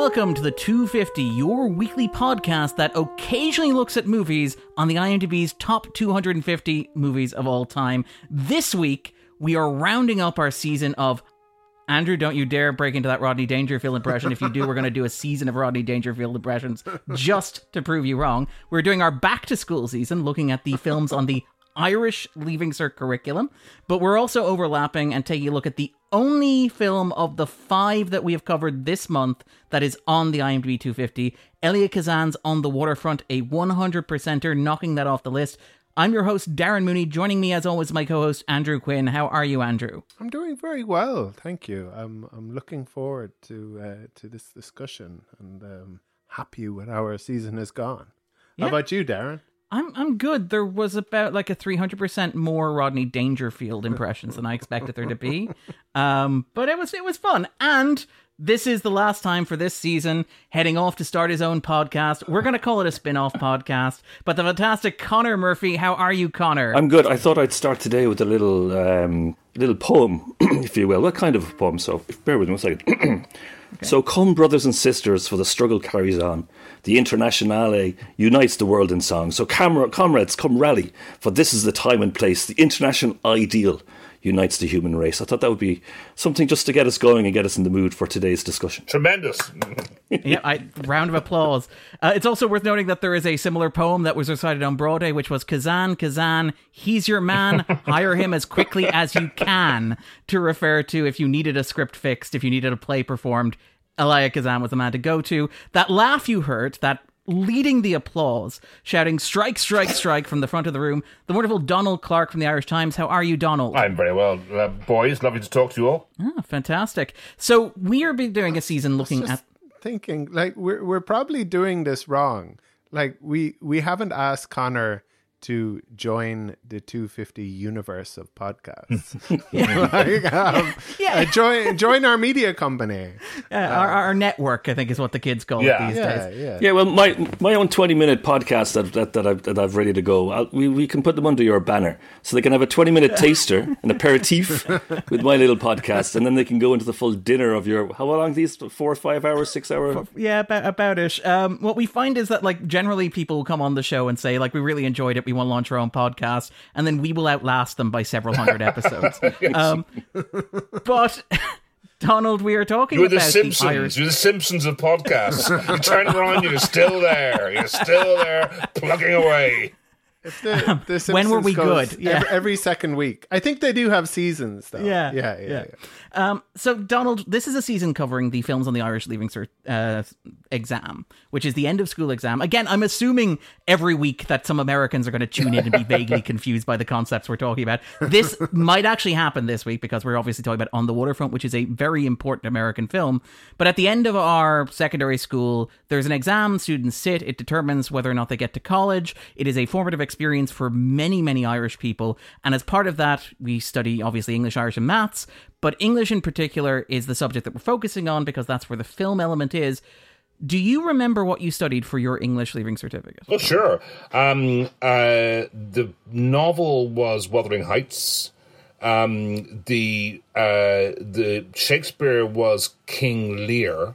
Welcome to the 250, your weekly podcast that occasionally looks at movies on the IMDb's top 250 movies of all time. This week, we are rounding up our season of Andrew, don't you dare break into that Rodney Dangerfield impression. If you do, we're going to do a season of Rodney Dangerfield impressions just to prove you wrong. We're doing our back to school season, looking at the films on the Irish Leaving Cert curriculum, but we're also overlapping and taking a look at the only film of the five that we have covered this month that is on the IMDb 250. Elia Kazan's On the Waterfront, a 100%er, knocking that off the list. I'm your host, Darren Mooney. Joining me, as always, my co host, Andrew Quinn. How are you, Andrew? I'm doing very well, thank you. I'm I'm looking forward to uh, to this discussion and um, happy with how our season has gone. Yeah. How about you, Darren? I'm I'm good. There was about like a 300% more Rodney Dangerfield impressions than I expected there to be. Um, but it was it was fun. And this is the last time for this season heading off to start his own podcast. We're going to call it a spin-off podcast. But the fantastic Conor Murphy, how are you, Conor? I'm good. I thought I'd start today with a little um, little poem, if you will. What kind of poem? So bear with me one second. okay. So come, brothers and sisters, for the struggle carries on. The Internationale unites the world in song. So camera, comrades, come rally, for this is the time and place. The international ideal unites the human race. I thought that would be something just to get us going and get us in the mood for today's discussion. Tremendous. yeah, I, round of applause. Uh, it's also worth noting that there is a similar poem that was recited on Broadway, which was Kazan, Kazan, he's your man. Hire him as quickly as you can to refer to if you needed a script fixed, if you needed a play performed. Elia Kazan was the man to go to. That laugh you heard, that leading the applause, shouting "Strike! Strike! Strike!" from the front of the room. The wonderful Donald Clarke from the Irish Times. How are you, Donald? I'm very well, uh, boys. Lovely to talk to you all. Ah, fantastic. So we are doing a season looking at. Thinking like we're we're probably doing this wrong. Like we we haven't asked Conor to join the 250 universe of podcasts. yeah. like, um, yeah. Uh, join join our media company. Yeah, uh, our, our network, I think, is what the kids call yeah. it these yeah, days. Yeah. yeah, well, my my own 20 minute podcast that that, that, I've, that I've ready to go, I'll, we, we can put them under your banner. So they can have a 20 minute taster, an aperitif with my little podcast, and then they can go into the full dinner of your, how long these? Four, five hours, six hours? Yeah, about, about it. Um, what we find is that, like, generally people come on the show and say, like, we really enjoyed it we want to launch our own podcast, and then we will outlast them by several hundred episodes. um, but. Donald, we are talking you're about the Simpsons. The Irish... You're the Simpsons of podcasts. you turn around, you're still there. You're still there, plugging away. If the, the when were we good? Yeah. Every, every, second week. I think they do have seasons, though. Yeah, yeah, yeah. yeah. Um, so, Donald, this is a season covering the films on the Irish Leaving Cert uh, exam, which is the end of school exam. Again, I'm assuming every week that some Americans are going to tune in and be vaguely confused by the concepts we're talking about. This might actually happen this week because we're obviously talking about On the Waterfront, which is a very important American film. But at the end of our secondary school, there's an exam students sit. It determines whether or not they get to college. It is a formative experience for many, many Irish people. And as part of that, we study obviously English, Irish, and maths. But English in particular is the subject that we're focusing on because that's where the film element is. Do you remember what you studied for your English leaving certificate? Oh, sure. Um, uh, the novel was Wuthering Heights. Um, the uh, the Shakespeare was King Lear.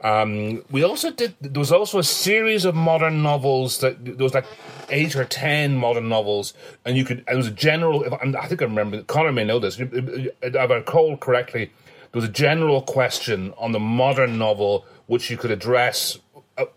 Um, we also did. There was also a series of modern novels that there was like eight or ten modern novels, and you could. It was a general. I think I remember. Conor may know this. If I recall correctly, there was a general question on the modern novel which you could address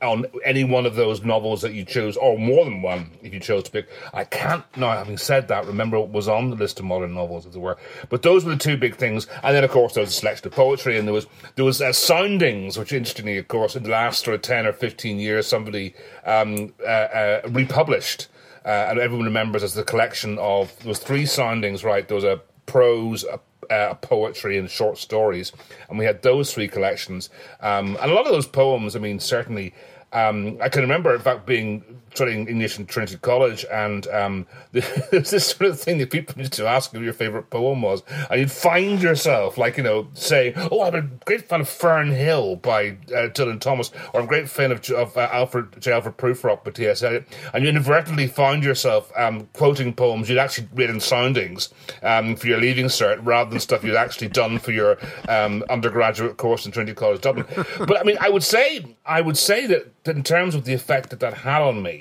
on any one of those novels that you chose, or more than one if you chose to pick. I can't now, having said that, remember what was on the list of modern novels, as it were. But those were the two big things. And then, of course, there was a selection of poetry, and there was there was uh, soundings, which interestingly, of course, in the last sort of ten or fifteen years, somebody um, uh, uh, republished. Uh, and everyone remembers as the collection of there was three soundings, right? There was a prose, a uh, poetry and short stories, and we had those three collections. Um, and a lot of those poems, I mean, certainly um, I can remember, in fact, being studying English in Trinity College, and um, there's this sort of thing that people used to ask who your favorite poem was, and you'd find yourself, like, you know, saying, Oh, I'm a great fan of Fern Hill by uh, Dylan Thomas, or I'm a great fan of, of uh, Alfred J. Alfred Prufrock by T.S. Eliot, and you inadvertently find yourself um, quoting poems you'd actually read in soundings um, for your leaving cert rather than stuff you'd actually done for your um, undergraduate course in Trinity College Dublin. But I mean, I would say, I would say that in terms of the effect that that had on me,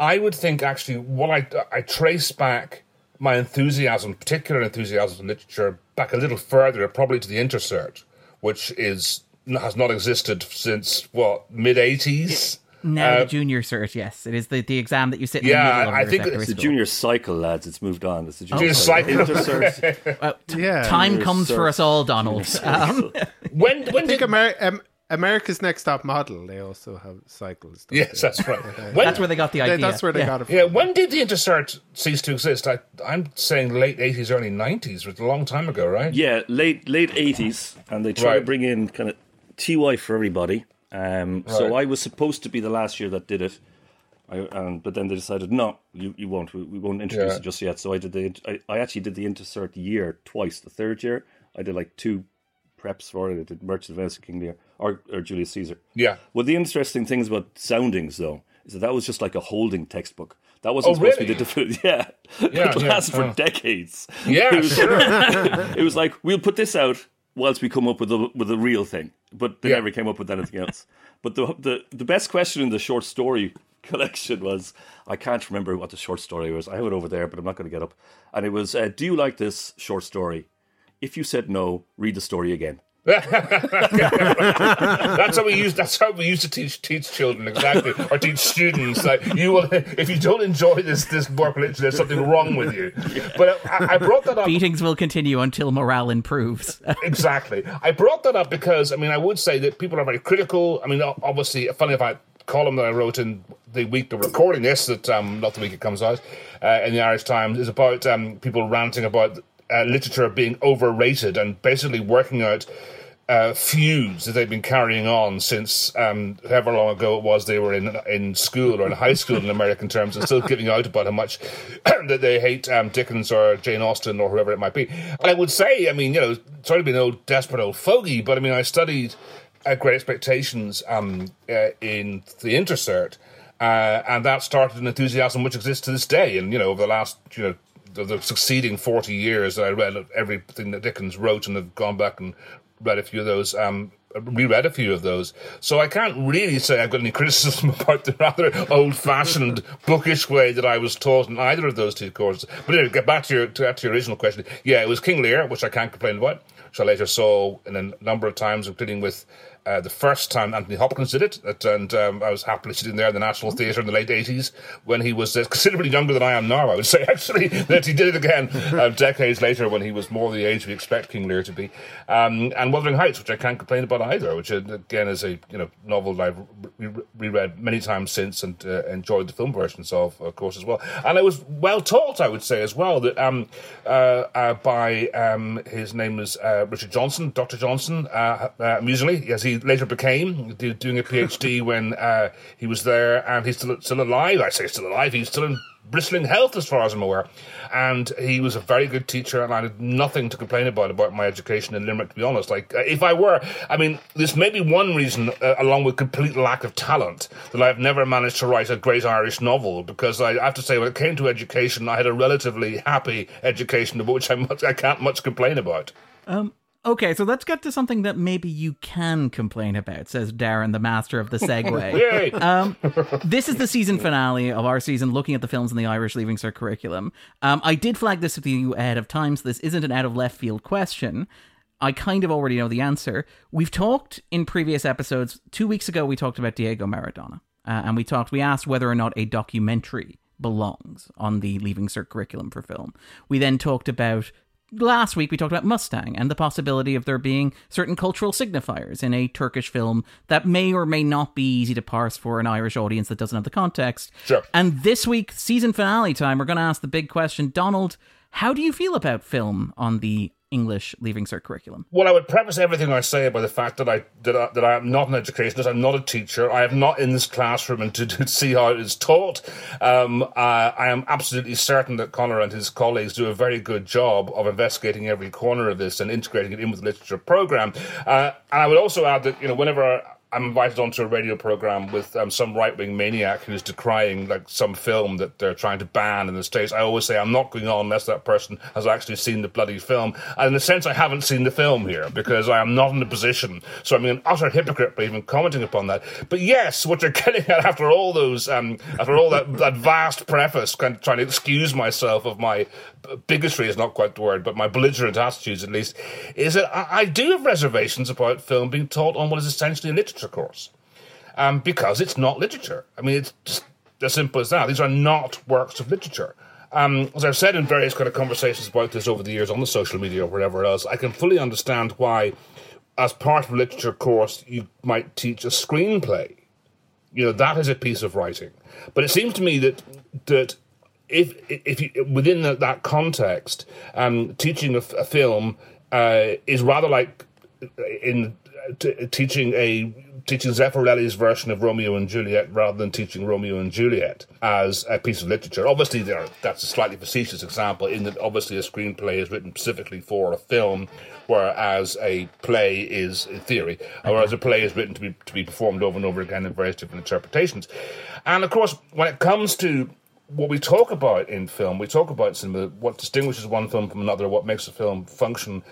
I would think actually what I I trace back my enthusiasm, particular enthusiasm in literature, back a little further, probably to the intercert, which is has not existed since what mid eighties. Now uh, the junior cert, yes, it is the, the exam that you sit. In yeah, I think it's the junior cycle, lads. It's moved on. It's the junior oh, cycle. Intercert. well, t- yeah, time junior comes cert. for us all, Donald. Um, when when I think did... Ameri- um, America's Next Top Model, they also have cycles. Yes, they? that's right. when, that's where they got the idea. That's where they yeah. got it from. Yeah, when did the intercert cease to exist? I, I'm saying late 80s, early 90s, which was a long time ago, right? Yeah, late late 80s, and they tried right. to bring in kind of TY for everybody. Um, right. So I was supposed to be the last year that did it. I, um, but then they decided, no, you, you won't. We, we won't introduce yeah. it just yet. So I did the. I, I actually did the intercert year twice. The third year, I did like two preps for it. I did Merchant of Venice, King Lear, or, or Julius Caesar. Yeah. Well, the interesting things about soundings, though, is that that was just like a holding textbook. That wasn't oh, supposed really? to be the yeah. yeah it lasted yeah. for decades. Yeah, it was, sure. it was like we'll put this out whilst we come up with a with a real thing, but they yeah. never came up with anything else. But the the the best question in the short story collection was I can't remember what the short story was. I have it over there, but I'm not going to get up. And it was, uh, "Do you like this short story? If you said no, read the story again." that's how we use. That's how we used to teach teach children exactly, or teach students. Like you will, if you don't enjoy this this work literature, there's something wrong with you. But I, I brought that up. Beatings will continue until morale improves. exactly. I brought that up because I mean I would say that people are very critical. I mean, obviously, a funny if I column that I wrote in the week of recording this, that um, not the week it comes out, uh, in the Irish Times, is about um, people ranting about uh, literature being overrated and basically working out uh, feuds that they've been carrying on since um, however long ago it was they were in in school or in high school in American terms, and still giving out about how much that they hate um, Dickens or Jane Austen or whoever it might be. And I would say, I mean, you know, sorry to be an old desperate old fogey, but I mean, I studied uh, Great Expectations um, uh, in the Intercert, uh, and that started an enthusiasm which exists to this day. And you know, over the last you know the, the, succeeding 40 years I read everything that Dickens wrote and have gone back and read a few of those. Um, reread a few of those, so I can't really say I've got any criticism about the rather old-fashioned, bookish way that I was taught in either of those two courses. But anyway, get back to your to, to your original question. Yeah, it was King Lear, which I can't complain about. Which I later saw in a number of times, including with uh, the first time Anthony Hopkins did it, and um, I was happily sitting there in the National Theatre in the late 80s when he was uh, considerably younger than I am now, I would say, actually, that he did it again uh, decades later when he was more the age we expect King Lear to be. Um, and Wuthering Heights, which I can't complain about either, which uh, again is a you know novel that I've re- reread many times since and uh, enjoyed the film versions of, of course, as well. And I was well taught, I would say, as well, that um, uh, by um, his name was Richard Johnson, Dr. Johnson, amusingly, as he later became, doing a PhD when uh, he was there, and he's still still alive. I say still alive. He's still in bristling health, as far as I'm aware. And he was a very good teacher, and I had nothing to complain about about my education in Limerick. To be honest, like uh, if I were, I mean, this may be one reason, uh, along with complete lack of talent, that I've never managed to write a great Irish novel. Because I have to say, when it came to education, I had a relatively happy education, about which I much, I can't much complain about. Um, Okay, so let's get to something that maybe you can complain about, says Darren, the master of the segue. um, this is the season finale of our season, looking at the films in the Irish Leaving Cert curriculum. Um, I did flag this with you ahead of time, so this isn't an out of left field question. I kind of already know the answer. We've talked in previous episodes. Two weeks ago, we talked about Diego Maradona, uh, and we talked. We asked whether or not a documentary belongs on the Leaving Cert curriculum for film. We then talked about last week we talked about Mustang and the possibility of there being certain cultural signifiers in a Turkish film that may or may not be easy to parse for an Irish audience that doesn't have the context. Sure. And this week, season finale time, we're going to ask the big question Donald, how do you feel about film on the English Leaving Cert curriculum? Well, I would preface everything I say by the fact that I that I, that I am not an educationist. I'm not a teacher. I am not in this classroom and to, to see how it is taught. Um, I am absolutely certain that Conor and his colleagues do a very good job of investigating every corner of this and integrating it in with the literature program. Uh, and I would also add that you know whenever I'm invited onto a radio program with um, some right wing maniac who's decrying like some film that they're trying to ban in the states. I always say I'm not going on unless that person has actually seen the bloody film. And in a sense, I haven't seen the film here because I am not in a position. So I'm an utter hypocrite by even commenting upon that. But yes, what you're getting at after all those, um, after all that, that vast preface, kind of trying to excuse myself of my bigotry is not quite the word, but my belligerent attitudes at least, is that I, I do have reservations about film being taught on what is essentially a literature course. Um, because it's not literature. I mean, it's just as simple as that. These are not works of literature. Um, as I've said in various kind of conversations about this over the years on the social media or whatever else, I can fully understand why, as part of a literature course, you might teach a screenplay. You know, that is a piece of writing. But it seems to me that that if if you, within the, that context, um, teaching a, a film uh, is rather like in t- teaching a teaching Zeffirelli's version of Romeo and Juliet rather than teaching Romeo and Juliet as a piece of literature. Obviously, there that's a slightly facetious example in that obviously a screenplay is written specifically for a film, whereas a play is in theory, whereas a play is written to be to be performed over and over again in various different interpretations. And of course, when it comes to what we talk about in film, we talk about cinema, what distinguishes one film from another, what makes a film function.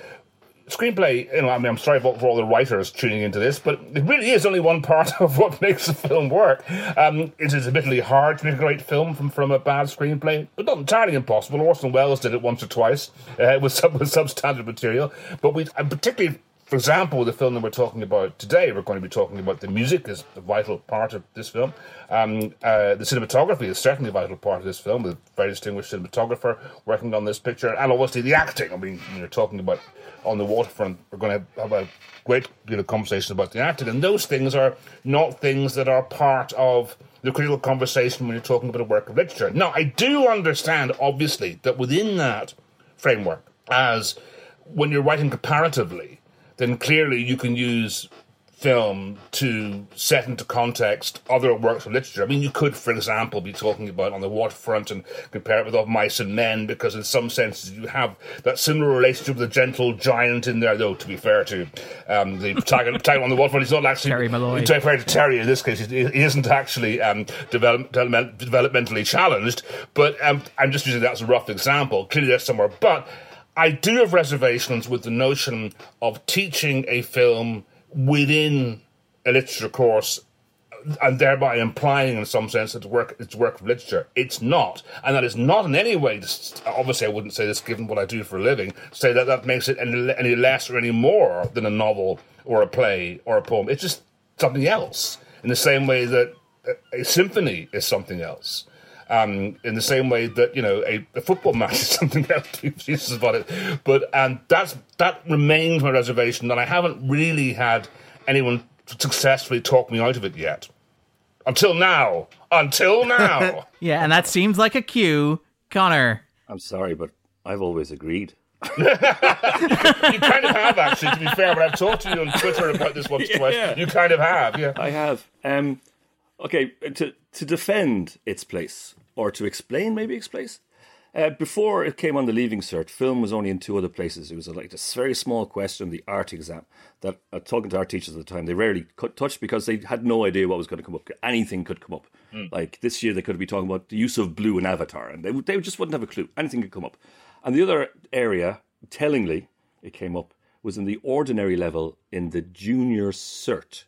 Screenplay, you know, I mean, I'm sorry for, all the writers tuning into this, but it really is only one part of what makes a film work. Um, it is admittedly hard to make a great film from, from a bad screenplay, but not entirely impossible. Orson Welles did it once or twice uh, with, some, with substandard material, but we, and particularly for example, the film that we're talking about today, we're going to be talking about the music is a vital part of this film. Um, uh, the cinematography is certainly a vital part of this film. The very distinguished cinematographer working on this picture, and obviously the acting. I mean, you're talking about on the waterfront. We're going to have a great you know, conversation about the acting, and those things are not things that are part of the critical conversation when you're talking about a work of literature. Now, I do understand, obviously, that within that framework, as when you're writing comparatively then clearly you can use film to set into context other works of literature. I mean, you could, for example, be talking about on the waterfront and compare it with Of Mice and Men, because in some senses you have that similar relationship with the gentle giant in there, though, to be fair to um, the protagonist on the waterfront, he's not actually. Terry Malloy. To be fair to Terry, in this case, he, he isn't actually um, develop, develop, developmentally challenged, but um, I'm just using that as a rough example. Clearly, there's somewhere. But I do have reservations with the notion of teaching a film within a literature course and thereby implying in some sense that it's work it's work of literature. It's not. And that is not in any way obviously I wouldn't say this given what I do for a living, say that that makes it any, any less or any more than a novel or a play or a poem. It's just something else. In the same way that a symphony is something else. Um, in the same way that you know a, a football match is something else to about it, but and that's that remains my reservation and I haven't really had anyone successfully talk me out of it yet. Until now, until now. yeah, and that seems like a cue, Conor. I'm sorry, but I've always agreed. you kind of have, actually, to be fair. But I've talked to you on Twitter about this once yeah, twice. Yeah. You kind of have, yeah. I have. Um, okay, to to defend its place, or to explain maybe its place. Uh, before it came on the leaving cert, film was only in two other places. It was a, like this very small question, the art exam, that uh, talking to our teachers at the time, they rarely touched because they had no idea what was going to come up. Anything could come up. Mm. Like this year, they could be talking about the use of blue in Avatar, and they, they just wouldn't have a clue. Anything could come up. And the other area, tellingly, it came up, was in the ordinary level in the junior cert.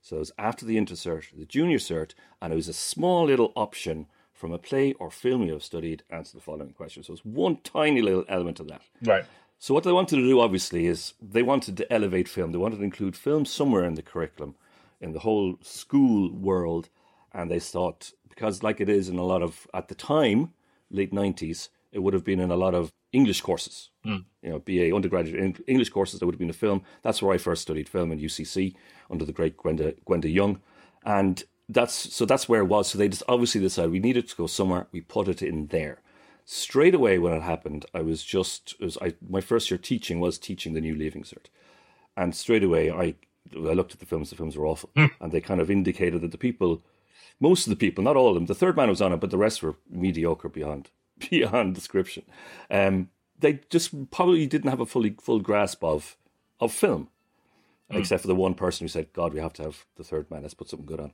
So it was after the intercert, the junior cert, and it was a small little option from a play or film you have studied, answer the following question. So it's one tiny little element of that. Right. So what they wanted to do, obviously, is they wanted to elevate film. They wanted to include film somewhere in the curriculum, in the whole school world. And they thought, because like it is in a lot of, at the time, late 90s, it would have been in a lot of English courses, mm. you know, BA undergraduate English courses. There would have been a film. That's where I first studied film in UCC under the great Gwenda, Gwenda Young. And that's so that's where it was. So they just obviously decided we needed to go somewhere. We put it in there. straight away when it happened, I was just was I my first year teaching was teaching the new Leaving Cert, and straight away I I looked at the films. The films were awful, and they kind of indicated that the people, most of the people, not all of them, the third man was on it, but the rest were mediocre beyond beyond description. Um, they just probably didn't have a fully full grasp of of film, except for the one person who said, "God, we have to have the third man. Let's put something good on."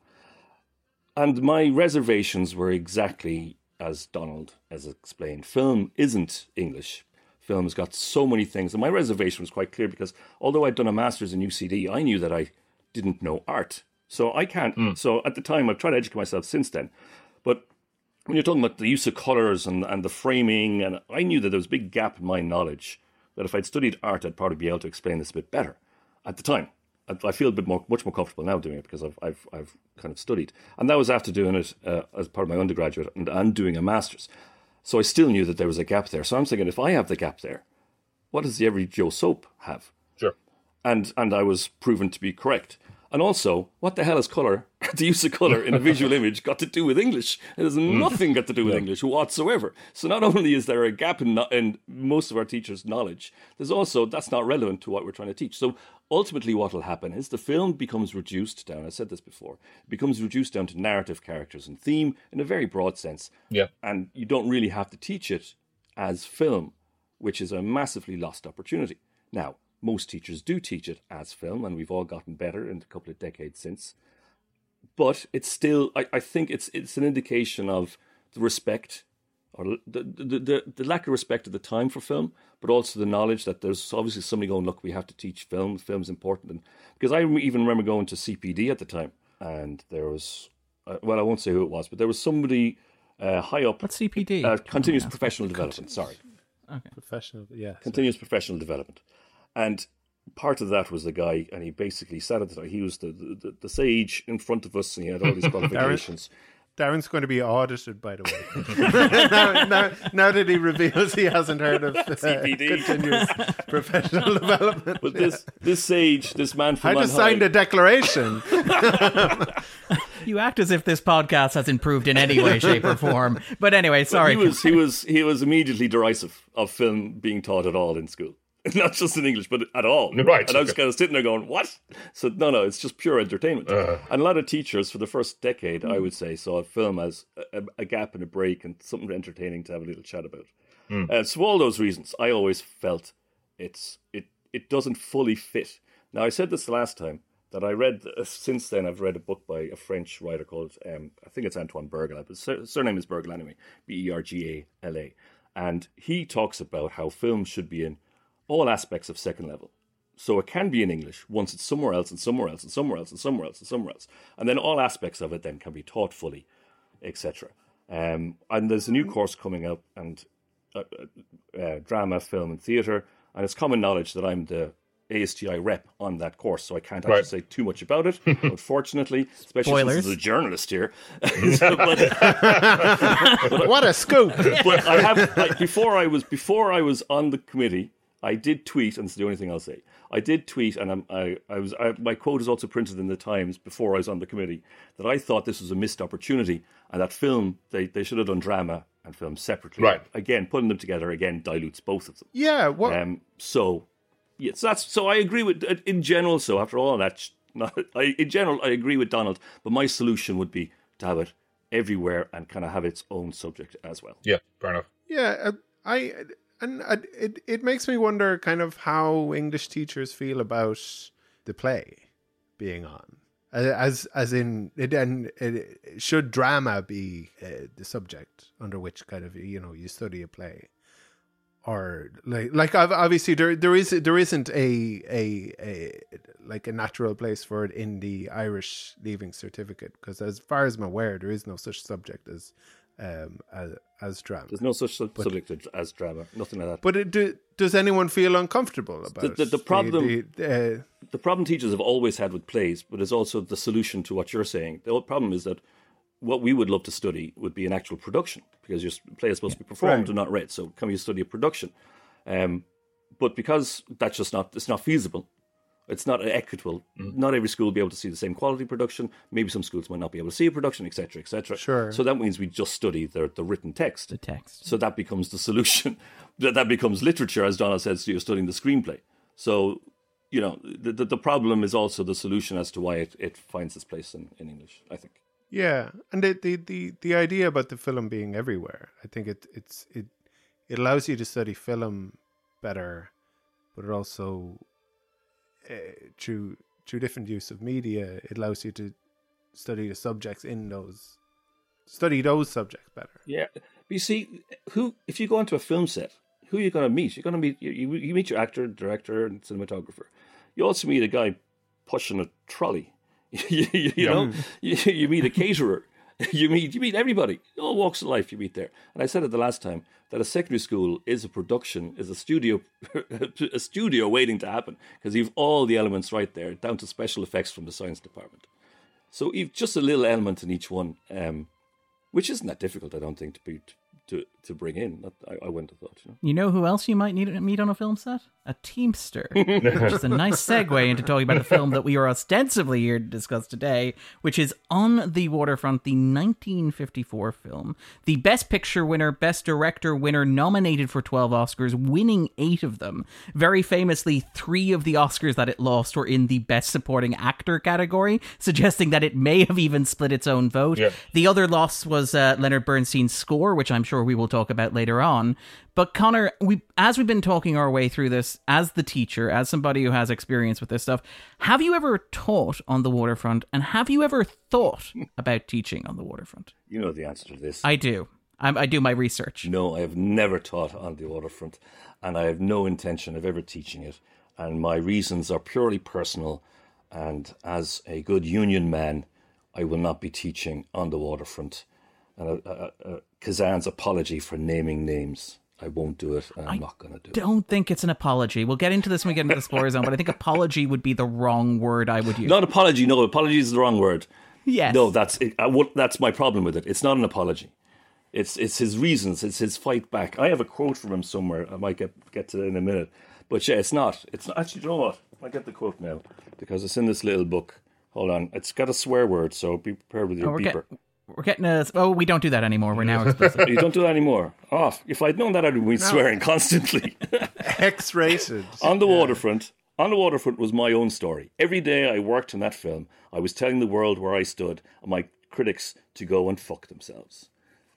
And my reservations were exactly as Donald has explained. Film isn't English. Film has got so many things. And my reservation was quite clear because although I'd done a master's in UCD, I knew that I didn't know art. So I can't. Hmm. So at the time, I've tried to educate myself since then. But when you're talking about the use of colours and, and the framing, and I knew that there was a big gap in my knowledge that if I'd studied art, I'd probably be able to explain this a bit better at the time. I, I feel a bit more, much more comfortable now doing it because I've, I've, I've kind of studied. And that was after doing it uh, as part of my undergraduate and, and doing a master's. So I still knew that there was a gap there. So I'm thinking, if I have the gap there, what does the every Joe Soap have? Sure. and and I was proven to be correct. And also, what the hell is color? the use of color in a visual image got to do with English. It has nothing got to do with English whatsoever. So not only is there a gap in, in most of our teachers' knowledge, there's also that's not relevant to what we're trying to teach. So ultimately, what will happen is the film becomes reduced down. I said this before. It becomes reduced down to narrative, characters, and theme in a very broad sense. Yeah. And you don't really have to teach it as film, which is a massively lost opportunity. Now, most teachers do teach it as film, and we've all gotten better in a couple of decades since. But it's still, I, I think it's it's an indication of the respect or the, the, the, the lack of respect at the time for film, but also the knowledge that there's obviously somebody going, look, we have to teach film. Film's important. And because I even remember going to CPD at the time, and there was, uh, well, I won't say who it was, but there was somebody uh, high up. What's CPD? Uh, continuous professional development. Sorry, Okay. Professional, yeah. continuous professional development, and part of that was the guy, and he basically sat at the time. he was the the, the sage in front of us, and he had all these qualifications. Darren's going to be audited, by the way. now, now, now that he reveals he hasn't heard of uh, CPD. continuous professional development. But this this sage, this man from I on just signed high, a declaration. you act as if this podcast has improved in any way, shape, or form. But anyway, sorry. he was he was he was immediately derisive of film being taught at all in school. Not just in English, but at all. Right, And I was kind of sitting there going, "What?" So no, no, it's just pure entertainment. And a lot of teachers, for the first decade, I would say, saw film as a, a gap and a break and something entertaining to have a little chat about. Uh, so all those reasons, I always felt it's it it doesn't fully fit. Now I said this the last time that I read. Uh, since then, I've read a book by a French writer called um, I think it's Antoine Bergala, but sur- surname is Bergala anyway, B E R G A L A, and he talks about how film should be in all aspects of second level. So it can be in English once it's somewhere else and somewhere else and somewhere else and somewhere else and somewhere else, and then all aspects of it then can be taught fully, etc. Um, and there's a new course coming up, and uh, uh, uh, drama, film, and theatre, and it's common knowledge that I'm the ASTI rep on that course, so I can't actually Right. say too much about it. unfortunately, especially since Spoilers. there's a journalist here. So, but, what a scoop! but I have like, before I was before I was on the committee, I did tweet, and it's the only thing I'll say. I did tweet, and I'm, I I was I, my quote is also printed in the Times before I was on the committee that I thought this was a missed opportunity, and that film they, they should have done drama and film separately. Right. Again, putting them together again dilutes both of them. Yeah, what? Um. So, yes, that's so. I agree with in general. So after all that, not, I, in general, I agree with Donald. But my solution would be to have it everywhere and kind of have its own subject as well. Yeah, fair enough. Yeah, uh, I and it it makes me wonder kind of how English teachers feel about the play being on. As as in it and it, should drama be uh, the subject under which kind of you know you study a play or like like obviously there there is there isn't a a, a like a natural place for it in the Irish leaving certificate because as far as I'm aware there is no such subject as um as, as drama There's no such sub- subject as- drama, nothing like that. but it, do, does anyone feel uncomfortable about the- the problem- The, the, uh, the problem teachers have always had with plays, but it's also the solution to what you're saying. The problem is that what we would love to study would be an actual production because your play is supposed to be performed Right. and not read. So can we study a production? Um, but because that's just not it's not feasible, It's not equitable. Mm. Not every school will be able to see the same quality production. Maybe some schools might not be able to see a production, etc., etc. Sure. So that means we just study the, the written text. The text. So that becomes the solution. that that becomes literature, as Donna says. So you're studying the screenplay. So you know the, the the problem is also the solution as to why it, it finds its place in, in English. I think. Yeah, and the, the the the idea about the film being everywhere, I think it it's it it allows you to study film better, but it also Eh, through through different use of media, it allows you to study the subjects in those study those subjects better. Yeah, but you see, who if you go into a film set, who are you going to meet? You're going to meet you, you meet your actor, director, and cinematographer. You also meet a guy pushing a trolley. you, you- you know, mm. you, you meet a caterer. You meet you meet everybody, all walks of life. You meet there, and I said it the last time that a secondary school is a production, is a studio, a studio waiting to happen because you've all the elements right there, down to special effects from the science department. So you've just a little element in each one, um, which isn't that difficult, I don't think, to be to to bring in. That, I, I wouldn't have thought. You know? You know who else you might need to meet on a film set? A Teamster. which is a nice segue into talking about the film that we are ostensibly here to discuss today, which is On the Waterfront, the 1954 film. The Best Picture winner, Best Director winner, nominated for 12 Oscars, winning eight of them. Very famously, three of the Oscars that it lost were in the Best Supporting Actor category, suggesting that it may have even split its own vote. Yeah. The other loss was uh, Leonard Bernstein's score, which I'm sure we will talk about later on. But Conor, we as we've been talking our way through this, as the teacher, as somebody who has experience with this stuff, have you ever taught on the waterfront, and have you ever thought about teaching on the waterfront? You know the answer to this. I do. I, I do my research. No, I have never taught on the waterfront, and I have no intention of ever teaching it. And my reasons are purely personal. And as a good union man, I will not be teaching on the waterfront. And uh, uh, uh, Kazan's apology for naming names, I won't do it, and I'm not going to do it. Don't think it's an apology. We'll get into this when we get into the spoiler zone, but I think apology would be the wrong word I would use. Not apology. No, apology is the wrong word. yes. No, that's it. I, what, that's my problem with it. It's not an apology. It's it's his reasons. It's his fight back. I have a quote from him somewhere. I might get get to it in a minute. But yeah, it's not. It's not, actually. You know what? I get the quote now because it's in this little book. Hold on. It's got a swear word, so be prepared with your Oh, beeper. get, we're getting a. Oh, we don't do that anymore. We're now explicit. you don't do that anymore. Oh, if I'd known that, I'd be swearing constantly. X-rated. on the waterfront. On the waterfront was my own story. Every day I worked in that film, I was telling the world where I stood and my critics to go and fuck themselves.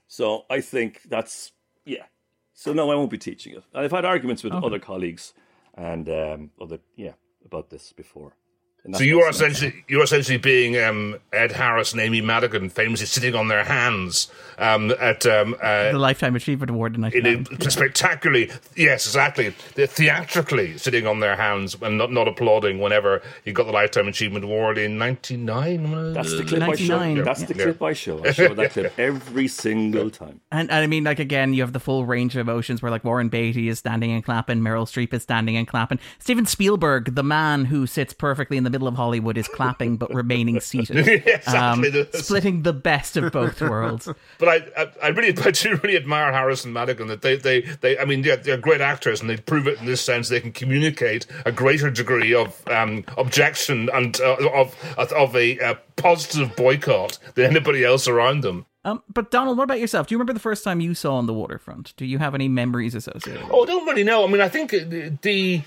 So I think that's yeah. So no, I won't be teaching it. I've had arguments with other colleagues and um, other yeah about this before. And So you are essentially you're essentially being um, Ed Harris and Amy Madigan, famously sitting on their hands um, at um, uh, the Lifetime Achievement Award in in 1990. a spectacularly, yes, exactly. They're theatrically sitting on their hands and not, not applauding whenever you got the Lifetime Achievement Award in '99. That's the clip I show. 99. That's the Yeah. clip I show. I show that clip every single time. And, and I mean, like again, you have the full range of emotions where like Warren Beatty is standing and clapping, Meryl Streep is standing and clapping, Steven Spielberg, the man who sits perfectly in the middle of Hollywood, is clapping but remaining seated, Um, Exactly. This- splitting the best of both worlds. But I, I, I really, I do really admire Harris and Madigan that they, they, they. I mean, they're, they're great actors, and they prove it in this sense. They can communicate a greater degree of um, objection and uh, of of a, uh positive boycott than anybody else around them. Um, but Donald, what about yourself? Do you remember the first time you saw on the waterfront? Do you have any memories associated? Oh, I don't really know. I mean, I think the, the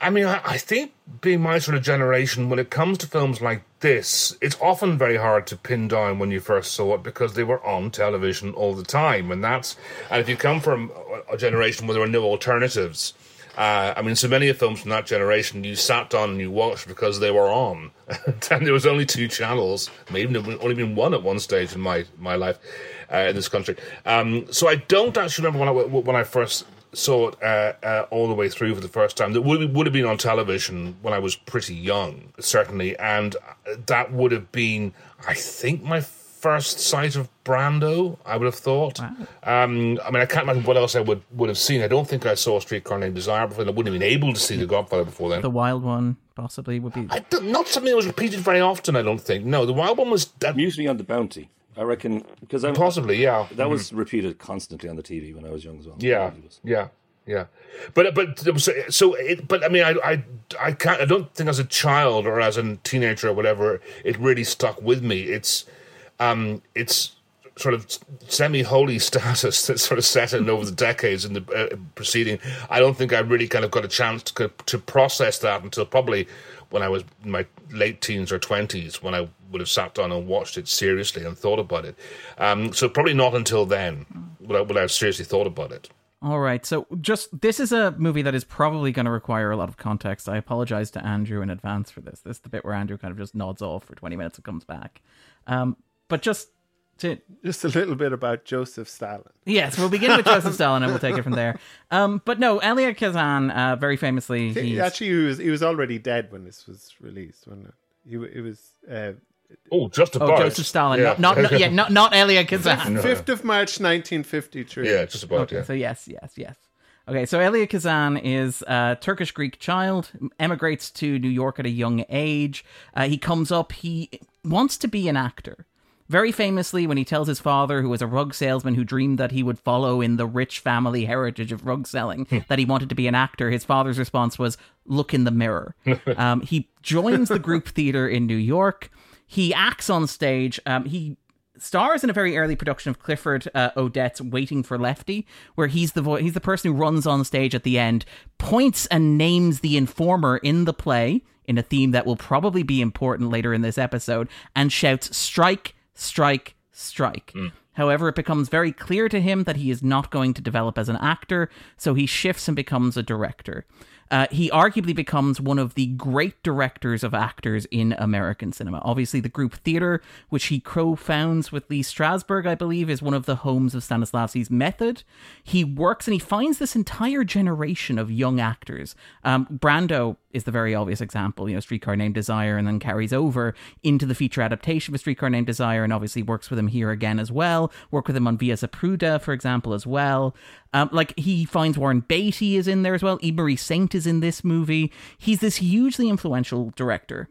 I mean, I, think being my sort of generation, when it comes to films like this, it's often very hard to pin down when you first saw it because they were on television all the time, and that's and if you come from a generation where there were no alternatives. Uh, I mean, so many of films from that generation you sat down and you watched because they were on, and there was only two channels, maybe only been one at one stage in my my life uh, in this country. Um, so I don't actually remember when I when I first saw it uh, uh, all the way through for the first time. That would would have been on television when I was pretty young, certainly, and that would have been, I think, my first sight of Brando. I would have thought. Um, I mean, I can't imagine what else I would would have seen. I don't think I saw Streetcar Named Desire before. I wouldn't have been able to see The Godfather before then. The wild one possibly would be. I don't- something that was repeated very often. I don't think. No, the Wild One was that, Usually on the bounty, I reckon, because I'm possibly. Yeah, That was repeated constantly on the TV when I was young as well. Yeah, yeah, yeah. But but so, so it, but I mean I I I can't I don't think as a child or as a teenager or whatever it really stuck with me. It's um it's sort of semi-holy status that sort of set in over the decades in the uh, preceding. I don't think I really kind of got a chance to to process that until probably when I was in my late teens or twenties, when I would have sat down and watched it seriously and thought about it. Um, so probably not until then would I, would I have seriously thought about it. All right. So just this is a movie that is probably going to require a lot of context. I apologize to Andrew in advance for this. This is the bit where Andrew kind of just nods off for 20 minutes and comes back. Um, but just to just a little bit about Joseph Stalin. Yes, we'll begin with Joseph Stalin and we'll take it from there. Um, but no, Elia Kazan, uh, very famously, he, actually he was he was already dead when this was released. When it? He it was. Uh, Oh, just about. Oh, Joseph Stalin, yeah. not, not, yeah, not, not Elia Kazan. Fifth of March, nineteen fifty-three. Yeah, just about. Okay, yeah. so yes, yes, yes. Okay, so Elia Kazan is a Turkish Greek child, emigrates to New York at a young age. Uh, he comes up, he wants to be an actor. Very famously, when he tells his father, who was a rug salesman who dreamed that he would follow in the rich family heritage of rug selling, that he wanted to be an actor, his father's response was, Look in the mirror. um, he joins the group theater in New York. He acts on stage. Um, he stars in a very early production of Clifford uh, Odets Waiting for Lefty, where he's the vo- he's the person who runs on stage at the end, points and names the informer in the play in a theme that will probably be important later in this episode, and shouts "Strike! Strike! Strike!" However, it becomes very clear to him that he is not going to develop as an actor, so he shifts and becomes a director. Uh, he arguably becomes one of the great directors of actors in American cinema. Obviously, the group theater, which he co founds with Lee Strasberg, I believe, is one of the homes of Stanislavski's method. He works and he finds this entire generation of young actors. Um, Brando is the very obvious example, you know, Streetcar Named Desire, and then carries over into the feature adaptation of Streetcar Named Desire, and obviously works with him here again as well. Work with him on Viva Zapata, for example, as well. Um, like he finds Warren Beatty is in there as well. Eva Marie Saint is in this movie. He's this hugely influential director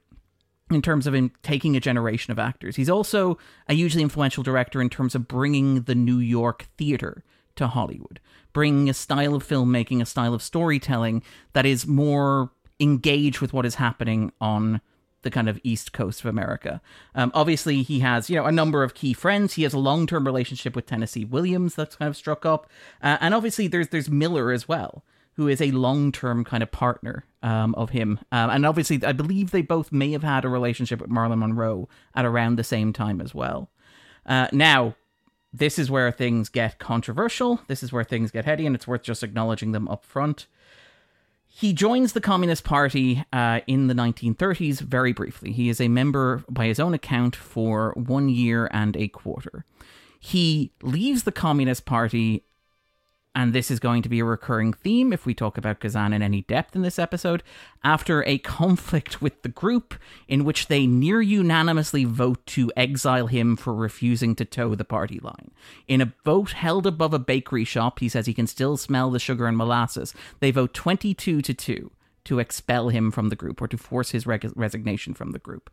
in terms of him taking a generation of actors. He's also a hugely influential director in terms of bringing the New York theater to Hollywood, bringing a style of filmmaking, a style of storytelling that is more engaged with what is happening on the kind of east coast of America. Um, obviously, he has you know a number of key friends. He has a long term relationship with Tennessee Williams that's kind of struck up, uh, and obviously there's there's Miller as well, who is a long term kind of partner um, of him. Um, and obviously, I believe they both may have had a relationship with Marilyn Monroe at around the same time as well. Uh, now. This is where things get controversial. This is where things get heady, and it's worth just acknowledging them up front. He joins the Communist Party uh, in the 1930s very briefly. He is a member, by his own account, for one year and a quarter. He leaves the Communist Party, and this is going to be a recurring theme if we talk about Kazan in any depth in this episode, after a conflict with the group in which they near unanimously vote to exile him for refusing to toe the party line. In a vote held above a bakery shop, he says he can still smell the sugar and molasses. They vote 22 to 2 to expel him from the group or to force his reg- resignation from the group.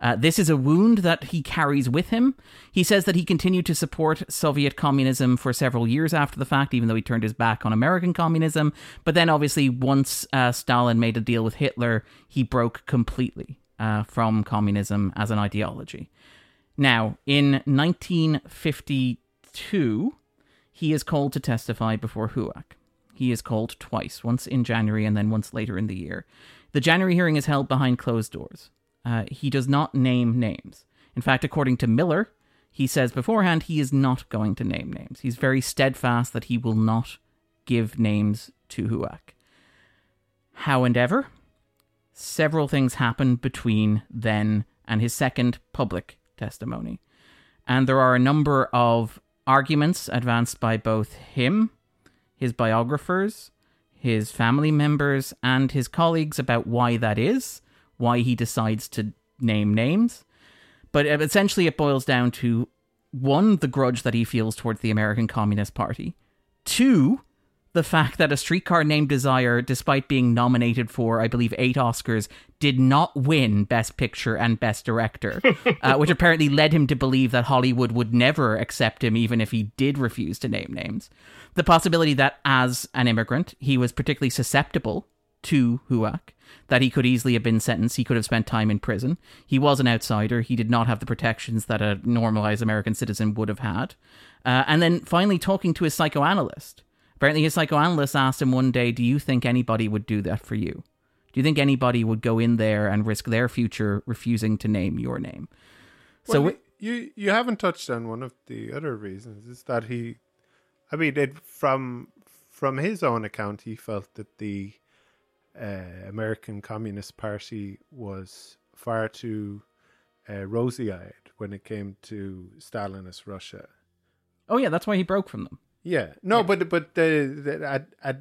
Uh, this is a wound that he carries with him. He says that he continued to support Soviet communism for several years after the fact, even though he turned his back on American communism. But then, obviously, once uh, Stalin made a deal with Hitler, he broke completely uh, from communism as an ideology. Now, in 1952, he is called to testify before HUAC. He is called twice, once in January and then once later in the year. The January hearing is held behind closed doors. Uh, he does not name names. In fact, according to Miller, he says beforehand he is not going to name names. He's very steadfast that he will not give names to HUAC. How and ever, several things happen between then and his second public testimony. And there are a number of arguments advanced by both him, his biographers, his family members, and his colleagues about why that is, why he decides to name names. But essentially, it boils down to one, the grudge that he feels towards the American Communist Party, two, the fact that A Streetcar Named Desire, despite being nominated for, I believe, eight Oscars, did not win Best Picture and Best Director, uh, which apparently led him to believe that Hollywood would never accept him even if he did refuse to name names. The possibility that, as an immigrant, he was particularly susceptible to HUAC, that he could easily have been sentenced, he could have spent time in prison. He was an outsider, he did not have the protections that a normalized American citizen would have had. Uh, and then finally, talking to his psychoanalyst. Apparently, his psychoanalyst asked him one day, Do you think anybody would do that for you? Do you think anybody would go in there and risk their future refusing to name your name? So well, you you haven't touched on one of the other reasons is that he, I mean, it, from from his own account, he felt that the uh, American Communist Party was far too uh, rosy-eyed when it came to Stalinist Russia. Oh yeah, that's why he broke from them. Yeah, no, yeah. but but the, the, I, I,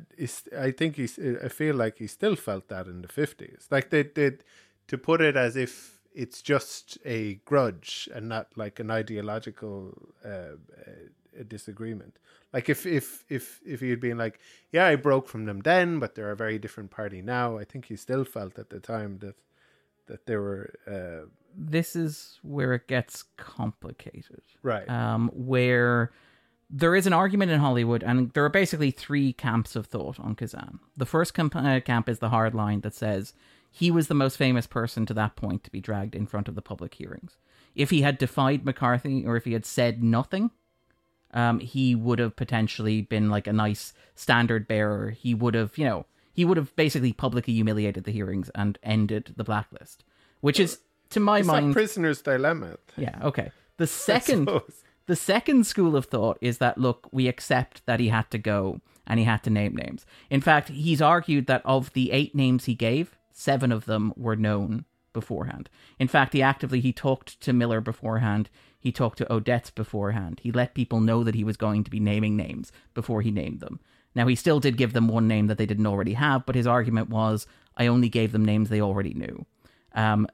I think he's. I feel like he still felt that in the fifties. Like they did to put it as if it's just a grudge and not like an ideological uh, uh, disagreement. Like if if if if he had been like, yeah, I broke from them then, but they're a very different party now. I think he still felt at the time that that they were. Uh, this is where it gets complicated, right? Um, where there is an argument in Hollywood, and there are basically three camps of thought on Kazan. The first camp, uh, camp is the hard line that says he was the most famous person to that point to be dragged in front of the public hearings. If he had defied McCarthy, or if he had said nothing, um, he would have potentially been like a nice standard bearer. He would have, you know, he would have basically publicly humiliated the hearings and ended the blacklist, which is, to my it's mind, prisoner's dilemma. Yeah. Okay. The second the second school of thought is that, look, we accept that he had to go and he had to name names. In fact, he's argued that of the eight names he gave, seven of them were known beforehand. In fact, he actively he talked to Miller beforehand. He talked to Odets beforehand. He let people know that he was going to be naming names before he named them. Now, he still did give them one name that they didn't already have, but his argument was, I only gave them names they already knew. Um,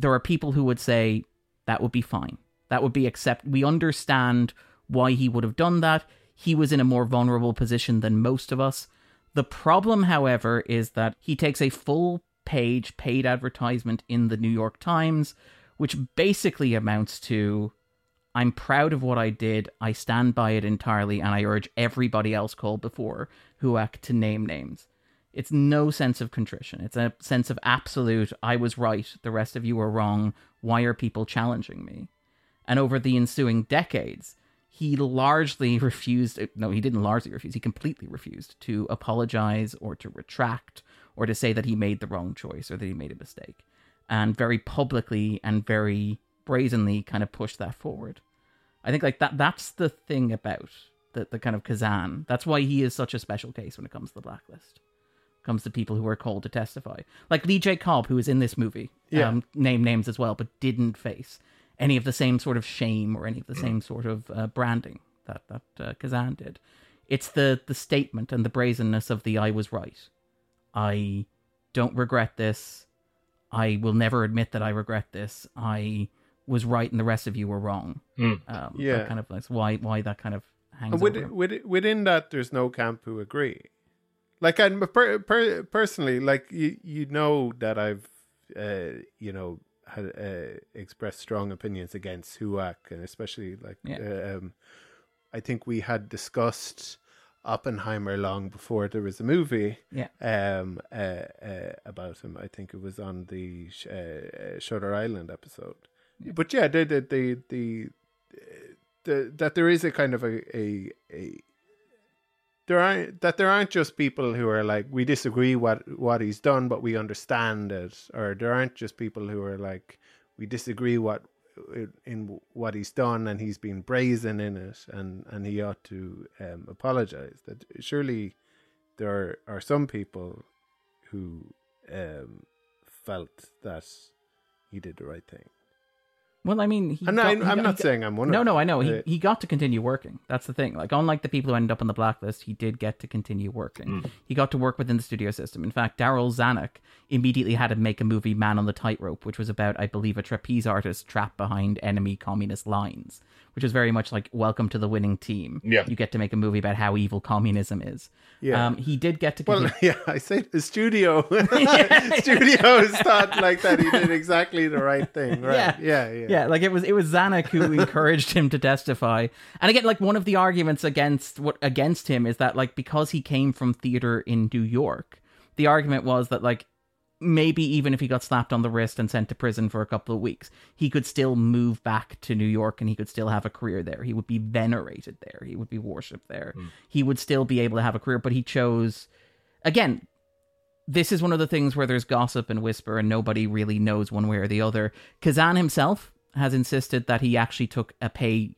there are people who would say that would be fine. That would be accept. We understand why he would have done that. He was in a more vulnerable position than most of us. The problem, however, is that he takes a full page paid advertisement in the New York Times, which basically amounts to I'm proud of what I did, I stand by it entirely, and I urge everybody else called before HUAC to name names. It's no sense of contrition. It's a sense of absolute, I was right, the rest of you are wrong. Why are people challenging me? And over the ensuing decades, he largely refused, no, he didn't largely refuse, he completely refused to apologize or to retract or to say that he made the wrong choice or that he made a mistake. And very publicly and very brazenly kind of pushed that forward. I think like that that's the thing about the, the kind of Kazan. That's why he is such a special case when it comes to the blacklist. comes to people who are called to testify. Like Lee J. Cobb, who is in this movie, yeah. um, name names as well, but didn't face any of the same sort of shame or any of the same sort of uh, branding that that uh, Kazan did. It's the the statement and the brazenness of the "I was right." I don't regret this. I will never admit that I regret this. I was right, and the rest of you were wrong. Mm. Um, yeah, kind of like why why that kind of hangs with, over. With, within that, there's no camp who agree. Like I per, per, personally, like you you know that I've uh, you know had uh, expressed strong opinions against HUAC, and especially like yeah. uh, um, I think we had discussed Oppenheimer long before there was a movie. Yeah. Um. Uh, uh about him, I think it was on the uh, Shutter Island episode. Yeah. But yeah, the the the the, the that there is a kind of a a, a there aren't that there aren't just people who are like we disagree what what he's done but we understand it or there aren't just people who are like we disagree what in what he's done and he's been brazen in it and and he ought to um, apologize. That surely there are, are some people who um, felt that he did the right thing Well, I mean, he And got- I, he I'm not he saying I'm one No, of no, I know. He, he got to continue working. That's the thing. Like, unlike the people who ended up on the blacklist, he did get to continue working. He got to work within the studio system. In fact, Darryl Zanuck immediately had to make a movie, Man on the Tightrope, which was about, I believe, a trapeze artist trapped behind enemy communist lines, which was very much like Welcome to the Winning Team. Yeah. You get to make a movie about how evil communism is. Yeah. Um, he did get to Well, continue. yeah, I say the studio. Studios thought like that he did exactly the right thing. Right? Yeah. Yeah, yeah, Yeah, like it was it was Zanuck who encouraged him to testify. And again, like one of the arguments against what against him is that like because he came from theater in New York, the argument was that like maybe even if he got slapped on the wrist and sent to prison for a couple of weeks, he could still move back to New York and he could still have a career there. He would be venerated there. He would be worshipped there. Hmm. He would still be able to have a career, but he chose again this is one of the things where there's gossip and whisper and nobody really knows one way or the other. Kazan himself has insisted that he actually took a pay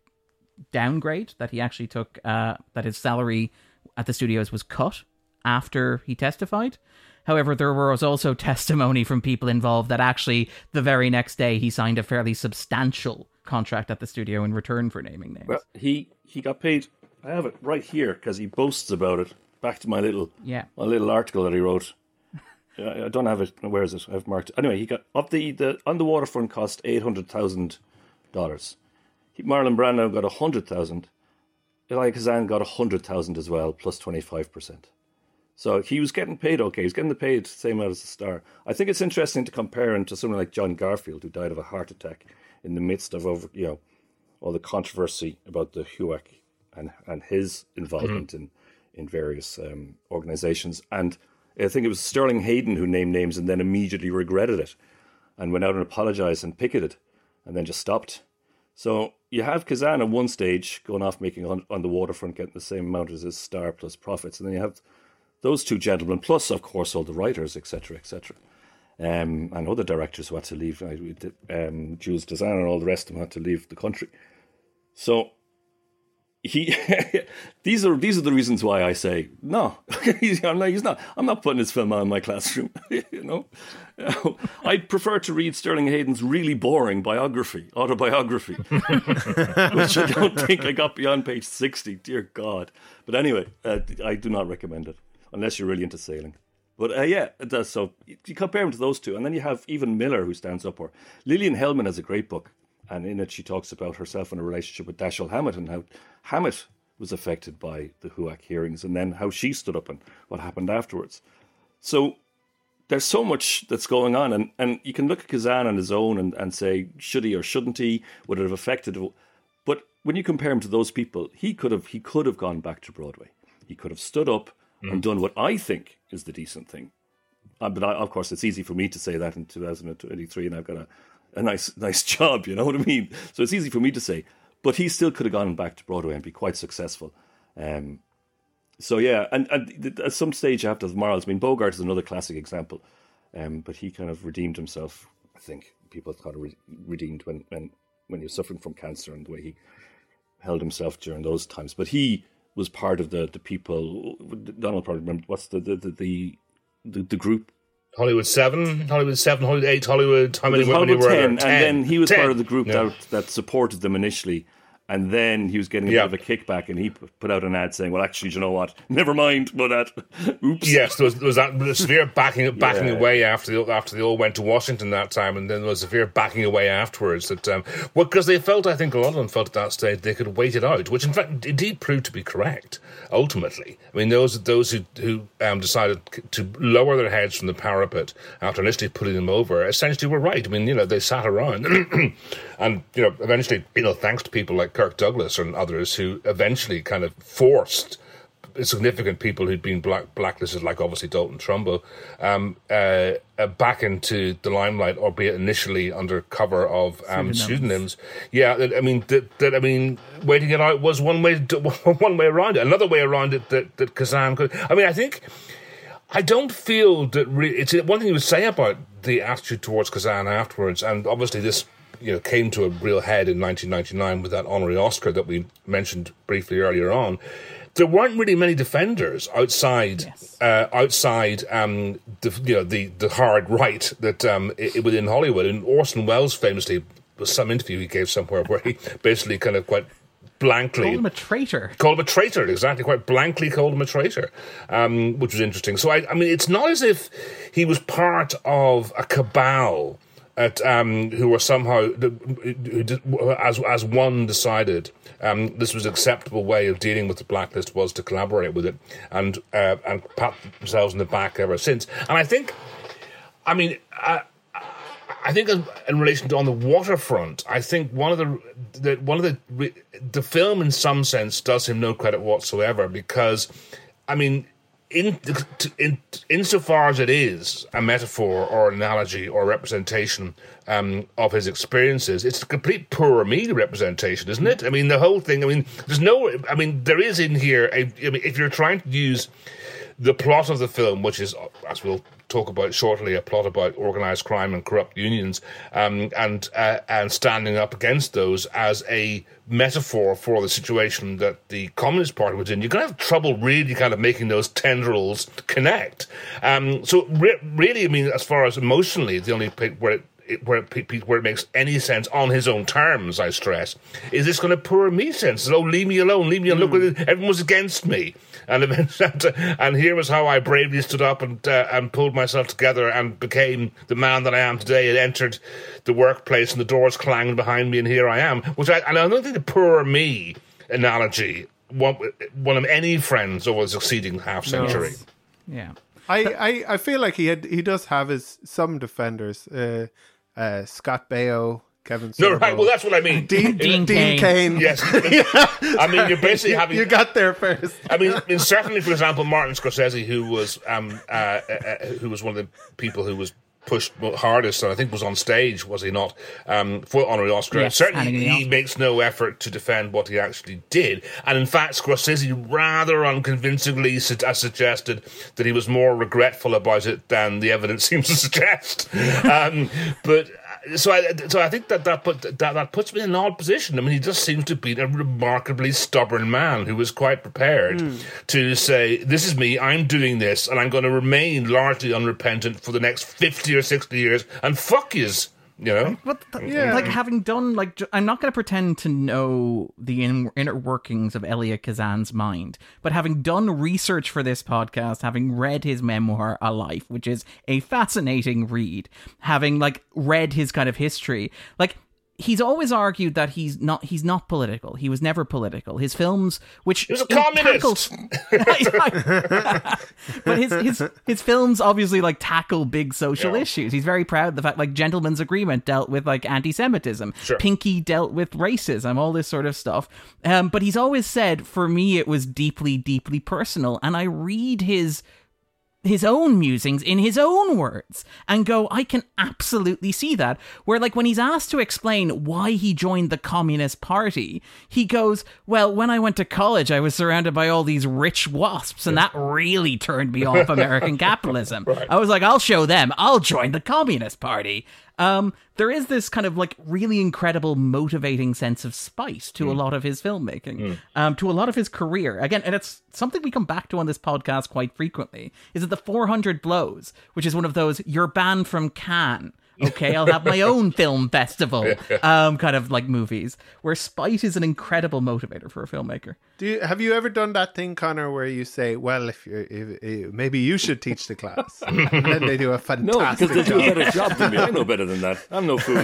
downgrade, that he actually took uh, that his salary at the studios was cut after he testified. However, there was also testimony from people involved that actually the very next day he signed a fairly substantial contract at the studio in return for naming names. Well, he he got paid. I have it right here because he boasts about it. Back to my little Yeah. my little article that he wrote. I I don't have it. Where is it? I've marked. it. Anyway, he got up the the on the waterfront cost eight hundred thousand dollars. Marlon Brando got a hundred thousand. Elia Kazan got a hundred thousand as well, plus twenty five percent. So he was getting paid okay. He was getting the paid same amount as the star. I think it's interesting to compare him to someone like John Garfield, who died of a heart attack in the midst of over you know all the controversy about the HUAC and and his involvement in in various um, organizations. And I think it was Sterling Hayden who named names and then immediately regretted it and went out and apologized and picketed and then just stopped. So you have Kazan at one stage going off making on, on the waterfront, getting the same amount as his star plus profits, and then you have those two gentlemen, plus of course all the writers, etc., etc., um, and other directors who had to leave. We Um, Jules Dassin and all the rest of them had to leave the country. So he, these are these are the reasons why I say no. I'm not, he's not. I'm not putting his film on in my classroom. you know, I'd prefer to read Sterling Hayden's really boring biography, autobiography, which I don't think I got beyond page sixty. Dear God! But anyway, uh, I do not recommend it unless you're really into sailing. But uh, yeah, it does. So you compare him to those two, and then you have even Miller who stands up. Or Lillian Hellman has a great book, and in it she talks about herself and her relationship with Dashiell Hammett and how Hammett was affected by the HUAC hearings, and then how she stood up and what happened afterwards. So there's so much that's going on, and, and you can look at Kazan on his own and, and say, should he or shouldn't he? Would it have affected? But when you compare him to those people, he could have he could have gone back to Broadway. He could have stood up and done what I think is the decent thing. Uh, but I, of course, it's easy for me to say that in 2023, and I've got a, a nice nice job. You know what I mean? So it's easy for me to say. But he still could have gone back to Broadway and be quite successful. Um, so yeah, and, and at some stage to have morals. I mean, Bogart is another classic example, um, but he kind of redeemed himself. I think people thought re- redeemed when when when he was suffering from cancer and the way he held himself during those times. But he was part of the the people. Donald probably remember what's the the the the, the, the group. Hollywood Seven, Hollywood Seven, Hollywood Eight, Hollywood. How many, It was how many Hollywood were there? 10, and then he was 10. part of the group Yeah. that that supported them initially. And then he was getting a Yeah. bit of a kickback, and he put out an ad saying, "Well, actually, do you know what? Never mind, but that, oops." Yes, there was, there was that severe backing backing Yeah. away after they, after they all went to Washington that time, and then there was severe backing away afterwards. That um, well, because they felt, I think a lot of them felt at that stage they could wait it out, which in fact indeed proved to be correct. Ultimately, I mean those those who who um, decided to lower their heads from the parapet after initially putting them over essentially were right. I mean, you know, they sat around, and you know, eventually, you know, thanks to people like Kirk Douglas and others who eventually kind of forced significant people who'd been black, blacklisted, like obviously Dalton Trumbo, um, uh, uh, back into the limelight, albeit initially under cover of um, pseudonyms. Yeah, that, I mean, that, that I mean, waiting it out was one way, one way around it. Another way around it that that Kazan could. I mean, I think. I don't feel that re- it's one thing you would say about the attitude towards Kazan afterwards, and obviously this you know came to a real head in 1999 with that honorary Oscar that we mentioned briefly earlier on. There weren't really many defenders outside Yes. uh, outside um, the you know the the hard right that um, i- within Hollywood, and Orson Welles famously was some interview he gave somewhere where he basically kind of quite blankly called him a traitor. called him a traitor, exactly, quite blankly called him a traitor, um, which was interesting. So, I, I mean, it's not as if he was part of a cabal at, um, who were somehow, who as, as one decided um, this was an acceptable way of dealing with the blacklist was to collaborate with it and, uh, and pat themselves in the back ever since. And I think, I mean, I, I think in, in relation to on the waterfront, I think one of the, the one of the the film in some sense does him no credit whatsoever because, I mean, in in insofar as it is a metaphor or analogy or representation um, of his experiences, it's a complete poor me representation, isn't it? I mean, the whole thing. I mean, there's no. I mean, there is in here. A, I mean, if you're trying to use the plot of the film, which is, as we'll talk about shortly, a plot about organized crime and corrupt unions, um, and uh, and standing up against those as a metaphor for the situation that the Communist Party was in, you're going to have trouble really kind of making those tendrils connect. Um, so re- really, I mean, as far as emotionally, the only bit where it it- where it, where it makes any sense on his own terms, I stress, is this going to poor me sense? Oh, leave me alone, leave me alone. Look, what it- everyone against me, and eventually, and here was how I bravely stood up and uh, and pulled myself together and became the man that I am today. And entered the workplace, and the doors clanged behind me, and here I am. Which I and I don't think the poor me analogy won, won him any friends over the succeeding half century. Yeah. I, I, I feel like he had he does have his some defenders. Uh, uh, Scott Baio, Kevin. No, right. Well, that's what I mean. Dean, Dean Dean, Cain. Kane. Yes. I mean, you're basically having. You got there first. I mean, I mean, certainly, for example, Martin Scorsese, who was um, uh, uh, uh, who was one of the people who was pushed hardest, and I think was on stage, was he not, um, for honorary Oscar? Yes, certainly, he Oscar. makes no effort to defend what he actually did, and in fact, Scorsese rather unconvincingly su- uh, suggested that he was more regretful about it than the evidence seems to suggest. um, but. So I, so I think that that, put, that that puts me in an odd position. I mean, he just seems to be a remarkably stubborn man who was quite prepared hmm. to say, "This is me. I'm doing this, and I'm going to remain largely unrepentant for the next fifty or sixty years." And fuck yous, you know. But th- Yeah. like having done like I'm not going to pretend to know the in- inner workings of Elia Kazan's mind, but having done research for this podcast, having read his memoir A Life, which is a fascinating read, having like read his kind of history, like he's always argued that he's not he's not political. He was never political. His films which He was a communist. but his his his films obviously like tackle big social Yeah. issues. He's very proud of the fact like Gentleman's Agreement dealt with like anti-Semitism, Sure. Pinky dealt with racism, all this sort of stuff. Um, but he's always said, for me, it was deeply, deeply personal, and I read his his own musings in his own words and go, I can absolutely see that. Where, like, when he's asked to explain why he joined the Communist Party, he goes, Well, when I went to college, I was surrounded by all these rich wasps, and that really turned me off American capitalism. I was like, I'll show them, I'll join the Communist Party. Um, there is this kind of like really incredible motivating sense of spice to a lot of his filmmaking, um, to a lot of his career. Again, and it's something we come back to on this podcast quite frequently. Is that the 400 Blows, which is one of those you're banned from Cannes. Okay, I'll have my own film festival, um, kind of like movies where spite is an incredible motivator for a filmmaker. Do you, have you ever done that thing, Conor, where you say, "Well, if you're, if, if, maybe you should teach the class," and then they do a No, fantastic because they do a job. better job than me. I know better than that. I'm no fool.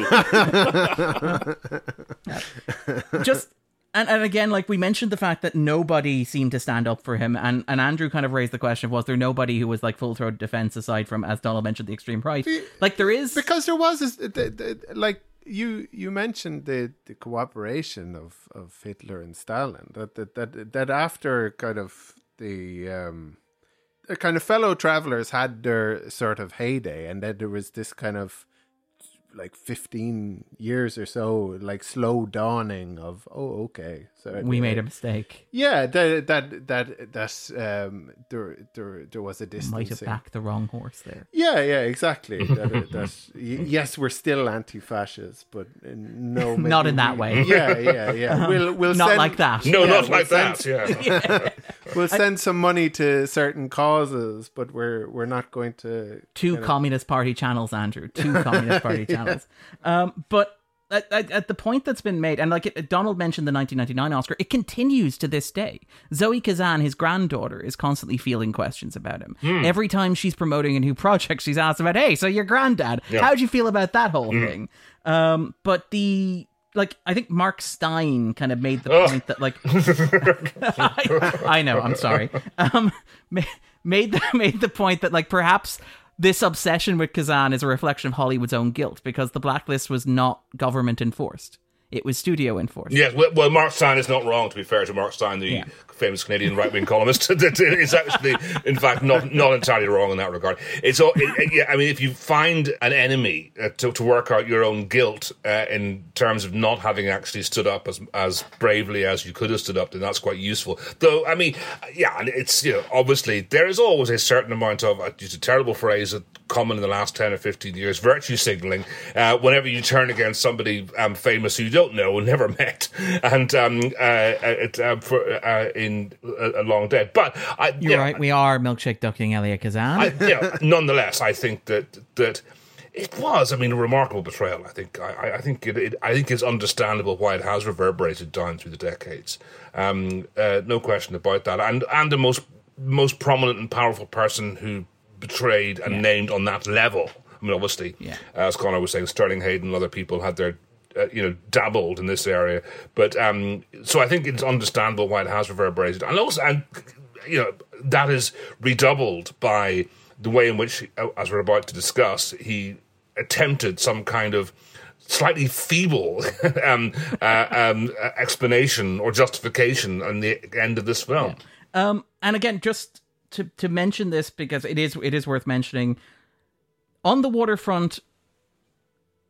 just and, and again like we mentioned the fact that nobody seemed to stand up for him. And, and andrew kind of raised the question of was there nobody who was like full-throated defense aside from as donald mentioned the extreme right like there is because there was this, the, the, like you you mentioned the, the cooperation of, of Hitler and Stalin that that that, that after kind of the um the kind of fellow travelers had their sort of heyday and then there was this kind of like 15 years or so like slow dawning of oh okay so we made a mistake yeah that that that that's um there there there was a distance might have backed the wrong horse there yeah, yeah, exactly. that, that's, yes, we're still anti-fascist, but in no, Not in that we- way. Yeah, yeah, yeah. We'll we'll not send, like that No, Yeah, not we'll like send- that. Yeah. We'll send some money to certain causes, but we're we're not going to. two communist party channels andrew two communist party channels um but at, at, at the point that's been made, and like it, Donald mentioned the 1999 Oscar, it continues to this day. Zoe Kazan, his granddaughter, is constantly feeling questions about him. Every time she's promoting a new project, she's asked about, "Hey, so your granddad? How'd you feel about that whole thing?" Um, but the like, I think Mark Steyn kind of made the Ugh. point that like, I, I know, I'm sorry, um, made the made the point that like perhaps. This obsession with Kazan is a reflection of Hollywood's own guilt because the blacklist was not government enforced; it was studio enforced. Yes, well, well, Mark Steyn is not wrong. To be fair to Mark Steyn, the Yeah. famous Canadian right-wing columnist, that is actually, in fact, not not entirely wrong in that regard. It's all, it, yeah. I mean, if you find an enemy uh, to, to work out your own guilt uh, in terms of not having actually stood up as as bravely as you could have stood up, then that's quite useful. Though, I mean, yeah, and it's you know, obviously there is always a certain amount of, I use a terrible phrase that common in the last 10 or 15 years, virtue signaling, uh, whenever you turn against somebody um, famous who you don't know and never met, and um, uh, it, uh, for, uh, in a, a long dead. But I, You're yeah, right. We are milkshake ducking Elia Kazan. I, yeah, nonetheless, I think that that it was. I mean, a remarkable betrayal. I think. I, I- I think it, it. I think it's understandable why it has reverberated down through the decades. Um, uh, no question about that. And and the most most prominent and powerful person who betrayed and Yeah. named on that level. I mean, obviously, Yeah. as Conor was saying, Sterling Hayden and other people had their. Uh, you know, dabbled in this area, but um, so I think it's understandable why it has reverberated, and also, and you know, that is redoubled by the way in which, uh, as we're about to discuss, he attempted some kind of slightly feeble um, uh, um, explanation or justification on the end of this film. Um, and again, just to to mention this because it is it is worth mentioning. On the waterfront,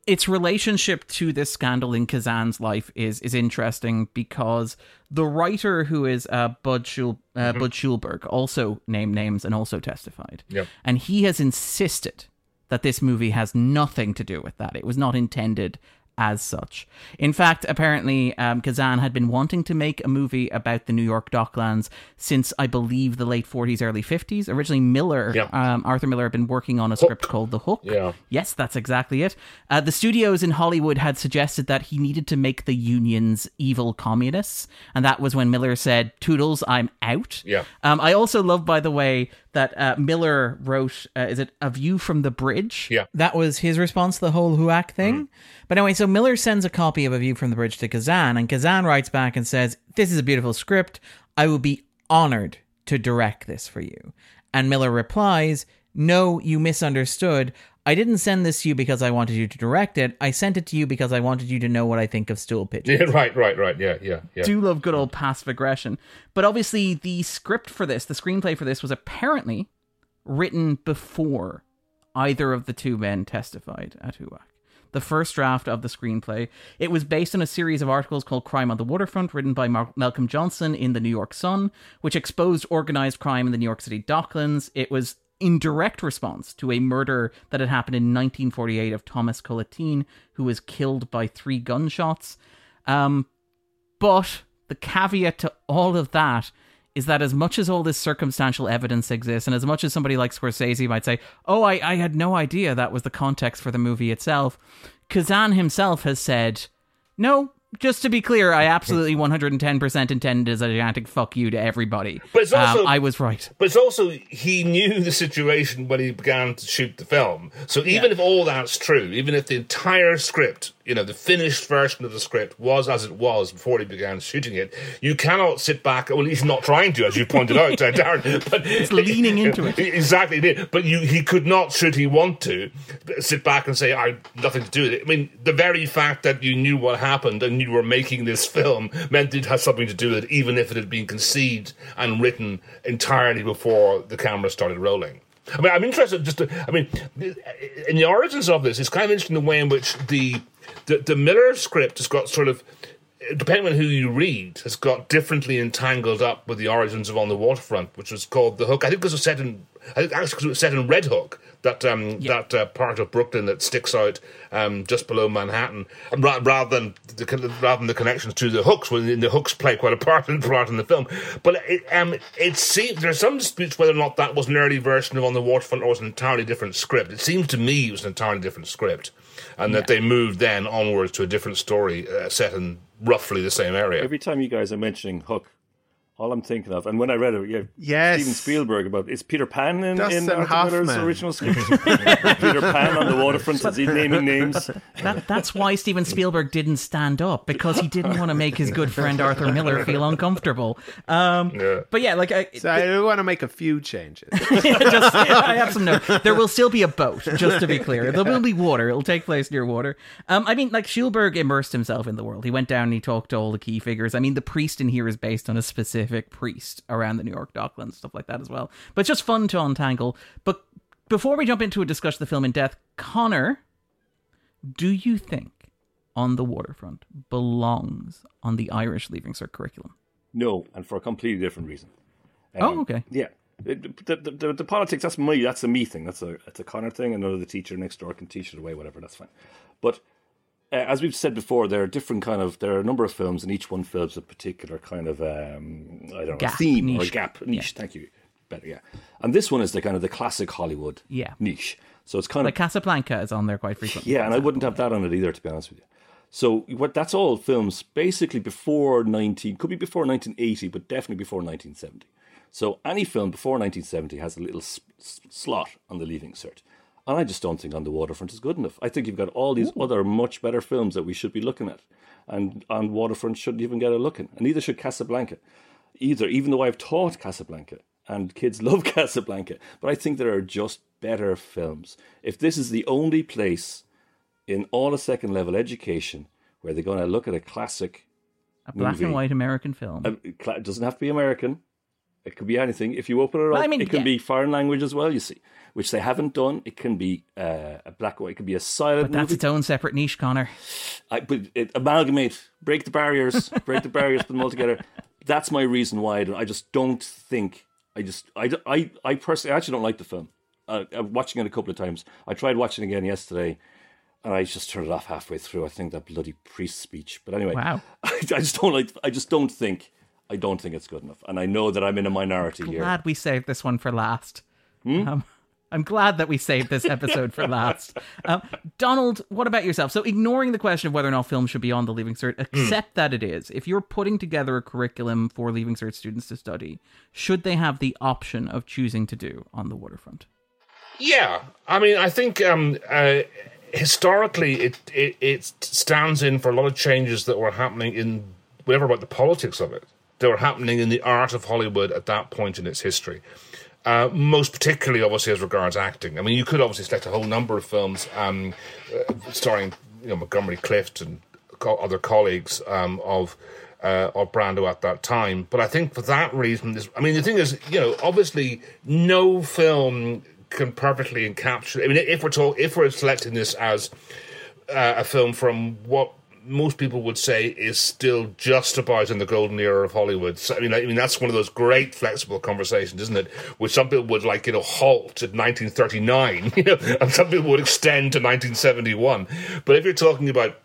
its relationship to this scandal in Kazan's life is is interesting because the writer who is uh, Bud Schul, uh, Bud Schulberg also named names and also testified, Yep. and he has insisted that this movie has nothing to do with that. It was not intended as such. In fact, apparently, um, Kazan had been wanting to make a movie about the New York Docklands since I believe the late 40s, early 50s. Originally, Miller, Yeah. um, Arthur Miller, had been working on a script called The Hook. Yeah. Yes, that's exactly it. Uh, the studios in Hollywood had suggested that he needed to make the unions evil communists, and that was when Miller said, "Toodles, I'm out." Yeah. Um, I also love, by the way, that uh, Miller wrote, uh, "Is it A View from the Bridge?" Yeah. that was his response to the whole Huac thing. But anyway, so Miller sends a copy of A View from the Bridge to Kazan, and Kazan writes back and says, "This is a beautiful script. I will be honored to direct this for you." And Miller replies, "No, you misunderstood. I didn't send this to you because I wanted you to direct it. I sent it to you because I wanted you to know what I think of stool pigeons." Yeah, right, right, right. Yeah, yeah, yeah. do love good old passive aggression. But obviously, the script for this, the screenplay for this, was apparently written before either of the two men testified at HUAC. The first draft of the screenplay. It was based on a series of articles called Crime on the Waterfront, written by Mar- Malcolm Johnson in the New York Sun, which exposed organized crime in the New York City docklands. It was in direct response to a murder that had happened in 1948 of Thomas Collentine, who was killed by three gunshots. Um, but the caveat to all of that is that as much as all this circumstantial evidence exists, and as much as somebody like Scorsese might say, Oh, I, I had no idea that was the context for the movie itself, Kazan himself has said, No, just to be clear, I absolutely 110% intended as a gigantic fuck you to everybody. But it's also- um, I was right. But it's also he knew the situation when he began to shoot the film. So even if all that's true, even if the entire script, you know, the finished version of the script was as it was before he began shooting it, you cannot sit back. Well, he's not trying to, as you pointed out, uh, Darren. But It's leaning into it. Exactly. But you, he could not, should he want to, sit back and say, "I nothing to do with it." I mean, the very fact that you knew what happened and you were making this film meant it had something to do with it, even if it had been conceived and written entirely before the camera started rolling. I mean, I'm interested. Just, to, I mean, in the origins of this, it's kind of interesting the way in which the the, the Miller script has got sort of depending on who you read, has got differently entangled up with the origins of On the Waterfront, which was called The Hook. I think this was set in I think actually it was set in Red Hook, that um, Yeah. that uh, part of Brooklyn that sticks out um, just below Manhattan, and ra- rather than the rather than the connections to the hooks, when the hooks play quite a part in, part in the film. But it, um, it seems there's some disputes whether or not that was an early version of On the Waterfront or was an entirely different script. It seems to me it was an entirely different script, and that they moved then onwards to a different story uh, set in roughly the same area. Every time you guys are mentioning Hook, all I'm thinking of, and when I read it, yeah, Yes. Steven Spielberg about is Peter Pan in, Dustin in Arthur Miller's original script. Peter Pan on the waterfront, is he naming names? That, that's why Steven Spielberg didn't stand up because he didn't want to make his good friend Arthur Miller feel uncomfortable. Um, Yeah. But yeah, like I, So I want to make a few changes. just, I have some notes. There will still be a boat, just to be clear. There will be water. It'll take place near water. Um, I mean, like Spielberg immersed himself in the world. He went down and he talked to all the key figures. I mean, the priest in here is based on a specific priest around the New York Docklands, stuff like that as well. But it's just fun to untangle. But before we jump into a discussion of the film in depth, Conor, do you think On the Waterfront belongs on the Irish Leaving Cert curriculum? No, and for a completely different reason. oh, um, okay. Yeah. It- The, the, the, politics, that's me, that's a me thing. That's a, that's a Conor thing. Another the teacher next door can teach it away, whatever, that's fine. But as we've said before, there are different kind of, there are a number of films, and each one fills a particular kind of, um, I don't know, Gap, theme or gap, niche, thank you. Better, yeah. And this one is the kind of the classic Hollywood Yeah. niche. So it's kind Like of, Casablanca is on there quite frequently. yeah, and I wouldn't have that on it either, to be honest with you. So what that's all films basically before 19, could be before 1980, but definitely before 1970. So any film before 1970 has a little s- s- slot on the leaving cert. And I just don't think On the Waterfront is good enough. I think you've got all these other much better films that we should be looking at. And On Waterfront shouldn't even get a look in. And neither should Casablanca. Either, even though I've taught Casablanca and kids love Casablanca. But I think there are just better films. If this is the only place in all of second level education where they're going to look at a classic. A black movie. and white American film. It doesn't have to be American. It could be anything. If you open it up, I mean, it can yeah. be foreign language as well. You see, which they haven't done. It can be uh, a black white. It could be a silent but that's movie. its own separate niche, Conor. I, but it, amalgamate, break the barriers, break the barriers, put them all together. That's my reason why I, I just don't think. I just I, I, I personally I actually don't like the film. Uh, I'm watching it a couple of times. I tried watching it again yesterday, and I just turned it off halfway through. I think that bloody priest speech. But anyway, Wow. I, just don't like. I just don't think. I don't think it's good enough, and I know that I'm in a minority here. I'm glad we saved this one for last. Hmm? Um, I'm glad that we saved this episode for last. Um, Donald, what about yourself? So, ignoring the question of whether or not film should be on the Leaving Cert, accept that it is. If you're putting together a curriculum for Leaving Cert students to study, should they have the option of choosing to do on the waterfront? Yeah, I mean, I think um, uh, historically it, it it stands in for a lot of changes that were happening in whatever about the politics of it. They were happening in the art of Hollywood at that point in its history. Uh, most particularly, obviously, as regards acting. I mean, you could obviously select a whole number of films um, uh, starring, you know, Montgomery Clift and co- other colleagues um, of uh, of Brando at that time. But I think for that reason, this, I mean, the thing is, you know, obviously, no film can perfectly encapsulate. I mean, if we're talk, if we're selecting this as uh, a film from what most people would say is still just about in the golden era of Hollywood. So, I mean, I mean that's one of those great flexible conversations, isn't it? Which some people would like, you know, halt at 1939, you know, and some people would extend to 1971. But if you're talking about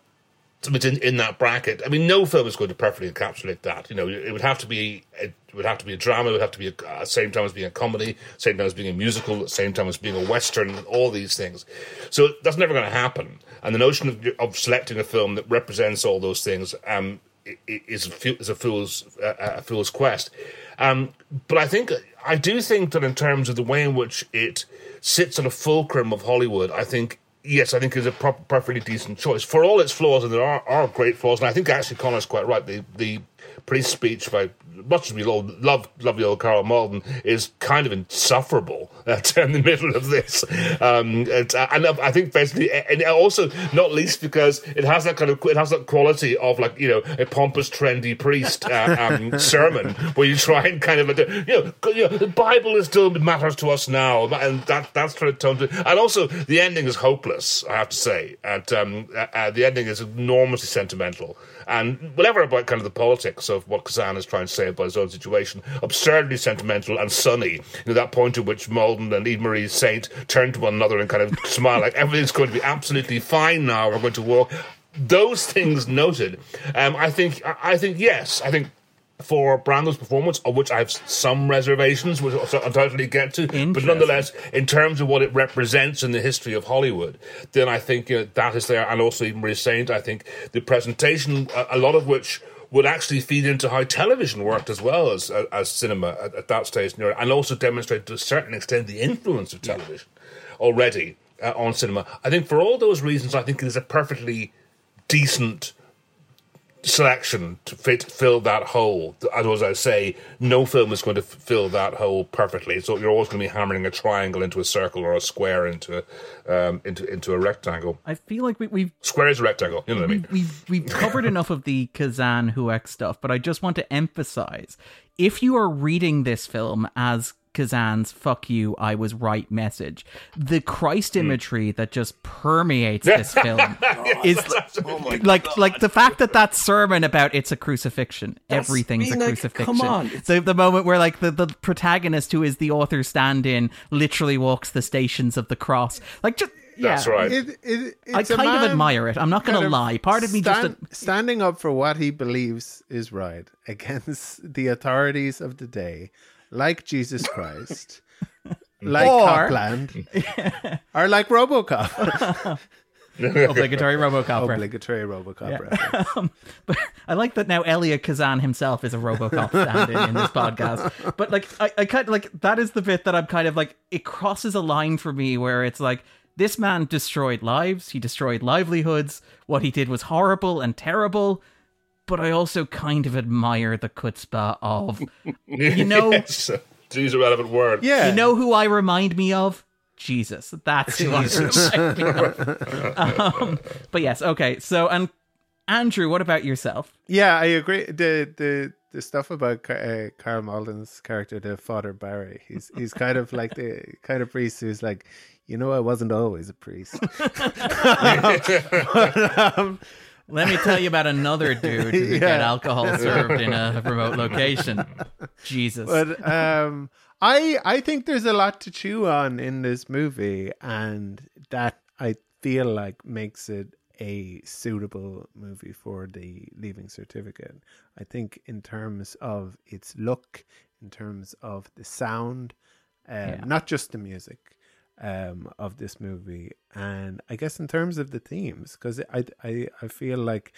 something in, in that bracket, I mean, no film is going to perfectly encapsulate that. You know, it would have to be it would have to be a drama, it would have to be at the same time as being a comedy, same time as being a musical, same time as being a western, all these things. So that's never going to happen. And the notion of, of selecting a film that represents all those things um, is a, is a fool's uh, a fool's quest. Um, but I think I do think that in terms of the way in which it sits on a fulcrum of Hollywood, I think yes, I think is a proper, perfectly decent choice for all its flaws, and there are, are great flaws. And I think actually Conor's quite right. The the speech by much as we all love lovely old Karl Malden is kind of insufferable at, in the middle of this. Um, it, and I think basically, and also not least because it has that kind of it has that quality of like you know a pompous, trendy priest uh, um, sermon where you try and kind of you know, you know the Bible is still matters to us now, and that that's trying to tone to. And also the ending is hopeless. I have to say, and um, uh, uh, the ending is enormously sentimental. And whatever about kind of the politics of what Kazan is trying to say about his own situation, absurdly sentimental and sunny. You know, that point at which Malden and Eva Marie Saint turn to one another and kind of smile like everything's going to be absolutely fine now. We're going to walk. Those things noted. Um, I think. I think yes. I think for Brando's performance, of which I have some reservations, which I'll undoubtedly get to. But nonetheless, in terms of what it represents in the history of Hollywood, then I think you know, that is there. And also, Eva Marie Saint, I think the presentation, a, a lot of which would actually feed into how television worked as well as as cinema at, at that stage, and also demonstrate to a certain extent the influence of television already uh, on cinema. I think for all those reasons, I think it is a perfectly decent selection to fit fill that hole. As I say, no film is going to f- fill that hole perfectly. So you're always going to be hammering a triangle into a circle or a square into um, into into a rectangle. I feel like we, we've Square is a rectangle. You know what I mean? we've we've covered enough of the Kazan HUAC stuff, but I just want to emphasize: if you are reading this film as Kazan's "fuck you, I was right" message, the Christ imagery that just permeates this film is like like the fact that that sermon about it's a crucifixion, everything's a like, crucifixion. come on, it's- The the moment where like the the protagonist who is the author stand-in literally walks the stations of the cross, like just. Yeah. That's right. It, it, I it's a kind of admire it. I'm not going to lie. Part of me stand- just standing up for what he believes is right against the authorities of the day, like Jesus Christ, like Or- Copland, or like RoboCop. obligatory RoboCop. Obligatory RoboCop. reference. Um, but I like that now Elia Kazan himself is a RoboCop stand-in in this podcast. But like, I, I kind of like that is the bit that I'm kind of like it crosses a line for me where it's like this man destroyed lives, he destroyed livelihoods. What he did was horrible and terrible. But I also kind of admire the chutzpah of, you know, Yes. to use a relevant word. Yeah. you know who I remind me of? Jesus. That's who I remind me of. Um, but yes, okay. So, and Andrew, what about yourself? Yeah, I agree. The the the stuff about Car- uh, Karl Malden's character, the Father Barry, he's he's kind of like the kind of priest who's like, you know, I wasn't always a priest. But, um, Let me tell you about another dude who could get alcohol served in a remote location. Jesus. but um, I I think there's a lot to chew on in this movie, and that I feel like makes it a suitable movie for the leaving certificate. I think in terms of its look, in terms of the sound, um, Yeah. not just the music. Um, of this movie, and I guess in terms of the themes, because I, I I feel like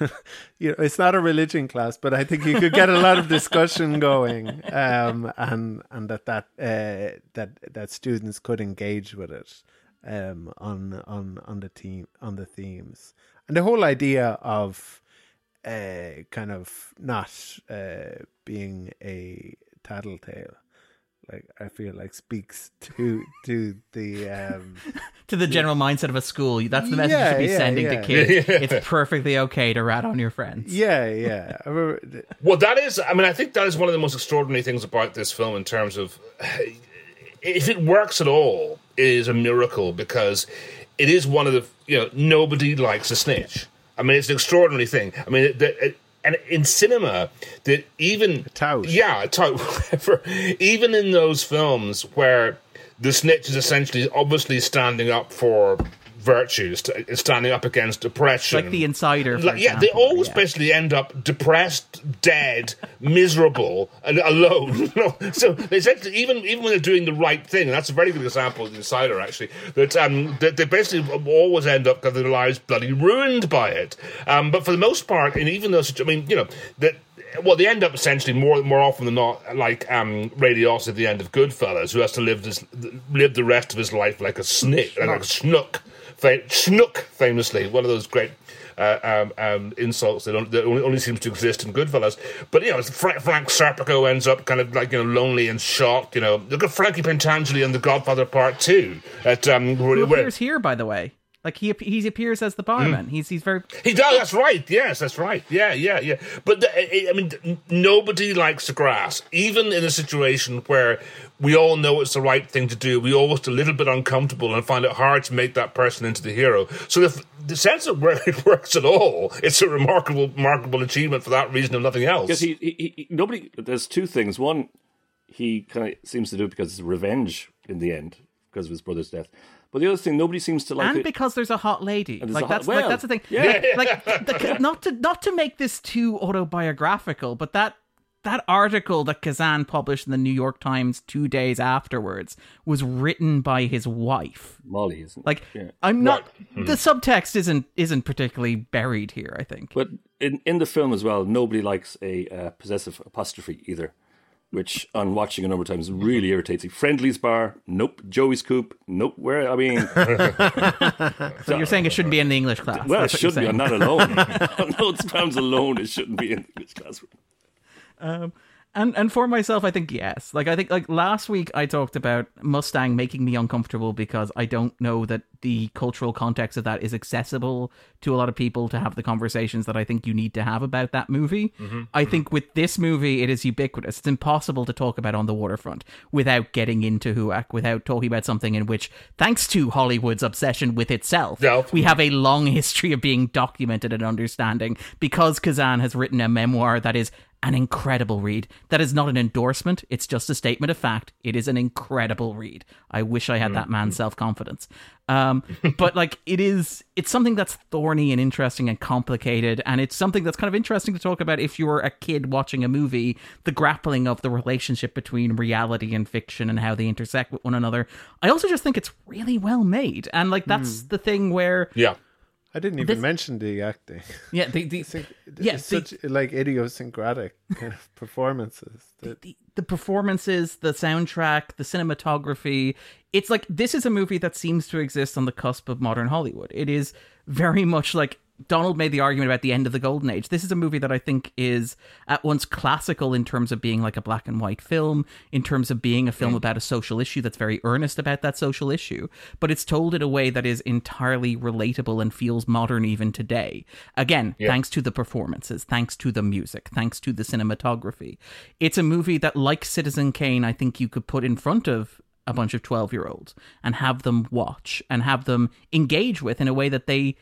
you know it's not a religion class, but I think you could get a lot of discussion going, um, and and that that uh, that that students could engage with it, um, on on on the team on the themes, and the whole idea of uh, kind of not uh, being a tattletale. Like I feel like speaks to to the um to the general mindset of a school, that's the message Yeah, you should be yeah, sending yeah. to kids. It's perfectly okay to rat on your friends. yeah yeah I remember, Well, that is, I mean, I think that is one of the most extraordinary things about this film in terms of if it works at all, it is a miracle because it is one of the, you know, nobody likes a snitch. I mean, it's an extraordinary thing. I mean, the, it, and in cinema, that even tout. yeah, tout, whatever. Even in those films where the snitch is essentially obviously standing up for virtues, st- standing up against oppression, Like the insider. For like, yeah, they always yeah. basically end up depressed, dead, miserable, and alone. so they essentially, even even when they're doing the right thing, and that's a very good example of the insider actually. That um, that they basically always end up getting their lives bloody ruined by it. Um, but for the most part, and even though I mean, you know that. Well, they end up essentially more more often than not like um, Ray Liotta at the end of Goodfellas, who has to live this live the rest of his life like a snake, like a schnook, Fa- schnook, famously one of those great uh, um, um, insults that, only, that only, only seems to exist in Goodfellas. But you know, Fra- Frank Serpico ends up kind of like you know lonely and shocked. You know, look at Frankie Pentangeli in The Godfather Part Two. At um, Who where, where- appears here, by the way? Like he he appears as the barman. Mm. He's he's very He does. That's right. Yes, that's right. Yeah, yeah, yeah. But the, I I mean, nobody likes the grass, even in a situation where we all know it's the right thing to do. We always a little bit uncomfortable and find it hard to make that person into the hero. So the, the sense of where it works at all, it's a remarkable, remarkable achievement for that reason and nothing else. Because he, he, he, nobody. There's two things. One, he kind of seems to do it because it's revenge in the end because of his brother's death. But the other thing, nobody seems to like and it. because there's a hot lady. there's Like a hot- that's well, like that's the thing. yeah. Like, like the, not to not to make this too autobiographical, but that that article that Kazan published in the New York Times two days afterwards was written by his wife. Molly isn't. Like Yeah. I'm not the subtext isn't isn't particularly buried here, I think. But in in the film as well, nobody likes a uh, possessive apostrophe either, which on watching a number of times really irritates me. Friendly's bar, nope. Joey's coop, nope. Where I mean, So you're saying it shouldn't be in the English class. well, it That's what you're should be. I'm not alone. On those grounds alone, it shouldn't be in the English classroom. Um, And and for myself, I think yes. Like I think like last week I talked about Mustang making me uncomfortable because I don't know that the cultural context of that is accessible to a lot of people to have the conversations that I think you need to have about that movie. Mm-hmm. Mm-hmm. I think with this movie it is ubiquitous. It's impossible to talk about on the waterfront without getting into HUAC, without talking about something in which, thanks to Hollywood's obsession with itself, we have a long history of being documented and understanding because Kazan has written a memoir that is an incredible read. That is not an endorsement, it's just a statement of fact. It is an incredible read. I wish I had that man's self confidence. Um, but like it is it's something that's thorny and interesting and complicated and it's something that's kind of interesting to talk about if you're a kid watching a movie the grappling of the relationship between reality and fiction and how they intersect with one another i also just think it's really well made and like that's the thing where yeah. I didn't even mention the acting. yeah the, the, Yeah, such like idiosyncratic kind of performances. That, the, the performances, the soundtrack, the cinematography. It's like this is a movie that seems to exist on the cusp of modern Hollywood. It is very much like Donald made the argument about the end of the golden age. This is a movie that I think is at once classical in terms of being like a black and white film, in terms of being a film mm. about a social issue that's very earnest about that social issue, but it's told in a way that is entirely relatable and feels modern even today. Again, thanks to the performances, thanks to the music, thanks to the cinematography. It's a movie that, like Citizen Kane, I think you could put in front of a bunch of 12 year olds and have them watch and have them engage with in a way that they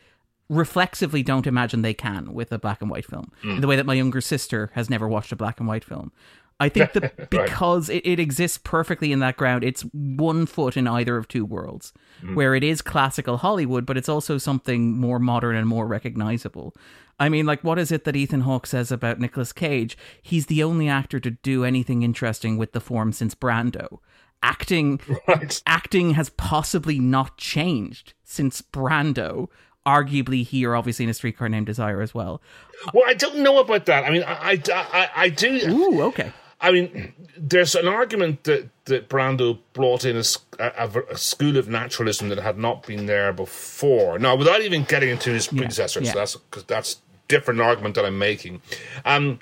reflexively don't imagine they can with a black and white film in the way that my younger sister has never watched a black and white film i think that because it, it exists perfectly in that ground it's one foot in either of two worlds mm. where it is classical hollywood but it's also something more modern and more recognizable I mean, like, what is it that Ethan Hawke says about Nicolas Cage? He's the only actor to do anything interesting with the form since Brando. Acting, Right. acting has possibly not changed since Brando. Arguably, here, obviously, in a streetcar named Desire as well. Well, I don't know about that. I mean, I, I, I, I do. Ooh, okay. I mean, there's an argument that, that Brando brought in a a school of naturalism that had not been there before. Now, without even getting into his predecessors, yeah. that's because that's different argument that I'm making. Um,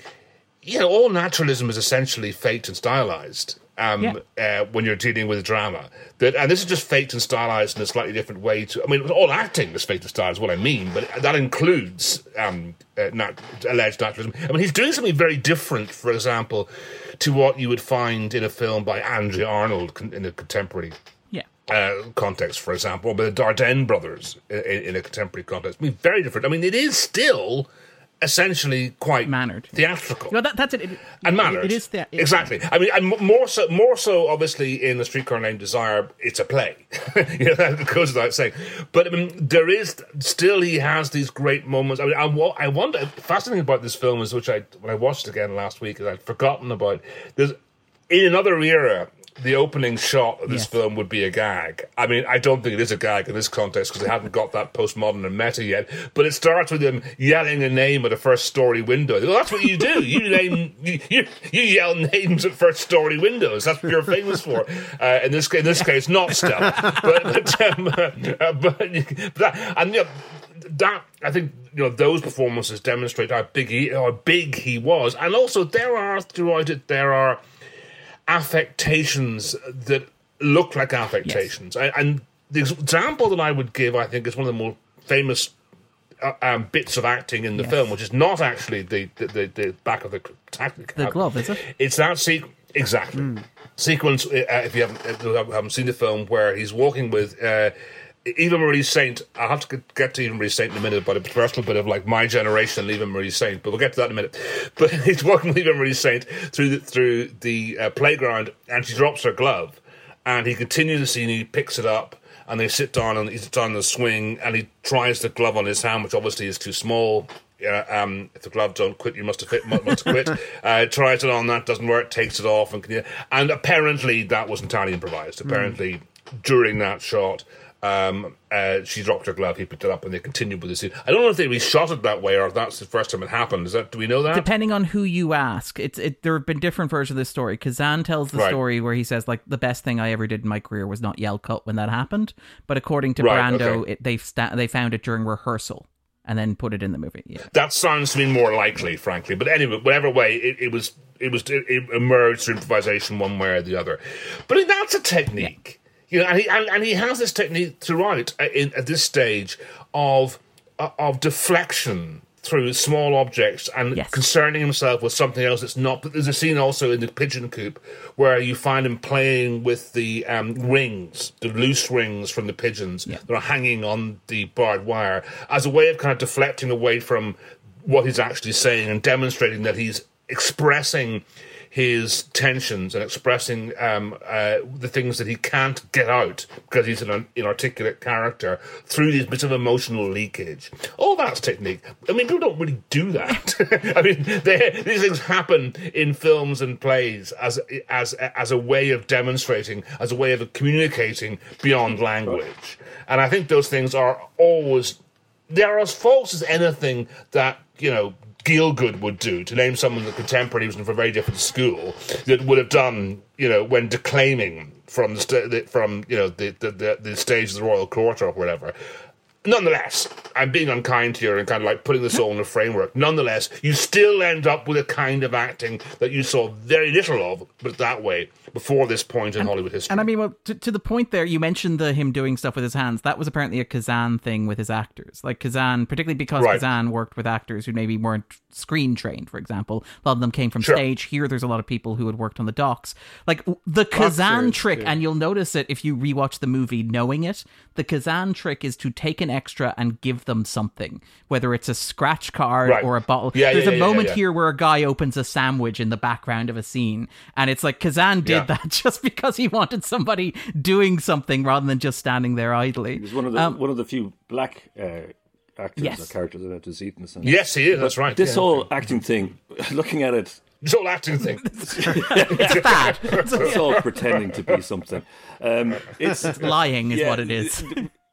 you know, all naturalism is essentially faked and stylized. Um, uh, when you're dealing with drama, that and this is just faked and stylized in a slightly different way. To I mean, all acting is faked and stylized, is what I mean, but that includes um, uh, nat- alleged naturalism. I mean, he's doing something very different, for example, to what you would find in a film by Andrea Arnold con- in a contemporary Yeah. uh, context, for example, or the Dardenne brothers in, in a contemporary context. I mean, very different. I mean, it is still essentially quite Mannered. theatrical No, that, that's it. It- and it- mannered. it is the, it- exactly. I mean, and more so, more so, obviously, in the Streetcar Named Desire, it's a play. you know, that goes without saying. But I mean, there is still he has these great moments. I mean, I, I wonder. Fascinating about this film is which I when I watched it again last week, is I'd forgotten about. There's in another era. The opening shot of this Yes. film would be a gag. I mean, I don't think it is a gag in this context because they haven't got that postmodern and meta yet. But it starts with him yelling a name at a first story window. Well, that's what you do. You name you, you, you yell names at first story windows. That's what you're famous for. Uh, in this in this case, not still. But but, um, uh, but, but that, and you know, that I think you know those performances demonstrate how big he how big he was, and also there are throughout it there are affectations that look like affectations, and, and the example that I would give, I think, is one of the more famous uh, um, bits of acting in the Yes. film, which is not actually the the, the, the back of the taxi The glove, is it? It's that sequence. Exactly. Sequence, uh, if you haven't, if you haven't seen the film, where he's walking with uh, Eva Marie Saint. I'll have to get- to Eva Marie Saint in a minute, but a personal bit of like my generation and Marie Saint. But we'll get to that in a minute. But he's walking with Eva Marie Saint through the, through the uh, playground, and she drops her glove, and he continues the scene. He picks it up. And they sit down and he sits on the swing and he tries the glove on his hand, which obviously is too small. Yeah, um, if the glove don't quit, you must have fit, must have quit. uh, tries it on, that doesn't work, takes it off, and can, and apparently that was entirely improvised. Apparently, during that shot, um, uh, she dropped her glove, he picked it up, and they continued with the scene. I don't know if they reshot it that way or if that's the first time it happened. Is that do we know that? Depending on who you ask, it's it. There have been different versions of this story. Kazan tells the Right. story where he says like the best thing I ever did in my career was not yell cut when that happened. But according to Right, Brando, okay. it, they sta- they found it during rehearsal and then put it in the movie. Yeah. That sounds to me more likely, frankly. But anyway, whatever way, it, it was it was it, it emerged through improvisation one way or the other. But that's a technique, you know, and he and, and he has this technique throughout in, at this stage of uh, of deflection through small objects and Yes. concerning himself with something else that's not. But there's a scene also in the pigeon coop where you find him playing with the um, rings, the loose rings from the pigeons that are hanging on the barbed wire, as a way of kind of deflecting away from what he's actually saying and demonstrating that he's expressing his tensions and expressing um, uh, the things that he can't get out because he's an inarticulate character through these bits of emotional leakage. All that's technique. I mean, people don't really do that. I mean, these things happen in films and plays as as as a way of demonstrating, as a way of communicating beyond language. And I think those things are always they're as false as anything that you know Gielgud would do to name someone that contemporary was from a very different school that would have done you know when declaiming from the, from you know the, the the the stage of the royal court or whatever. Nonetheless, I'm being unkind here and kind of like putting this all in a framework. Nonetheless, you still end up with a kind of acting that you saw very little of, but that way before this point in Hollywood history. And I mean, well, to, to the point there, you mentioned the him doing stuff with his hands. That was apparently a Kazan thing with his actors. Like Kazan, particularly because Right. Kazan worked with actors who maybe weren't screen trained, for example. A lot of them came from Sure. stage. Here, there's a lot of people who had worked on the docks. Like the Kazan trick, too. and you'll notice it if you rewatch the movie knowing it. The Kazan trick is to take an extra and give them something, whether it's a scratch card Right. or a bottle. Yeah, there's yeah, a yeah, yeah, moment yeah. here where a guy opens a sandwich in the background of a scene, and it's like Kazan did Yeah. that just because he wanted somebody doing something rather than just standing there idly. He was one of the Um, one of the few black uh, actors Yes. or characters that had to see it in the sense. yes, he is. That's right. This yeah. whole acting thing, looking at it, it's all acting thing. It's bad. it's all pretending to be something. Um, it's Lying is yeah, what it is.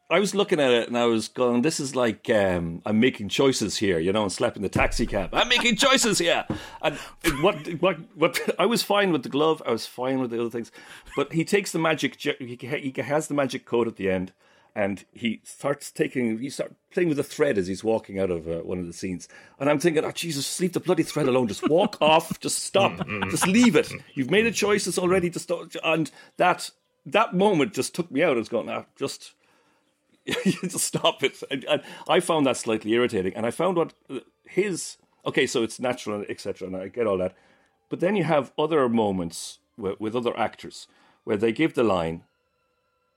I was looking at it and I was going, "This is like um, I'm making choices here," you know, and slapping the taxi cab. I'm making choices here. And what what what? I was fine with the glove. I was fine with the other things, but he takes the magic. He has the magic code at the end, and he starts taking. He starts playing with the thread as he's walking out of uh, one of the scenes. And I'm thinking, "Oh Jesus, leave the bloody thread alone. Just walk off. Just stop. Just leave it. You've made a choice. It's already just." And that that moment just took me out. I was going, ah, just stop it. And I found that slightly irritating. And I found what uh, his okay, so it's natural, etc. And I get all that, but then you have other moments with, with other actors where they give the line,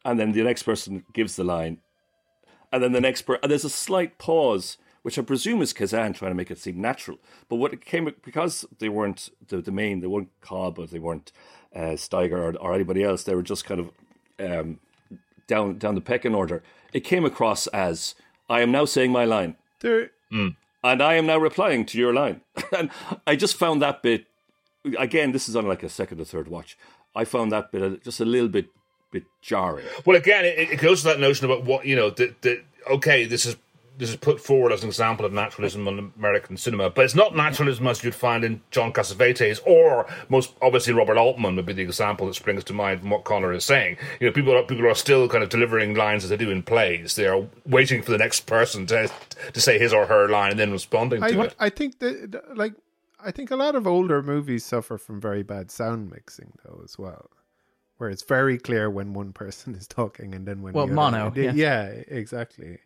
and then the next person gives the line, and then the next person, and there's a slight pause. Which I presume is Kazan trying to make it seem natural, but what it came because they weren't the, the main, they weren't Cobb or they weren't uh, Steiger or, or anybody else. They were just kind of um, down down the pecking order, it came across as I am now saying my line, There, mm. and I am now replying to your line. and I just found that bit again. This is on like a second or third watch. I found that bit just a little bit bit jarring. Well, again, it, it goes to that notion about what you know. That, that okay, this is this is put forward as an example of naturalism in American cinema, but it's not naturalism as you'd find in John Cassavetes or most obviously Robert Altman would be the example that springs to mind from what Conor is saying. You know, people are, people are still kind of delivering lines as they do in plays. They are waiting for the next person to to say his or her line and then responding to I, it. I think that like I think a lot of older movies suffer from very bad sound mixing though as well. where it's very clear when one person is talking and then when Well, the mono, Other, yeah. yeah, exactly.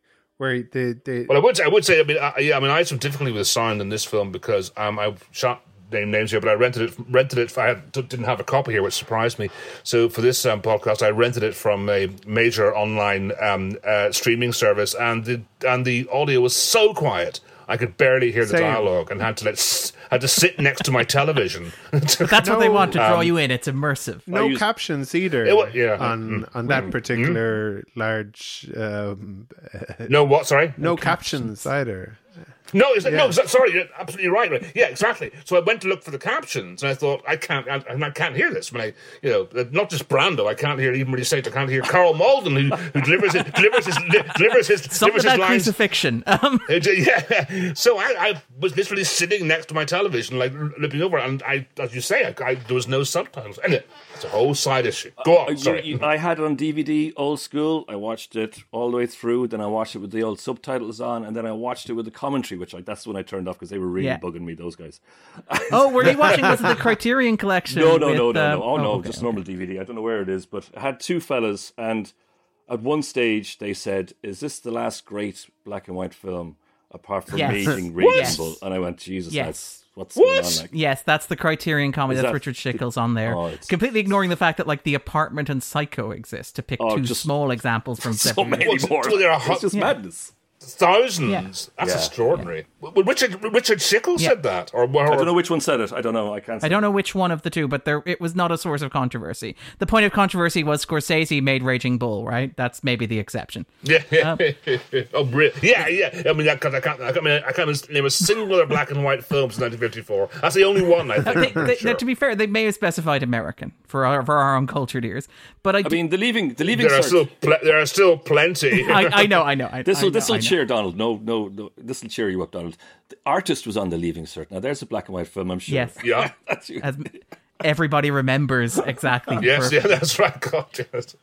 Where the the Well, I would, I would say, I mean, I, yeah, I mean, I had some difficulty with the sound in this film because um, I shot name names here, but I rented it. Rented it. I had, didn't have a copy here, which surprised me. So for this um, podcast, I rented it from a major online um, uh, streaming service, and the and the audio was so quiet. I could barely hear the Same. dialogue, and had to let s- had to sit next to my television. That's what they want to draw um, you in. It's immersive. no use- captions either It yeah. on on that particular large um, no, what? Sorry. no captions either. No, is that, no, Yeah. is sorry, you're absolutely right, right. Yeah, exactly. So I went to look for the captions, and I thought I can't, I, I can't hear this when I, you know, not just Brando. I can't hear even when you say. I can't hear Karl Malden who, who delivers his delivers his delivers his Something delivers his about lines. crucifixion. Um, Uh, Yeah, so I, I was literally sitting next to my television, like looking over, and I, as you say, I, I, there was no subtitles. Anyway, it's a whole side issue. Go on, You- sorry. you- I had it on DVD, old school. I watched it all the way through. Then I watched it with the old subtitles on, and then I watched it with the commentary, which I, that's when I turned off because they were really Yeah. bugging me. Those guys. oh, were you watching? Was it the Criterion Collection? No, no, with, no, no, um, no. Oh, no, okay, just okay. normal DVD. I don't know where it is, but I had two fellas, and at one stage they said, "Is this the last great black and white film apart from Yes. Meeting What? Reasonable?" And I went, "Jesus, Yes. lads, what's What? going on?" Like, Yes, that's the Criterion comedy. Is That's Richard Schickel's on there. Oh, Completely ignoring the fact that like The Apartment and Psycho exist to pick Oh, two just- small examples from so many more. there are it's hot- just madness. Thousands. That's Yeah. extraordinary. Well, Richard Richard Schickel Yeah. said that, or, or I don't know which one said it. I don't know. I can't. I don't know which one of the two, but there it was not a source of controversy. The point of controversy was Scorsese made Raging Bull, right? That's maybe the exception. Yeah, yeah. Uh, oh, really? Yeah, yeah. I mean, because I can't, I can't, I mean, I can't name a single other black and white film since 1954. That's the only one I think. They, they, Sure. now, to be fair, they may have specified American for our, for our uncultured ears, but I, I do- mean, the leaving, the leaving. there are still, pl- there are still plenty. I, I know, I know. I, This will this will I know. Cheer Donald. No, no, no. This will cheer you up, Donald. The artist was on the Leaving Cert. Now there's a black and white film. I'm sure. Yes. yeah. That's you. As everybody remembers exactly. Yes, yeah, that's right. God, yes.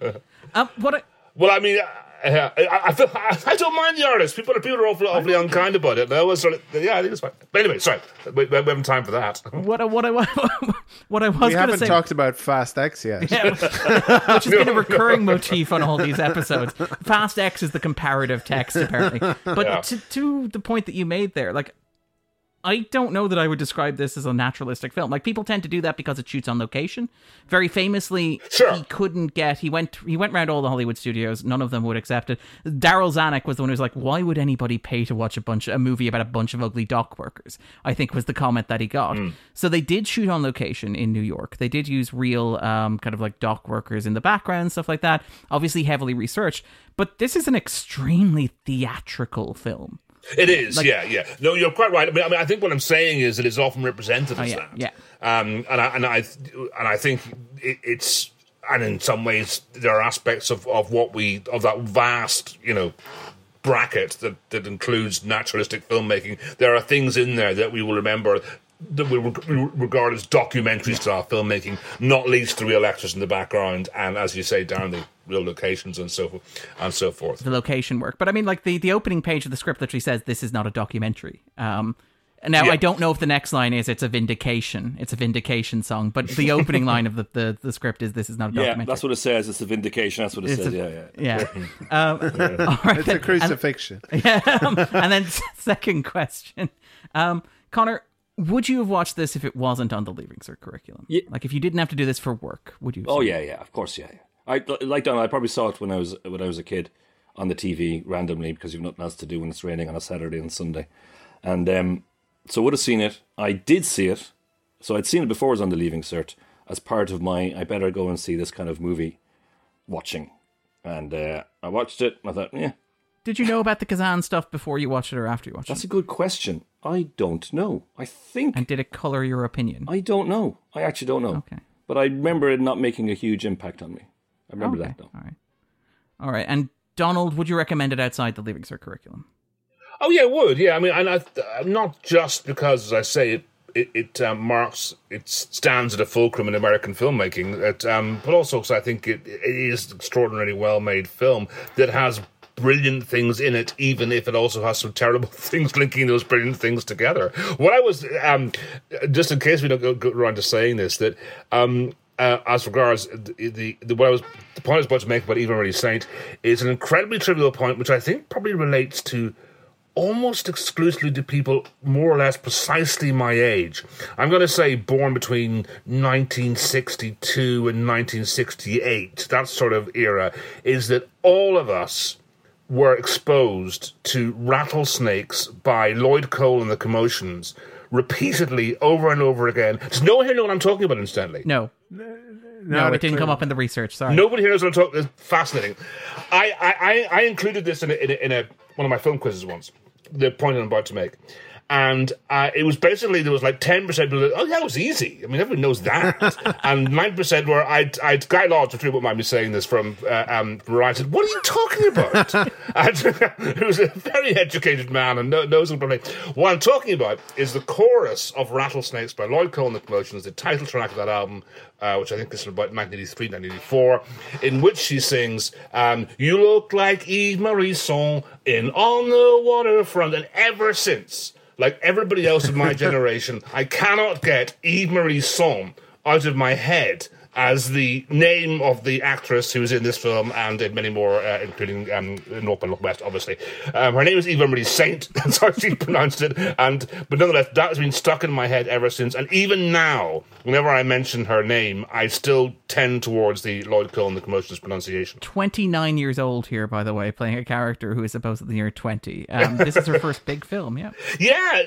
Um, what? I, Well, I mean, uh, I, I, feel, I, I don't mind the artist. People are people are awfully, awfully unkind about it. And I always sort of, yeah, I think it's fine. But anyway, sorry, we, we haven't time for that. what? I- What? I, what I was We haven't say. talked about Fast X yet. Yeah, which has been a recurring motif on all these episodes. Fast X is the comparative text, apparently. But Yeah. to, to the point that you made there, like, I don't know that I would describe this as a naturalistic film. Like people tend to do that because it shoots on location. Very famously, Sure. he couldn't get. He went. He went around all the Hollywood studios. None of them would accept it. Darryl Zanuck was the one who was like, "Why would anybody pay to watch a bunch a movie about a bunch of ugly dock workers?" I think was the comment that he got. So they did shoot on location in New York. They did use real, um, kind of like dock workers in the background, stuff like that. Obviously, heavily researched. But this is an extremely theatrical film. It is, yeah, yeah. No, you're quite right. I mean, I mean, I think what I'm saying is that it is often represented as yeah, that. yeah. Um, and I and I and I think it, it's and in some ways there are aspects of, of what we of that vast, you know, bracket that that includes naturalistic filmmaking. There are things in there that we will remember. That we regard as documentary style filmmaking, not least the real actors in the background, and as you say, down the real locations and so forth, and so forth. the location work. But I mean, like the, the opening page of the script literally says this is not a documentary. Um, now Yeah. I don't know if the next line is it's a vindication. It's a vindication song, but the opening line of the, the, the script is this is not a documentary. Yeah, documentary. that's what it says. It's a vindication. That's what it It's says. a- yeah, yeah. yeah. Um, all right. It's a crucifixion. And, um, and then second question, um, Conor, would you have watched this if it wasn't on the Leaving Cert curriculum? Yeah. Like if you didn't have to do this for work, would you? have Oh yeah, yeah. Of course, yeah. yeah. I like Donald. I probably saw it when I was when I was a kid on the TV randomly because you've nothing else to do when it's raining on a Saturday and Sunday, and um, so would have seen it. I did see it, so I'd seen it before it was on the Leaving Cert as part of my I better go and see this kind of movie watching, and uh, I watched it. and I thought, yeah, Did you know about the Kazan stuff before you watched it or after you watched that's it? That's a good question. I don't know. I think And did it color your opinion? I don't know. I actually don't know. Okay. But I remember it not making a huge impact on me. I remember okay. that though. All right. All right. And Donald, would you recommend it outside the Leaving Cert curriculum? Oh yeah, it would yeah. I mean, and I, not just because, as I say, it it, it um, marks it stands at a fulcrum in American filmmaking, it, um, but also because I think it, it is an extraordinarily well made film that has brilliant things in it, even if it also has some terrible things linking those brilliant things together. What I was um, just in case we don't go, go around to saying this that. Um, uh, as regards the, the, the what I was the point I was about to make about Eva Marie Saint is an incredibly trivial point, which I think probably relates to almost exclusively to people more or less precisely my age. I'm going to say born between 1962 and 1968, that sort of era, is that all of us were exposed to rattlesnakes by Lloyd Cole and the Commotions repeatedly over and over again. Does no one here know what I'm talking about, incidentally? No. No, it didn't come up in the research. Sorry. Nobody here knows what I'm talking about. Fascinating. I, I, I, I included this in, a, in, a, in a, one of my film quizzes once, the point I'm about to make and uh, it was basically there was like ten percent people. oh, that was easy. I mean, everyone knows that. and nine percent were I'd I'd Guy Lodge, if you wouldn't mind me saying this from uh, um, from Ryan said, "What are you talking about?" and was a very educated man and knows what I'm What I'm talking about is the chorus of Rattlesnakes by Lloyd Cole and the Commotions, the title track of that album. Uh, which I think is about 1983, 1984, in which she sings, um, You look like Eve Marie Saint in On the Waterfront. And ever since, like everybody else of my generation, I cannot get Eve Marie Saint out of my head as the name of the actress who was in this film and in many more, uh, including um, North by Northwest, obviously. Um, her name is Eva Marie Saint. That's how she pronounced it. And but nonetheless, that has been stuck in my head ever since. And even now, whenever I mention her name, I still tend towards the Lloyd Cole and the Commotions pronunciation. Twenty nine years old here, by the way, playing a character who is supposedly near twenty. Um, this is her first big film. Yeah. Yeah.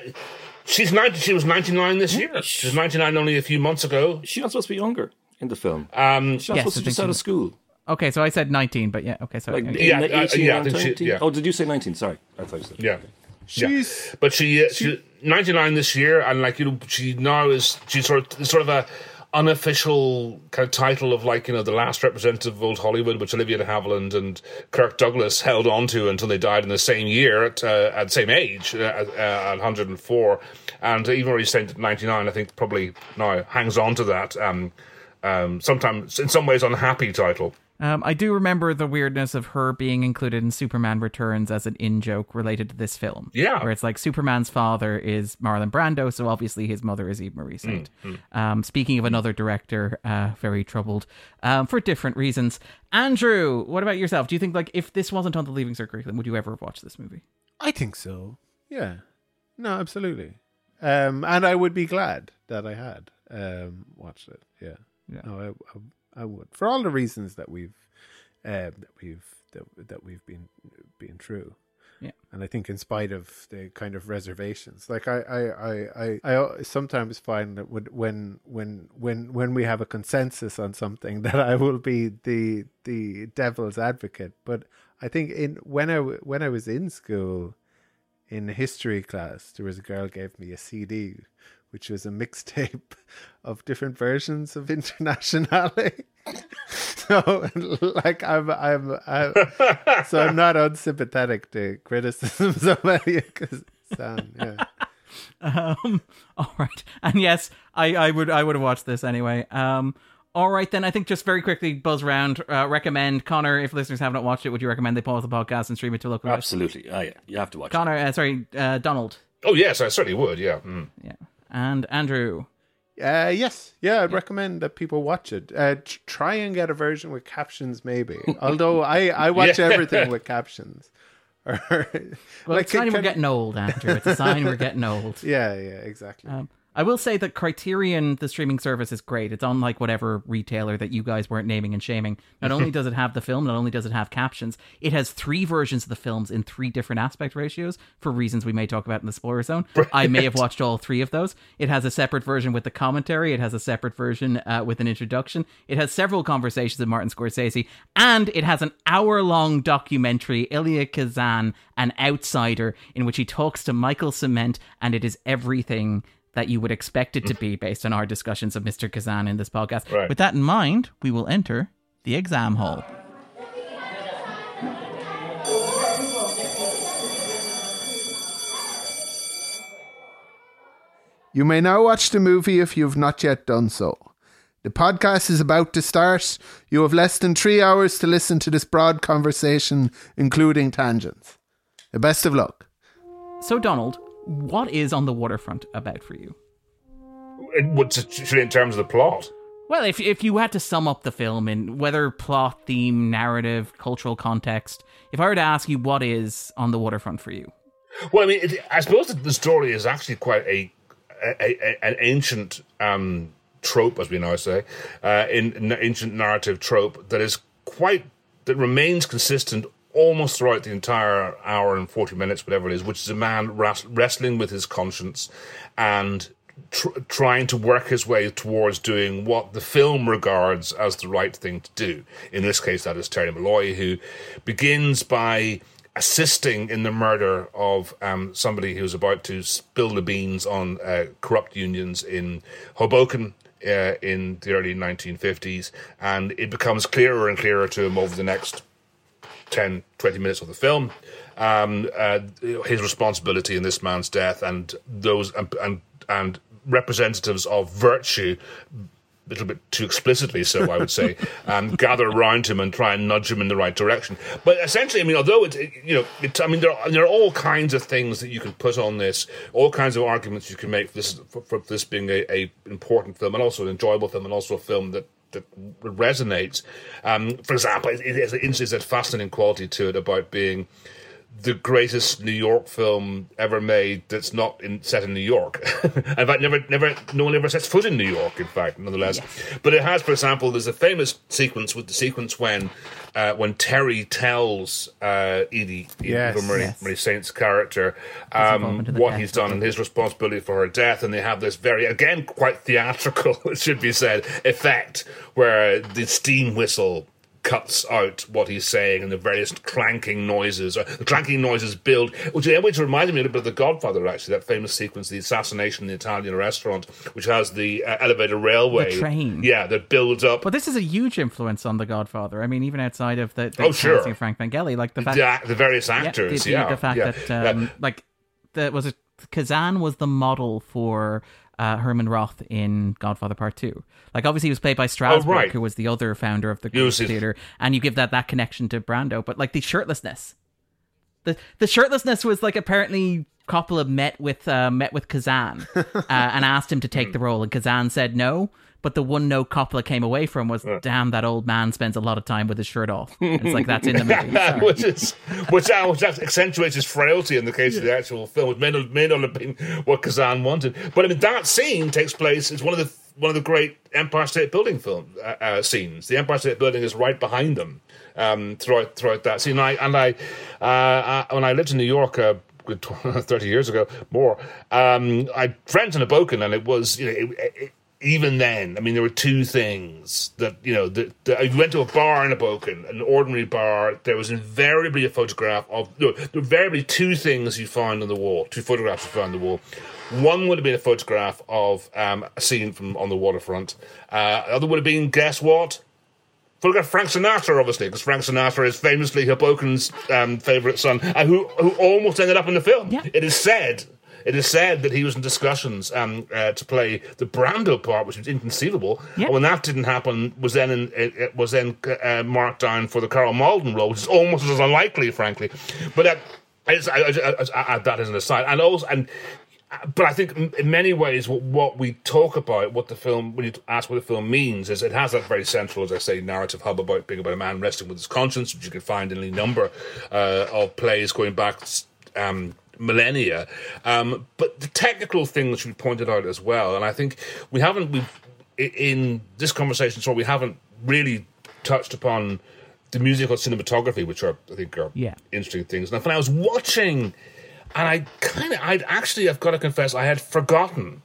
She's 90, she was 99 this year. She was 99 only a few months ago. She's not supposed to be younger in the film. Um, She's not Yes, supposed to just out of school. Okay, so I said 19, but yeah, okay, sorry. Like, okay. Yeah, in uh, 18 yeah, I or think she- 19? yeah. Oh, did you say 19? Sorry. I thought you said. Yeah. She's yeah. But she, uh, she, 99 this year, and like you know, she now is she's sort of sort of a unofficial kind of title of like you know the last representative of old Hollywood, which Olivia de Havilland and Kirk Douglas held on to until they died in the same year at uh, at the same age uh, at, uh, at 104, and even Marie Saint at 99, I think probably now hangs on to that. Um, um, sometimes in some ways unhappy title. Um, I do remember the weirdness of her being included in Superman Returns as an in joke related to this film. Yeah. Where it's like Superman's father is Marlon Brando, so obviously his mother is Eve Marie Saint. Um, speaking of another director, uh, very troubled um, for different reasons. Andrew, what about yourself? Do you think, like, if this wasn't on the Leaving Cert curriculum, would you ever have watched this movie? I think so. Yeah. No, absolutely. Um, and I would be glad that I had um, watched it. Yeah. Yeah. No, I, I, I would for all the reasons that we've um, that we've that, that we've been been through. Yeah. And I think in spite of the kind of reservations, like I, I, I, I, I sometimes find that when, when, when, when, when we have a consensus on something, that I will be the the devil's advocate. But I think in when I when I was in school, in history class, there was a girl gave me a CD, which was a mixtape of different versions of Internationale. so, like, I'm, I'm, I'm so I'm not unsympathetic to criticisms of any sound, yeah. Um, all right, and yes, I, I would I would have watched this anyway. Um, all right then. I think just very quickly buzz round. Uh, recommend Conor if listeners have not watched it. Would you recommend they pause the podcast and stream it to local? Absolutely. Ah, yeah. You have to watch it. Conor, uh, sorry, uh, Donald. Oh yes, I certainly would. Yeah. Mm. Yeah, and Andrew. Uh, yes, yeah, I'd recommend that people watch it. Uh, tr- try and get a version with captions, maybe. Although I, I watch Yeah. everything with captions. Well, it's a sign we're getting old, Andrew. It's a sign we're getting old. Yeah, yeah, exactly. Um, I will say that Criterion, the streaming service, is great. It's on like whatever retailer that you guys weren't naming and shaming. Not only does it have the film, not only does it have captions, it has three versions of the films in three different aspect ratios for reasons we may talk about in the spoiler zone. I may have watched all three of those. It has a separate version with the commentary. It has a separate version uh, with an introduction. It has several conversations with Martin Scorsese, and it has an hour-long documentary, Elia Kazan, an outsider, in which he talks to Michel Ciment, and it is everything that you would expect it to mm-hmm. be based on our discussions of Mr. Kazan in this podcast. Right. With that in mind, we will enter the exam hall. You may now watch the movie if you have not yet done so. The podcast is about to start. You have less than three hours to listen to this broad conversation, including tangents. The best of luck. So, Donald, what is on the waterfront about for you? In terms of the plot. Well, if if you had to sum up the film in whether plot, theme, narrative, cultural context, if I were to ask you what is on the waterfront for you, Well, I mean, it, I suppose that the story is actually quite a, a, a an ancient um, trope, as we now say, uh, in, in ancient narrative trope that is quite that remains consistent almost throughout the entire hour and forty minutes, whatever it is, which is a man wrestling with his conscience and. Tr- trying to work his way towards doing what the film regards as the right thing to do. In this case, that is Terry Malloy, who begins by assisting in the murder of um, somebody who's about to spill the beans on uh, corrupt unions in Hoboken. Uh, in the early 1950s, and it becomes clearer and clearer to him over the next 10, 20 minutes of the film, um, uh, his responsibility in this man's death, and those and and, and representatives of virtue a little bit too explicitly so, I would say, um, gather around him and try and nudge him in the right direction. But essentially, I mean, although it's, it, you know, it, I mean, there are, there are all kinds of things that you can put on this, all kinds of arguments you can make for this, for, for this being a, a important film and also an enjoyable film and also a film that that resonates. Um, for example, it, it has it has a fascinating quality to it about being the greatest New York film ever made that's not in, set in New York. in fact, never, never, no one ever sets foot in New York. In fact, nonetheless, but it has, for example, there's a famous sequence with the sequence when. Uh, when Terry tells uh, Edie, Yes. Eva Marie, Yes. Marie Saint's character, um, into what he's done and his responsibility for her death, and they have this very, again, quite theatrical, it should be said, effect where the steam whistle cuts out what he's saying and the various clanking noises. The clanking noises build, which, which reminded me a little bit of The Godfather, actually, that famous sequence, the assassination in the Italian restaurant, which has the uh, elevated railway. The train. Yeah, that builds up. but this is a huge influence on The Godfather. I mean, even outside of the, the Oh, sure. of Frank Pentangeli, like the fact, the, the various yeah, actors, the, yeah. the, fact yeah, that um, like that was it. Kazan was the model for uh, Hyman Roth in Godfather Part Two. Like obviously he was played by Strasberg, Oh, right. who was the other founder of the yes. theater, and you give that that connection to Brando. But like the shirtlessness, the the shirtlessness was like apparently Coppola met with uh, met with Kazan uh, and asked him to take the role, and Kazan said no. But the one note Coppola came away from was, "Damn, that old man spends a lot of time with his shirt off." It's like that's in the movie. Which is which, uh, which accentuates his frailty in the case of the actual film. It may not, may not have been what Kazan wanted, but I mean that scene takes place. It's one of the one of the great Empire State Building film uh, uh, scenes. The Empire State Building is right behind them um, throughout throughout that scene. And I and I, uh, I when I lived in New York. Uh, good 30 years ago, more. Um, I had friends in Hoboken, and it was, you know, it, it, even then, I mean, there were two things that you know. That, that you went to a bar in Hoboken, an ordinary bar. There was invariably a photograph of. No, there were invariably two things you find on the wall. Two photographs you find on the wall. One would have been a photograph of um, a scene from on the waterfront. Uh, the other would have been guess what? Photograph Frank Sinatra, obviously, because Frank Sinatra is famously Hoboken's um, favourite son, uh, who who almost ended up in the film. Yeah. It is said. It is said that he was in discussions um, uh, to play the Brando part, which was inconceivable. Yeah. And when that didn't happen, was then in, it, it was then uh, marked down for the Karl Malden role, which is almost as unlikely, frankly. But uh, I, I, I, I, I add an aside, and also and. But I think in- in many ways, what, what we talk about, what the film, when you ask what the film means, is it has that very central, as I say, narrative hub about being about a man wrestling with his conscience, which you can find in any number uh, of plays going back um, millennia. Um, but the technical thing that you pointed out as well, and I think we haven't, we've, in this conversation, so we haven't really touched upon the musical cinematography, which are, I think, are Yeah. interesting things. Now, when I was watching, and I kind of, I'd actually, I've got to confess, I had forgotten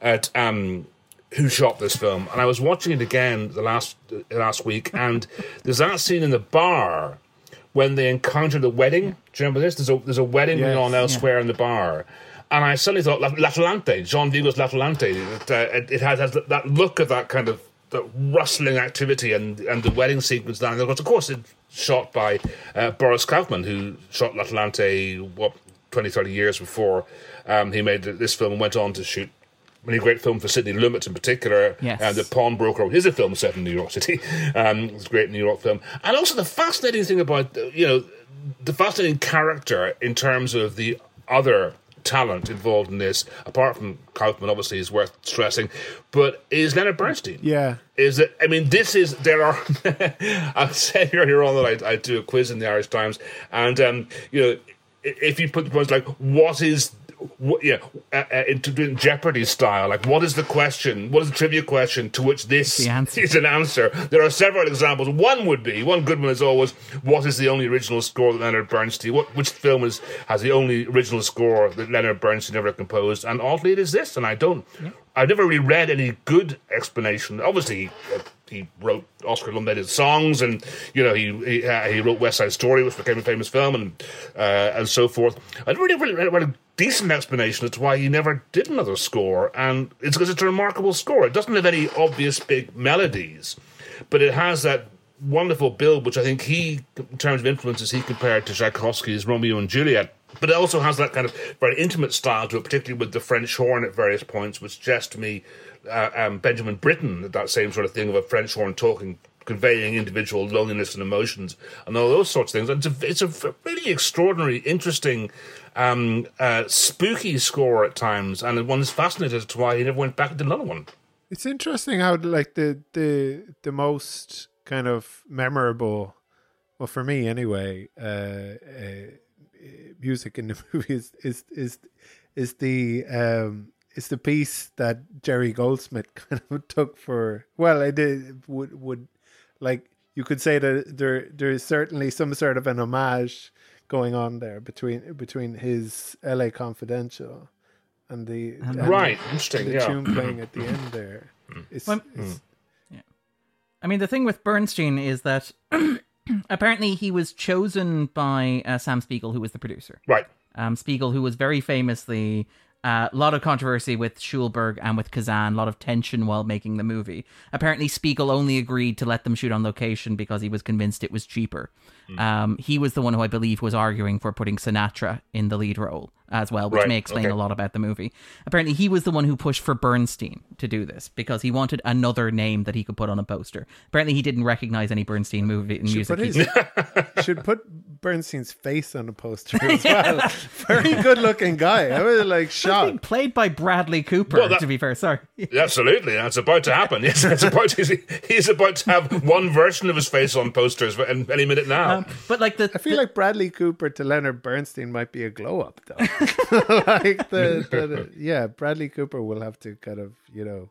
at um, who shot this film, and I was watching it again the last last week, and there's that scene in the bar when they encounter the wedding. Do you remember this? There's a there's a wedding going on elsewhere in the bar. And I suddenly thought, La- L'Atalante, Jean Vigo's L'Atalante, it, uh, it, it has, has that look of that kind of that rustling activity and, and the wedding sequence down there. Of course, it's shot by uh, Boris Kaufman, who shot L'Atalante, what, 20, 30 years before um, he made this film and went on to shoot many great films for Sidney Lumet in particular. Yes. And The Pawnbroker is a film set in New York City. Um, it's a great New York film. And also the fascinating thing about, uh, you know, the fascinating character in terms of the other talent involved in this, apart from Kaufman, obviously, is worth stressing, but is Leonard Bernstein. Yeah. Is it? I mean, this is there are. I've said earlier on that I, I do a quiz in the Irish Times, and um, you know, if you put the points like, what is what, yeah, uh, uh, into doing Jeopardy style. Like, what is the question? What is the trivia question to which this is an answer? There are several examples. One would be one good one is always what is the only original score that Leonard Bernstein? What which film is has the only original score that Leonard Bernstein ever composed? And oddly, it is this. And I don't. Yeah. I've never really read any good explanation. Obviously. Uh, he wrote Oscar nominated songs, and you know he he, uh, he, wrote West Side Story, which became a famous film, and uh, and so forth. I didn't really, really read a decent explanation as to why he never did another score, and it's because it's a remarkable score. It doesn't have any obvious big melodies, but it has that wonderful build, which I think he, in terms of influences, he compared to Tchaikovsky's Romeo and Juliet. But it also has that kind of very intimate style to it, particularly with the French horn at various points, which suggests to me uh, um, Benjamin Britten, that same sort of thing of a French horn talking, conveying individual loneliness and emotions, and all those sorts of things. And it's a, it's a really extraordinary, interesting, um, uh, spooky score at times, and one is fascinated as to why he never went back and did another one. It's interesting how like the the the most kind of memorable, well for me anyway, uh, uh, music in the movie is is is, is the um, it's the piece that Jerry Goldsmith kind of took for. Well, I did would would like you could say that there there is certainly some sort of an homage going on there between between his L.A. Confidential and the and right the, interesting the yeah. tune playing at the end there. Hmm. It's, well, it's, yeah. I mean, the thing with Bernstein is that apparently he was chosen by uh, Sam Spiegel, who was the producer. Right. Um, Spiegel, who was very famously a uh, lot of controversy with Schulberg and with Kazan, a lot of tension while making the movie. Apparently, Spiegel only agreed to let them shoot on location because he was convinced it was cheaper. Mm. Um, he was the one who I believe was arguing for putting Sinatra in the lead role as well, which right. may explain okay. a lot about the movie. Apparently, he was the one who pushed for Bernstein to do this because he wanted another name that he could put on a poster. Apparently, he didn't recognize any Bernstein movie in should music. Put his, should put Bernstein's face on a poster as well. Very good looking guy. I was like shocked. Played by Bradley Cooper, well, that, to be fair. Sorry. Absolutely, that's about to happen. Yes, it's about to, he's about to have one version of his face on posters any minute now. Um, but like the, I feel the, like Bradley Cooper to Leonard Bernstein might be a glow up though. like the, the, yeah, Bradley Cooper will have to kind of you know,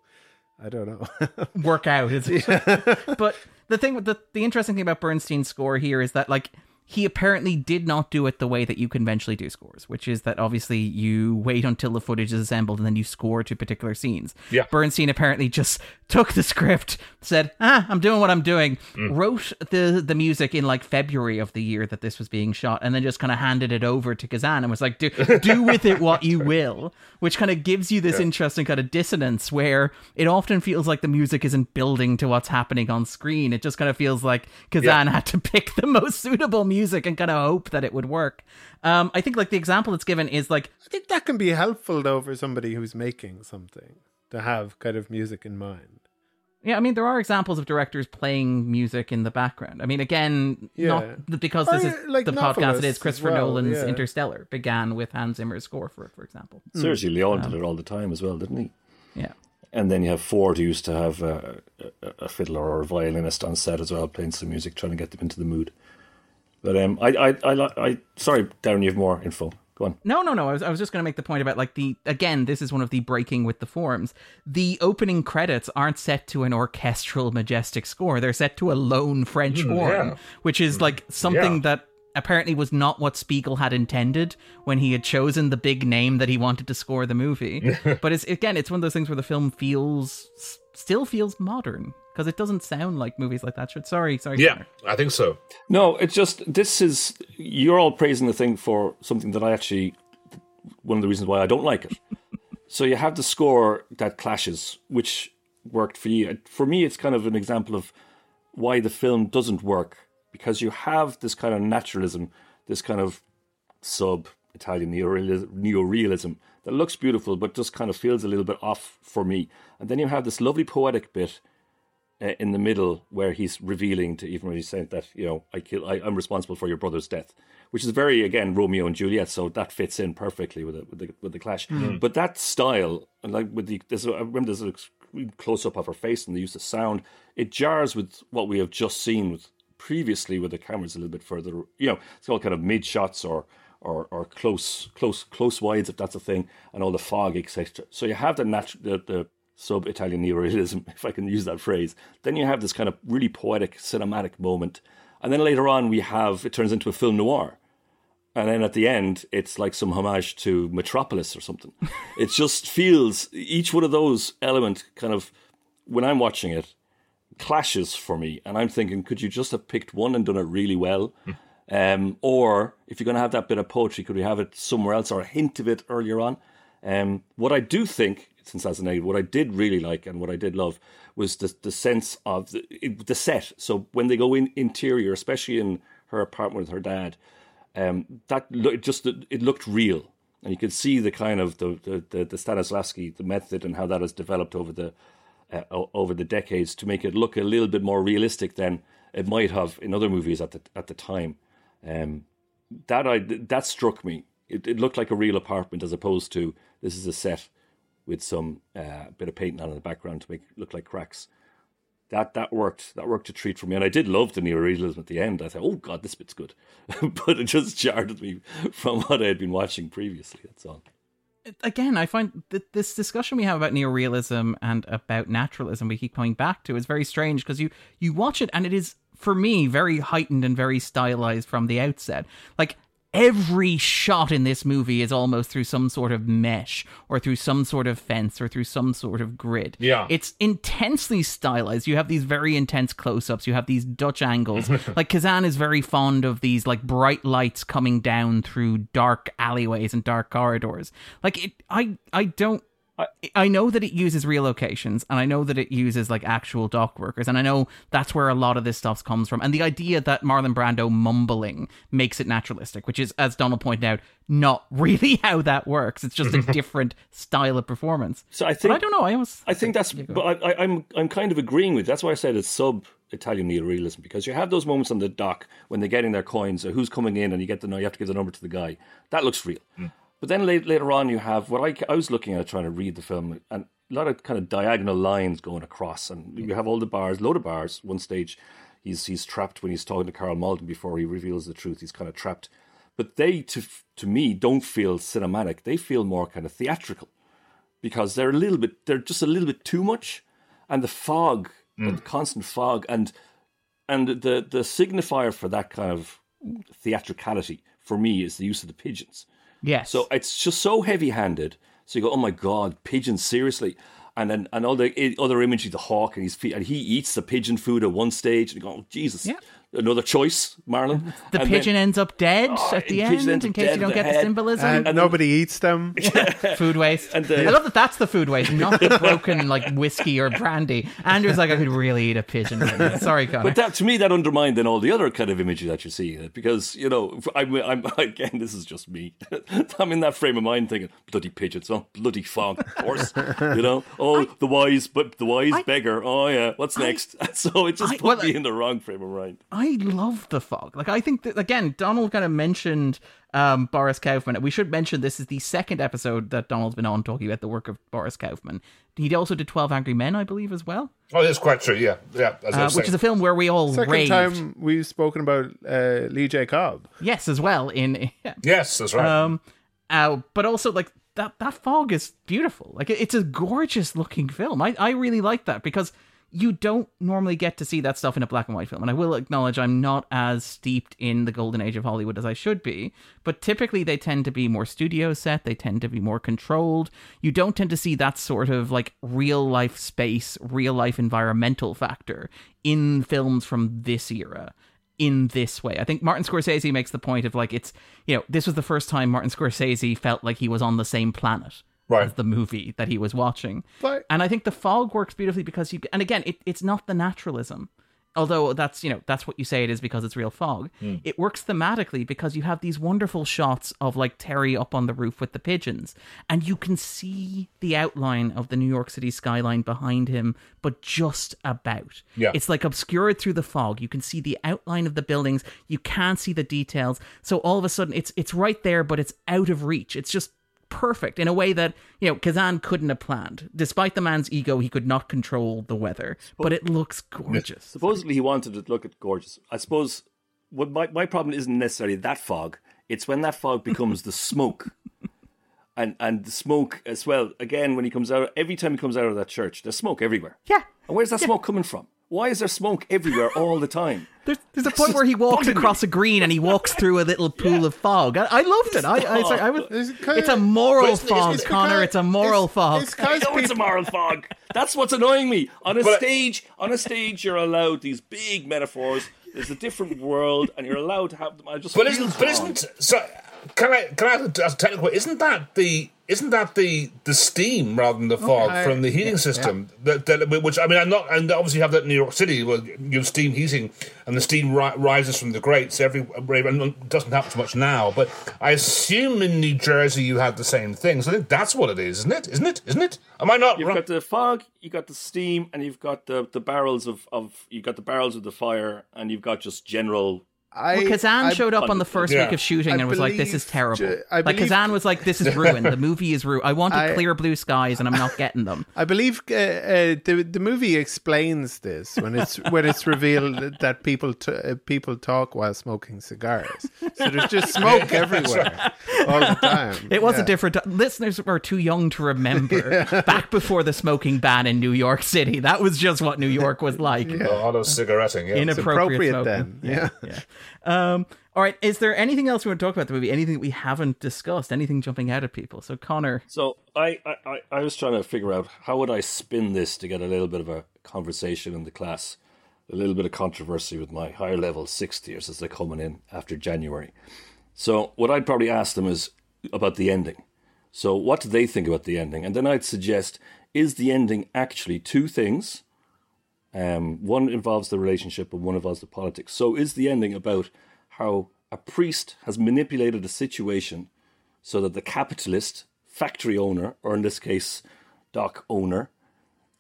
I don't know, work out. Yeah. but the thing, the the interesting thing about Bernstein's score here is that like he apparently did not do it the way that you conventionally do scores, which is that obviously you wait until the footage is assembled and then you score to particular scenes. Yeah. Bernstein apparently just took the script, said, "Ah, I'm doing what I'm doing," mm. wrote the the music in like February of the year that this was being shot, and then just kind of handed it over to Kazan and was like, "Do do with it what you will," which kind of gives you this yeah. interesting kind of dissonance where it often feels like the music isn't building to what's happening on screen. It just kind of feels like Kazan yeah. had to pick the most suitable music music and kind of hope that it would work. Um, I think like the example that's given is like I think that can be helpful though for somebody who's making something to have kind of music in mind. Yeah, I mean there are examples of directors playing music in the background. I mean, again, yeah. not because this or, is like the podcast. It is Christopher well, Nolan's yeah. Interstellar began with Hans Zimmer's score for it, for example. Sergio Leone um, did it all the time as well, didn't he? Yeah. And then you have Ford who used to have a, a, a fiddler or a violinist on set as well, playing some music, trying to get them into the mood. But um, I, I, I, I, sorry, Darren, you have more info. Go on. No, no, no. I was, I was just going to make the point about like the again. This is one of the breaking with the forms. The opening credits aren't set to an orchestral, majestic score. They're set to a lone French mm, horn, yeah. which is like something yeah. that apparently was not what Spiegel had intended when he had chosen the big name that he wanted to score the movie. but it's again, it's one of those things where the film feels still feels modern because it doesn't sound like movies like that should. Sorry, sorry. Yeah, Conor. I think so. No, it's just this is you're all praising the thing for something that I actually one of the reasons why I don't like it. so you have the score that clashes, which worked for you. For me, it's kind of an example of why the film doesn't work because you have this kind of naturalism, this kind of sub Italian neorealism that looks beautiful but just kind of feels a little bit off for me. And then you have this lovely poetic bit uh, in the middle where he's revealing to even when he's saying that you know I kill I, I'm responsible for your brother's death, which is very again Romeo and Juliet. So that fits in perfectly with the with the, with the clash. But that style and like with the there's a, I remember there's a close up of her face and the use of sound. It jars with what we have just seen with previously with the cameras a little bit further. You know, it's all kind of mid shots or or, or close close close wides if that's a thing, and all the fog etc. So you have the natural the, the sub Italian neorealism, if I can use that phrase. Then you have this kind of really poetic cinematic moment, and then later on we have it turns into a film noir. And then at the end, it's like some homage to Metropolis or something. it just feels each one of those elements kind of when I'm watching it clashes for me, and I'm thinking, could you just have picked one and done it really well? Um, or if you're going to have that bit of poetry, could we have it somewhere else or a hint of it earlier on? Um, what I do think, since as an aid, what I did really like and what I did love was the the sense of the, the set. So when they go in interior, especially in her apartment with her dad, um, that lo- it just it looked real, and you could see the kind of the the, the, the Stanislavski, the method, and how that has developed over the uh, over the decades to make it look a little bit more realistic than it might have in other movies at the at the time. Um, that I that struck me. It, it looked like a real apartment as opposed to this is a set with some uh, bit of painting on in the background to make look like cracks. That that worked. That worked a treat for me, and I did love the neorealism at the end. I thought, oh god, this bit's good, but it just jarred at me from what I had been watching previously. That's all. again, I find that this discussion we have about neorealism and about naturalism we keep coming back to is very strange because you you watch it and it is for me very heightened and very stylized from the outset. Like every shot in this movie is almost through some sort of mesh or through some sort of fence or through some sort of grid. Yeah. It's intensely stylized. You have these very intense close-ups, you have these Dutch angles. like Kazan is very fond of these like bright lights coming down through dark alleyways and dark corridors. Like it I I don't I know that it uses real locations and I know that it uses like actual dock workers and I know that's where a lot of this stuff comes from. And the idea that Marlon Brando mumbling makes it naturalistic, which is, as Donald pointed out, not really how that works. It's just a different style of performance. So I think But I don't know. I was I think that's, but I, I, I'm I'm kind of agreeing with. That's why I said it's sub Italian neorealism because you have those moments on the dock when they're getting their coins or who's coming in and you get the you have to give the number to the guy. That looks real. Hmm. But then later, later on, you have what I, I was looking at trying to read the film and a lot of kind of diagonal lines going across, and you have all the bars, load of bars. One stage, he's he's trapped when he's talking to Karl Malden before he reveals the truth. He's kind of trapped, but they to to me don't feel cinematic. They feel more kind of theatrical because they're a little bit they're just a little bit too much and the fog the mm. constant fog and and the the signifier for that kind of theatricality for me is the use of the pigeons yes. so it's just so heavy handed so you go oh my god pigeons seriously and then and all the eh, other imagery the hawk and his feet and he eats the pigeon food at one stage and you go oh jesus Yeah. Another choice marlon the And then- pigeon ends up dead Oh, at the the end in case you don't with get the the symbolism. and, nobody eats them. food waste. And the- I love that that's the food waste, not the broken like whiskey or brandy. Andrew's like, I could really eat a pigeon. right. Sorry, Conor. But that to me, that undermined then all the other kind of images that you see in it, because you know, I'm, I'm again, this is just me. I'm in that frame of mind thinking, bloody pigeons, oh, bloody fog, of course, you know, oh, the wise, but the wise I- beggar, oh yeah, what's next? so it just I- put well, me in the wrong frame of mind. I love the fog. Like I think that again, Donald kind of mentioned um, Boris Kaufman. We should mention this is the second episode that Donald's been on talking about the work of Boris Kaufman. He also did Twelve Angry Men, I believe, as well, Oh, that's quite true. Yeah, yeah. As I uh, which is a film where we all Second raved. time we've spoken about uh, Lee J. Cobb. Yes, as well in yeah. yes, that's right. Um, uh, but also like that that fog is beautiful. Like it's a gorgeous looking film. I I really like that because you don't normally get to see that stuff in a black and white film. And I will acknowledge I'm not as steeped in the golden age of Hollywood as I should be. But typically they tend to be more studio set. They tend to be more controlled. You don't tend to see that sort of like real life space, real life environmental factor in films from this era in this way. I think Martin Scorsese makes the point of like it's you know this was the first time Martin Scorsese felt like he was on the same planet Right. as the movie that he was watching. But- and I think the fog works beautifully because you and again it, it's not the naturalism. although that's you know that's what you say it is because it's real fog hmm. it works thematically because you have these wonderful shots of like terry up on the roof with the pigeons and you can see the outline of the new york city skyline behind him but just about Yeah. it's like obscured through the fog you can see the outline of the buildings you can't see the details so all of a sudden it's it's right there but it's out of reach it's just perfect in a way that you know Kazan couldn't have planned. Despite the man's ego, he could not control the weather, but it looks gorgeous. Supposedly he wanted it to look at gorgeous. I suppose what my, my problem isn't necessarily that fog. It's when that fog becomes the smoke. And and the smoke as well. Again, when he comes out every time he comes out of that church, there's smoke everywhere. Yeah. And where's that smoke coming from? Why is there smoke everywhere all the time? There's, there's a point where he walks bugging me. across a green and he walks through a little pool of fog. I, I loved it. I, I, sorry, I was, It's kinda- it's a moral It's- it's- fog, it's Conor. It's a moral it's- fog. it's I 'cause know it's a moral fog. That's what's annoying me. On a But- stage, on a stage, you're allowed these big metaphors. There's a different world, and you're allowed to have them. I just But isn't but isn't so? Can I can I ask a technical? Isn't that the isn't that the the steam rather than the oh, fog Okay. from the heating system? That, that which I mean, I'm not. And obviously, you have that in New York City where you have steam heating, and the steam ri- rises from the grates every. and doesn't happen so much now, but I assume in New Jersey you had the same thing. So I think that's what it is, isn't it? Isn't it? Isn't it? Am I not? You've wrong? got the fog, you've got the steam, and you've got the, the barrels of, of you got the barrels of the fire, and you've got just general. I, Well, Kazan I- showed up on the first Yeah. week of shooting I and was like, "This is believe- terrible." I like believe- Kazan was like, "This is ruined. The movie is ruined. I wanted I- clear blue skies, and I'm not getting them." I believe uh, uh, the the movie explains this when it's when it's revealed that people t- uh, people talk while smoking cigars. So there's just smoke everywhere all the time. It was Yeah. a different. Listeners were too young to remember back before the smoking ban in New York City. That was just what New York was like. auto cigaretting. Yeah. Inappropriate appropriate smoking. then, yeah. Um, all right. Is there anything else we want to talk about the movie? Anything that we haven't discussed? Anything jumping out at people? So Conor, So I, I, I- was trying to figure out how would I spin this to get a little bit of a conversation in the class, a little bit of controversy with my higher level sixth years as they're coming in after January. So what I'd probably ask them is about the ending. So what do they think about the ending? And then I'd suggest is the ending actually two things? Um, one involves the relationship and one involves the politics. So is the ending about how a priest has manipulated a situation so that the capitalist factory owner, or in this case, dock owner,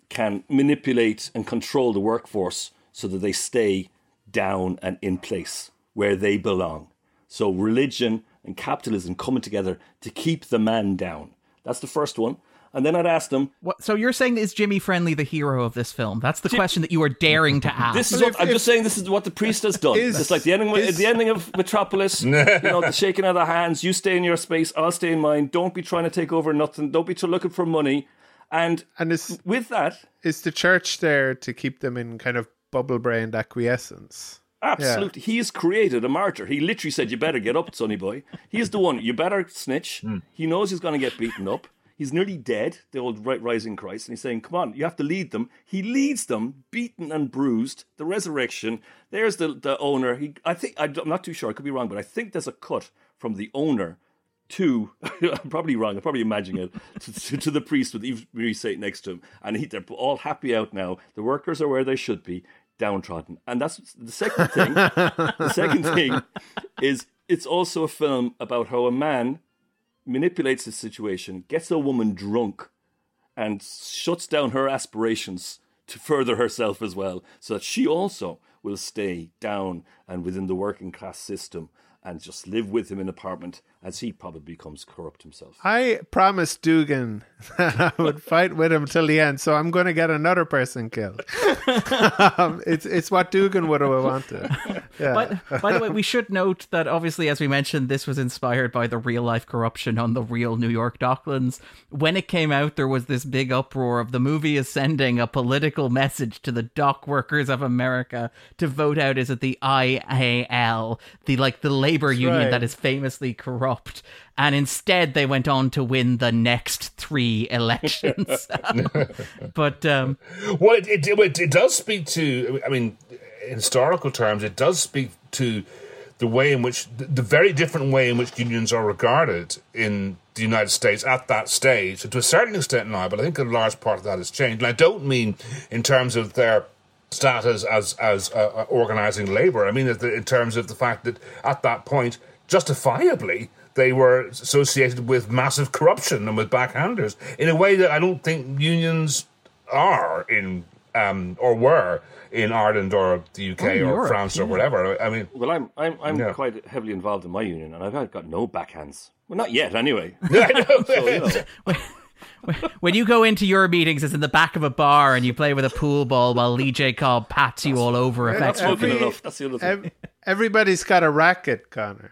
can manipulate and control the workforce so that they stay down and in place where they belong. So religion and capitalism coming together to keep the man down. That's the first one. And then I'd ask them, what? So you're saying is Jimmy Friendly the hero of this film? That's the question that you are daring to ask. This is what if- I'm if- just saying. This is what the priest has done. Is- it's like the ending. is- the ending of Metropolis. you know, the shaking of the hands. You stay in your space. I'll stay in mine. Don't be trying to take over nothing. Don't be too looking for money. And And is with that, is the church there to keep them in kind of bubble brained acquiescence? absolutely, he has created a martyr. He literally said, "You better get up, sonny boy." He's the one. You better snitch. Hmm. He knows he's going to get beaten up. He's nearly dead, the old right rising Christ, and he's saying, Come on, you have to lead them. He leads them, beaten and bruised, the resurrection. There's the, the owner. He I think I'm not too sure, I could be wrong, but I think there's a cut from the owner to I'm probably wrong, I'm probably imagining it to, to, to the priest with Eva Marie Saint next to him. And he, they're all happy out now. The workers are where they should be, downtrodden. And that's the second thing. the second thing is it's also a film about how a man manipulates the situation, gets a woman drunk, and shuts down her aspirations to further herself as well, so that she also will stay down and within the working class system and just live with him in an apartment as he probably becomes corrupt himself. I promised Dugan that I would fight with him till the end, so I'm going to get another person killed. um, it's it's what Dugan would have wanted. Yeah. By, by the way, we should note that obviously, as we mentioned, this was inspired by the real life corruption on the real New York Docklands. When it came out, there was this big uproar of the movie is sending a political message to the dock workers of America to vote out. Is it the IAL, the like the labor union right. that is famously corrupt? And instead, they went on to win the next three elections. but um, Well, it, it, it, it does speak to, I mean, in historical terms, it does speak to the way in which, the, the very different way in which unions are regarded in the United States at that stage, to a certain extent now, but I think a large part of that has changed. And I don't mean in terms of their status as as uh, uh, organizing labor. I mean, in terms of the fact that at that point, justifiably, they were associated with massive corruption and with backhanders in a way that I don't think unions are in um, or were in Ireland or the UK or, or Europe, France yeah. or whatever. I mean, well, I'm I'm I'm yeah. quite heavily involved in my union, and I've got no backhands. Well, not yet, anyway. so, you know. when you go into your meetings, it's in the back of a bar and you play with a pool ball while Lee J. Cobb pats you all over. That's Every, enough. That's the other thing. Everybody's got a racket, Conor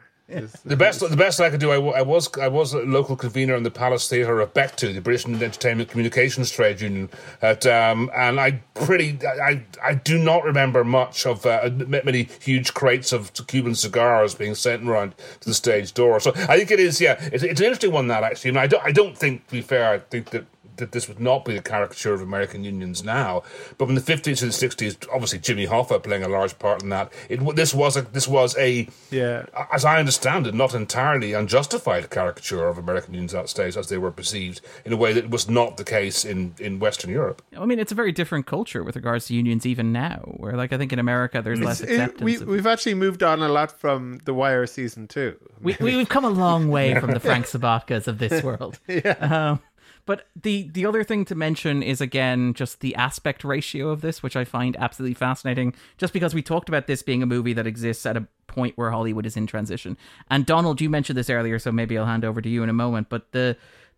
the best, the best I could do. I, I, was, I was a local convener in the Palace Theatre of BECTU, the British Entertainment Communications Trade Union, at, um, and I pretty, I, I do not remember much of uh, many huge crates of Cuban cigars being sent around to the stage door. So I think it is, yeah, it's, it's an interesting one that actually. I, mean, I don't, I don't think, to be fair, I think that that this would not be the caricature of American unions now. But in the 50s and the 60s, obviously Jimmy Hoffa playing a large part in that. It this was a this was a yeah, as I understand it, not entirely unjustified caricature of American unions at stage as they were perceived in a way that was not the case in in Western Europe. I mean, it's a very different culture with regards to unions even now. Where like I think in America there's less acceptance. It, we, of... we've actually moved on a lot from The Wire season two. We, we've come a long way from the Frank Sobotkas of this world. yeah. Um, but the the other thing to mention is again just the aspect ratio of this, which I find absolutely fascinating. Just because we talked about this being a movie that exists at a point where Hollywood is in transition. And Donald, you mentioned this earlier, so maybe I'll hand over to you in a moment. But the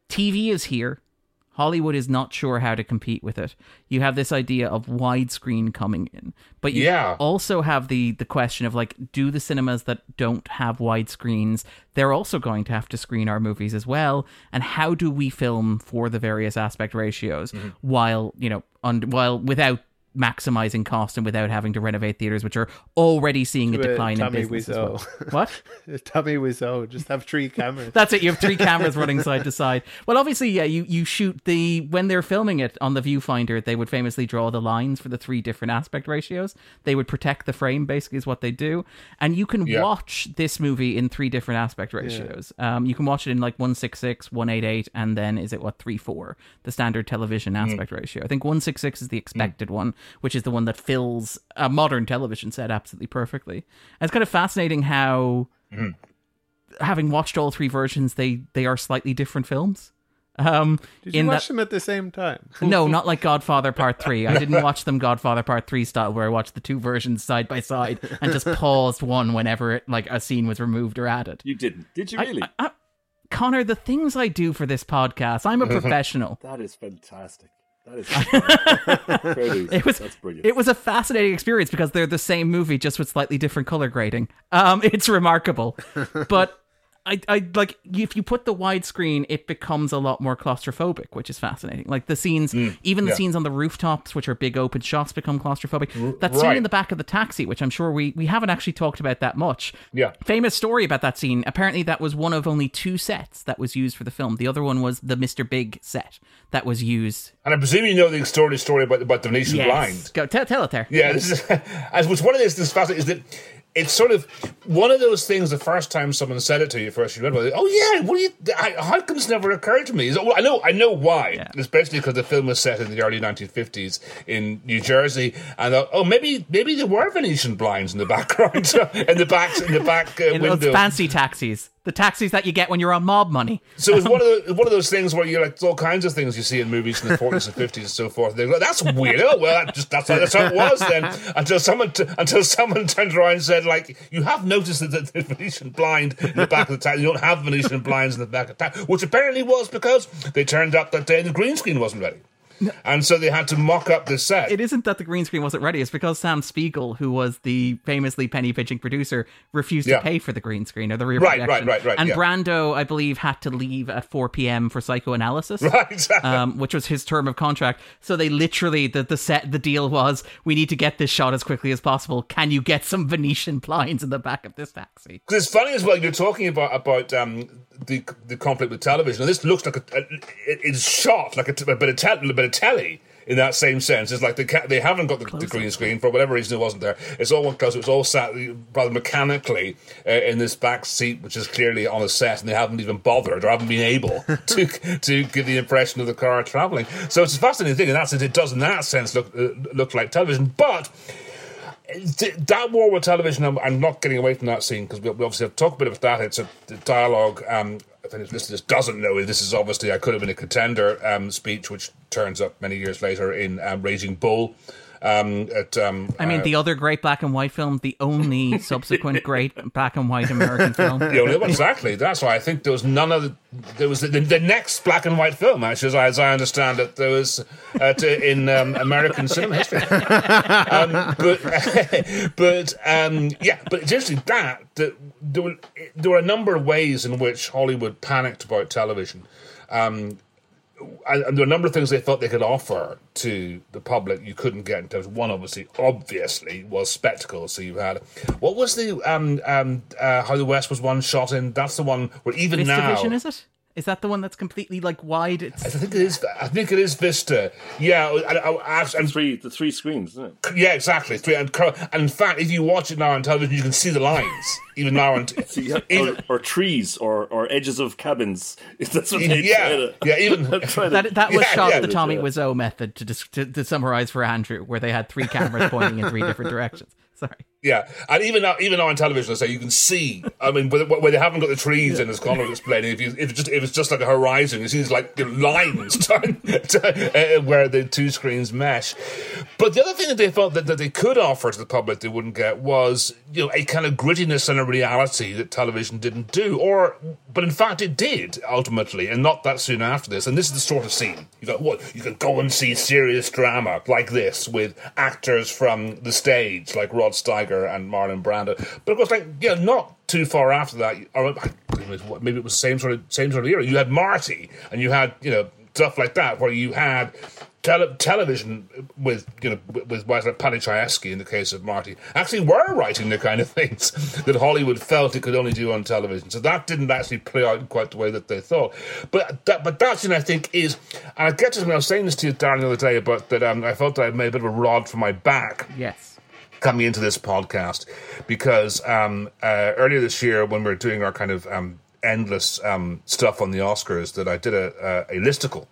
TV is here. Hollywood is not sure how to compete with it. You have this idea of widescreen coming in, but you yeah. also have the the question of like, do the cinemas that don't have widescreens, they're also going to have to screen our movies as well, and how do we film for the various aspect ratios mm-hmm. while you know, un- while without maximizing cost and without having to renovate theaters, which are already seeing a decline in business. Well. What? Tommy Wiseau, just have three cameras. That's it. You have three cameras running side to side. Well, obviously, yeah. You you shoot the when they're filming it on the viewfinder, they would famously draw the lines for the three different aspect ratios. They would protect the frame, basically, is what they do. And you can yeah. watch this movie in three different aspect ratios. Yeah. Um, you can watch it in like 166, 188, and then is it what three four, the standard television mm. aspect mm. ratio. I think 166 is the expected mm. one which is the one that fills a modern television set absolutely perfectly. And it's kind of fascinating how, mm-hmm. having watched all three versions, they they are slightly different films. Um, Did you watch that, them at the same time? no, not like Godfather Part Three. I didn't watch them Godfather Part Three style, where I watched the two versions side by side and just paused one whenever it, like a scene was removed or added. You didn't? Did you really? I, I, Conor, the things I do for this podcast, I'm a professional. that is fantastic. That is it was That's brilliant. It was a fascinating experience because they're the same movie just with slightly different color grading. Um, it's remarkable, but I, I like if you put the widescreen, it becomes a lot more claustrophobic, which is fascinating. Like the scenes, mm, even the yeah. scenes on the rooftops, which are big open shots, become claustrophobic. That scene in the back of the taxi, which I'm sure we we haven't actually talked about that much. Yeah, famous story about that scene. Apparently, that was one of only two sets that was used for the film. The other one was the Mr. Big set that was used. And I presume you know the story story about about the Venetian yes. blind. Go tell, tell it there. Yeah, this is, as was one of this. This fascinating is that it's sort of one of those things. The first time someone said it to you, first you read about it. Oh yeah, what do you? I, how come this never occurred to me? Well, I know, I know why. Yeah. Especially because the film was set in the early 1950s in New Jersey, and thought, oh, maybe maybe there were Venetian blinds in the background, in the back, in the back uh, in window. Fancy taxis the taxis that you get when you're on mob money. So it's one of um, the, one of those things where you're like all kinds of things you see in movies in the 40s and 50s and so forth. They go, "That's weird." Oh well, that just, that's, how, that's how it was then. Until someone t- until someone turned around and said, "Like you have noticed that the Venetian blind in the back of the taxi. You don't have Venetian blinds in the back of the taxi," which apparently was because they turned up that day and the green screen wasn't ready. And so they had to mock up the set. It isn't that the green screen wasn't ready. It's because Sam Spiegel, who was the famously penny pitching producer, refused yeah. to pay for the green screen or the rear right, projection. Right, right, right. And yeah. Brando, I believe, had to leave at 4 p.m. for psychoanalysis, right, um, which was his term of contract. So they literally the the set the deal was we need to get this shot as quickly as possible. Can you get some Venetian blinds in the back of this taxi? Because it's funny as well. You're talking about about um, the the conflict with television. And this looks like a, a it's shot like a, a bit of te- a bit of telly in that same sense. It's like they ca they haven't got the, the, green screen for whatever reason it wasn't there. It's all because it was all sat rather mechanically uh, in this back seat, which is clearly on a set, and they haven't even bothered or haven't been able to to give the impression of the car traveling. So it's a fascinating thing in that sense. It does in that sense look uh, look like television, but that war with television, I'm, I'm, not getting away from that scene because we, we, obviously have talked a bit about that. It's a dialogue. Um, if any listeners doesn't know, this is obviously I could have been a contender um, speech, which turns up many years later in um, Raging Bull. Um, at, um, I mean, uh, the other great black and white film, the only subsequent great black and white American film. The only one, exactly. That's why I think there was none of the, there was the, the, next black and white film, actually, as I, as I understand it, there was uh, to, in um, American cinema history. Um, but but um, yeah, but it's interesting that, that there, were, there were a number of ways in which Hollywood panicked about television. Um, and there are a number of things they felt they could offer to the public you couldn't get in terms of one obviously obviously was spectacle. So you had what was the um um uh, how the west was won shot in that's the one where even Vista now Vision, is it is that the one that's completely like wide? It's... I think it is. I think it is Vista. Yeah, and, and, and three the three screens, isn't it? Yeah, exactly. Three and, and in fact, if you watch it now on television, you can see the lines even now on t- even, or, or, trees or, or edges of cabins. That's what they yeah, to, yeah. Even that that was yeah, shot yeah, the Tommy Wiseau method to, to to summarize for Andrew, where they had three cameras pointing in three different directions. Sorry. Yeah, and even now, even now on television, I say you can see. I mean, where, where they haven't got the trees in as Conor explaining, if you if it's just if it's just like a horizon, you see these like lines to, to, uh, where the two screens mesh. But the other thing that they felt that, that they could offer to the public they wouldn't get was you know a kind of grittiness and a reality that television didn't do, or but in fact it did ultimately, and not that soon after this. And this is the sort of scene you got. What you can go and see serious drama like this with actors from the stage like Rod Steiger and Marlon Brando. But of course, like yeah, not too far after that, or maybe it was same sort of same sort of era. You had Marty, and you had you know stuff like that, where you had tele- television with you know with guys like Paddy Chayefsky in the case of Marty actually were writing the kind of things that Hollywood felt it could only do on television. So that didn't actually play out quite the way that they thought. But that but that I think is and I get to something I was saying this to you Darren the other day about that um, I felt that I made a bit of a rod for my back. Yes coming into this podcast because um, uh, earlier this year when we were doing our kind of um, endless um, stuff on the Oscars that I did a, a, a listicle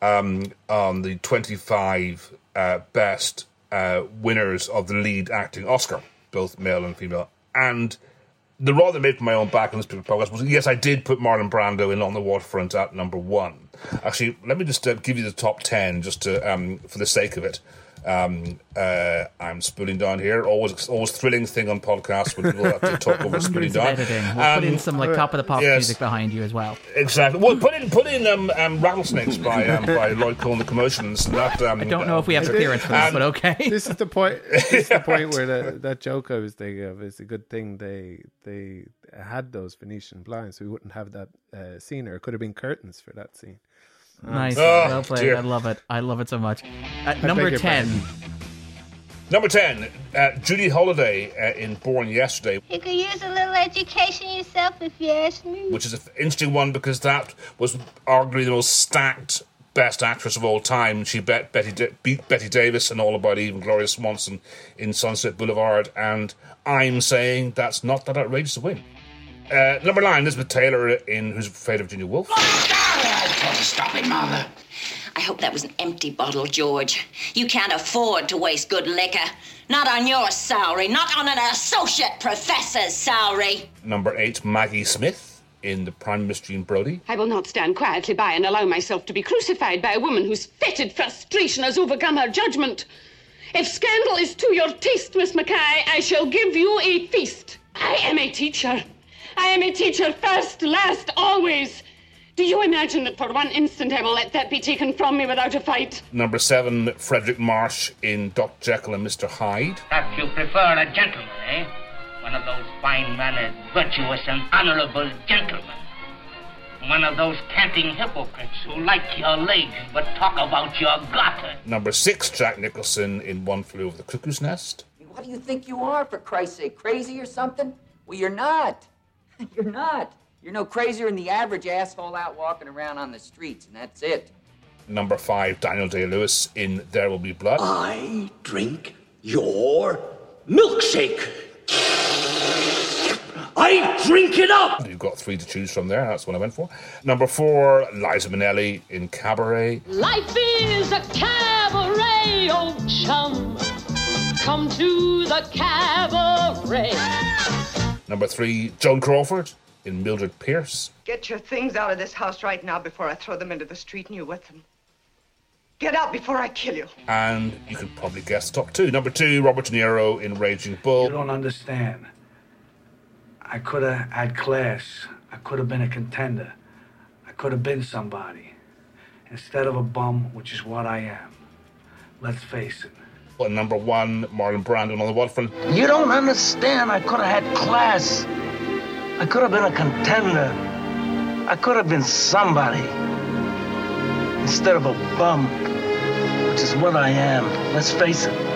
um, on the 25 uh, best uh, winners of the lead acting Oscar, both male and female. And the role that made for my own back on this podcast was yes, I did put Marlon Brando in on the waterfront at number one. Actually, let me just uh, give you the top 10 just to, um, for the sake of it. Um, uh, I'm spooling down here. Always, always thrilling thing on podcasts when people have to talk over spooling down. Editing. We'll um, put in um, some like top of the pop yes, music behind you as well. Exactly. Well, put in put in um, um, rattlesnakes by um, by Lloyd Cole and the Commotions. That, um, I don't know if we have the clearance for this, but okay. This is the point. This is the point where the, that joke I was thinking of is a good thing they they had those Venetian blinds, we wouldn't have that uh, scene, or it could have been curtains for that scene. Nice. Oh, well played. Dear. I love it. I love it so much. At number 10. Number 10, uh, Judy Holliday uh, in Born Yesterday. You could use a little education yourself if you ask me. Which is an interesting one because that was arguably the most stacked best actress of all time. She bet Betty beat Bette Davis and All About Eve and Gloria Swanson in Sunset Boulevard. And I'm saying that's not that outrageous a win. Uh, number nine, Elizabeth Taylor in Who's Afraid of Virginia Woolf. Stop it, Mother. I hope that was an empty bottle, George. You can't afford to waste good liquor. Not on your salary, not on an associate professor's salary. Number eight, Maggie Smith in The Prime of Miss Jean Brodie. I will not stand quietly by and allow myself to be crucified by a woman whose fetid frustration has overcome her judgment. If scandal is to your taste, Miss Mackay, I shall give you a feast. I am a teacher. I am a teacher first, last, always. Do you imagine that for one instant I will let that be taken from me without a fight? Number seven, Fredric March in Dr. Jekyll and Mr. Hyde. That you prefer a gentleman, eh? One of those fine mannered, virtuous, and honorable gentlemen. One of those canting hypocrites who like your legs but talk about your gutter. Number six, Jack Nicholson in One Flew Over the Cuckoo's Nest. What do you think you are, for Christ's sake? Crazy or something? Well, you're not. You're not. You're no crazier than the average asshole out walking around on the streets, and that's it. Number five, Daniel Day Lewis in There Will Be Blood. I drink your milkshake. I drink it up. You've got three to choose from there. That's what I went for. Number four, Liza Minnelli in Cabaret. Life is a cabaret, oh chum. Come to the cabaret. Number three, Joan Crawford in Mildred Pierce. Get your things out of this house right now before I throw them into the street and you with them. Get out before I kill you. And you could probably guess top two. Number two, Robert De Niro in Raging Bull. You don't understand. I could have had class. I could have been a contender. I could have been somebody. Instead of a bum, which is what I am. Let's face it. Well, number one, Marlon Brando on the waterfront. You don't understand. I could have had class. I could have been a contender. I could have been somebody. Instead of a bum, which is what I am. Let's face it.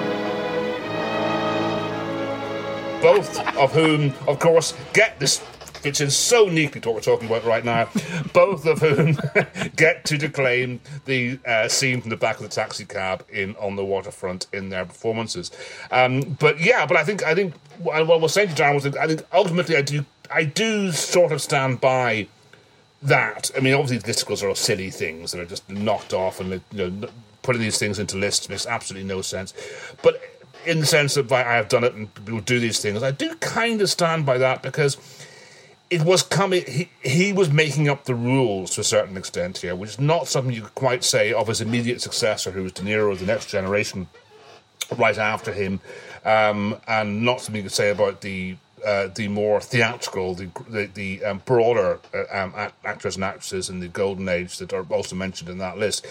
both of whom, of course, get this fits in so neatly to what we're talking about right now. both of whom get to declaim the uh, scene from the back of the taxi cab in on the waterfront in their performances. Um, but yeah, but I think I think what we're saying to Darren was I think ultimately I do I do sort of stand by that. I mean, obviously, listicles are all silly things that are just knocked off, and you know, putting these things into lists makes absolutely no sense. But in the sense that I have done it and people do these things, I do kind of stand by that because it was coming. He, he was making up the rules to a certain extent here, which is not something you could quite say of his immediate successor, who was De Niro, the next generation, right after him, um, and not something you could say about the uh, the more theatrical, the the, the um, broader uh, um, actors and actresses in the golden age that are also mentioned in that list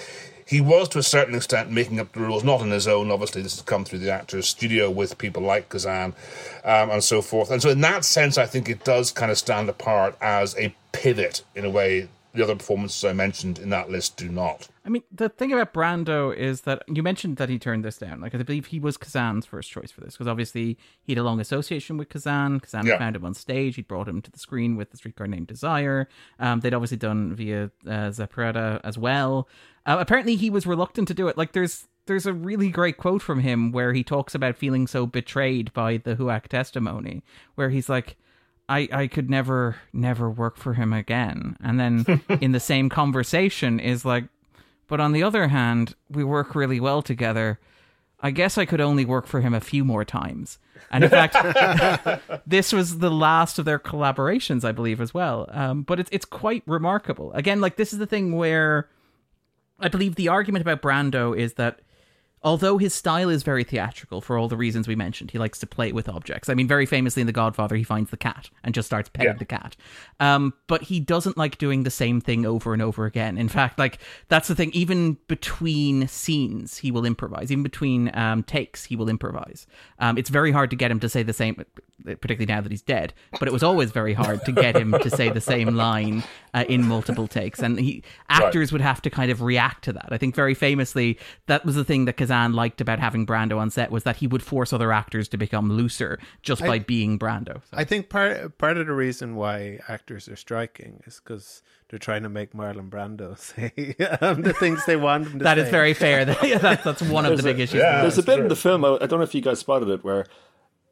he was to a certain extent making up the rules, not on his own. Obviously, this has come through the actors' studio with people like Kazan um, and so forth. And so, in that sense, I think it does kind of stand apart as a pivot in a way the other performances I mentioned in that list do not. I mean, the thing about Brando is that you mentioned that he turned this down. Like, I believe he was Kazan's first choice for this because obviously he had a long association with Kazan. Kazan yeah. found him on stage. He'd brought him to the screen with the streetcar named Desire. Um, they'd obviously done via uh, as well. Uh, apparently, he was reluctant to do it. Like, there's there's a really great quote from him where he talks about feeling so betrayed by the HUAC testimony, where he's like, I, I could never, never work for him again. And then in the same conversation is like, but on the other hand, we work really well together. I guess I could only work for him a few more times. And in fact, this was the last of their collaborations, I believe, as well. Um, but it's it's quite remarkable. Again, like this is the thing where I believe the argument about Brando is that although his style is very theatrical for all the reasons we mentioned, he likes to play with objects. I mean, very famously in The Godfather, he finds the cat and just starts petting yeah. the cat. Um, but he doesn't like doing the same thing over and over again. In fact, like that's the thing. Even between scenes, he will improvise. Even between um, takes, he will improvise. Um, it's very hard to get him to say the same, particularly now that he's dead. But it was always very hard to get him to say the same line uh, in multiple takes, and he actors right. would have to kind of react to that. I think very famously that was the thing that Kazan liked about having Brando on set was that he would force other actors to become looser just I, by being Brando. So. I think part part of the reason why actors are striking is because they're trying to make Marlon Brando say um, the things they want him to That say. is very fair. that, that's one of the big issues. Yeah, there's a bit true. in the film. I, I don't know if you guys spotted it where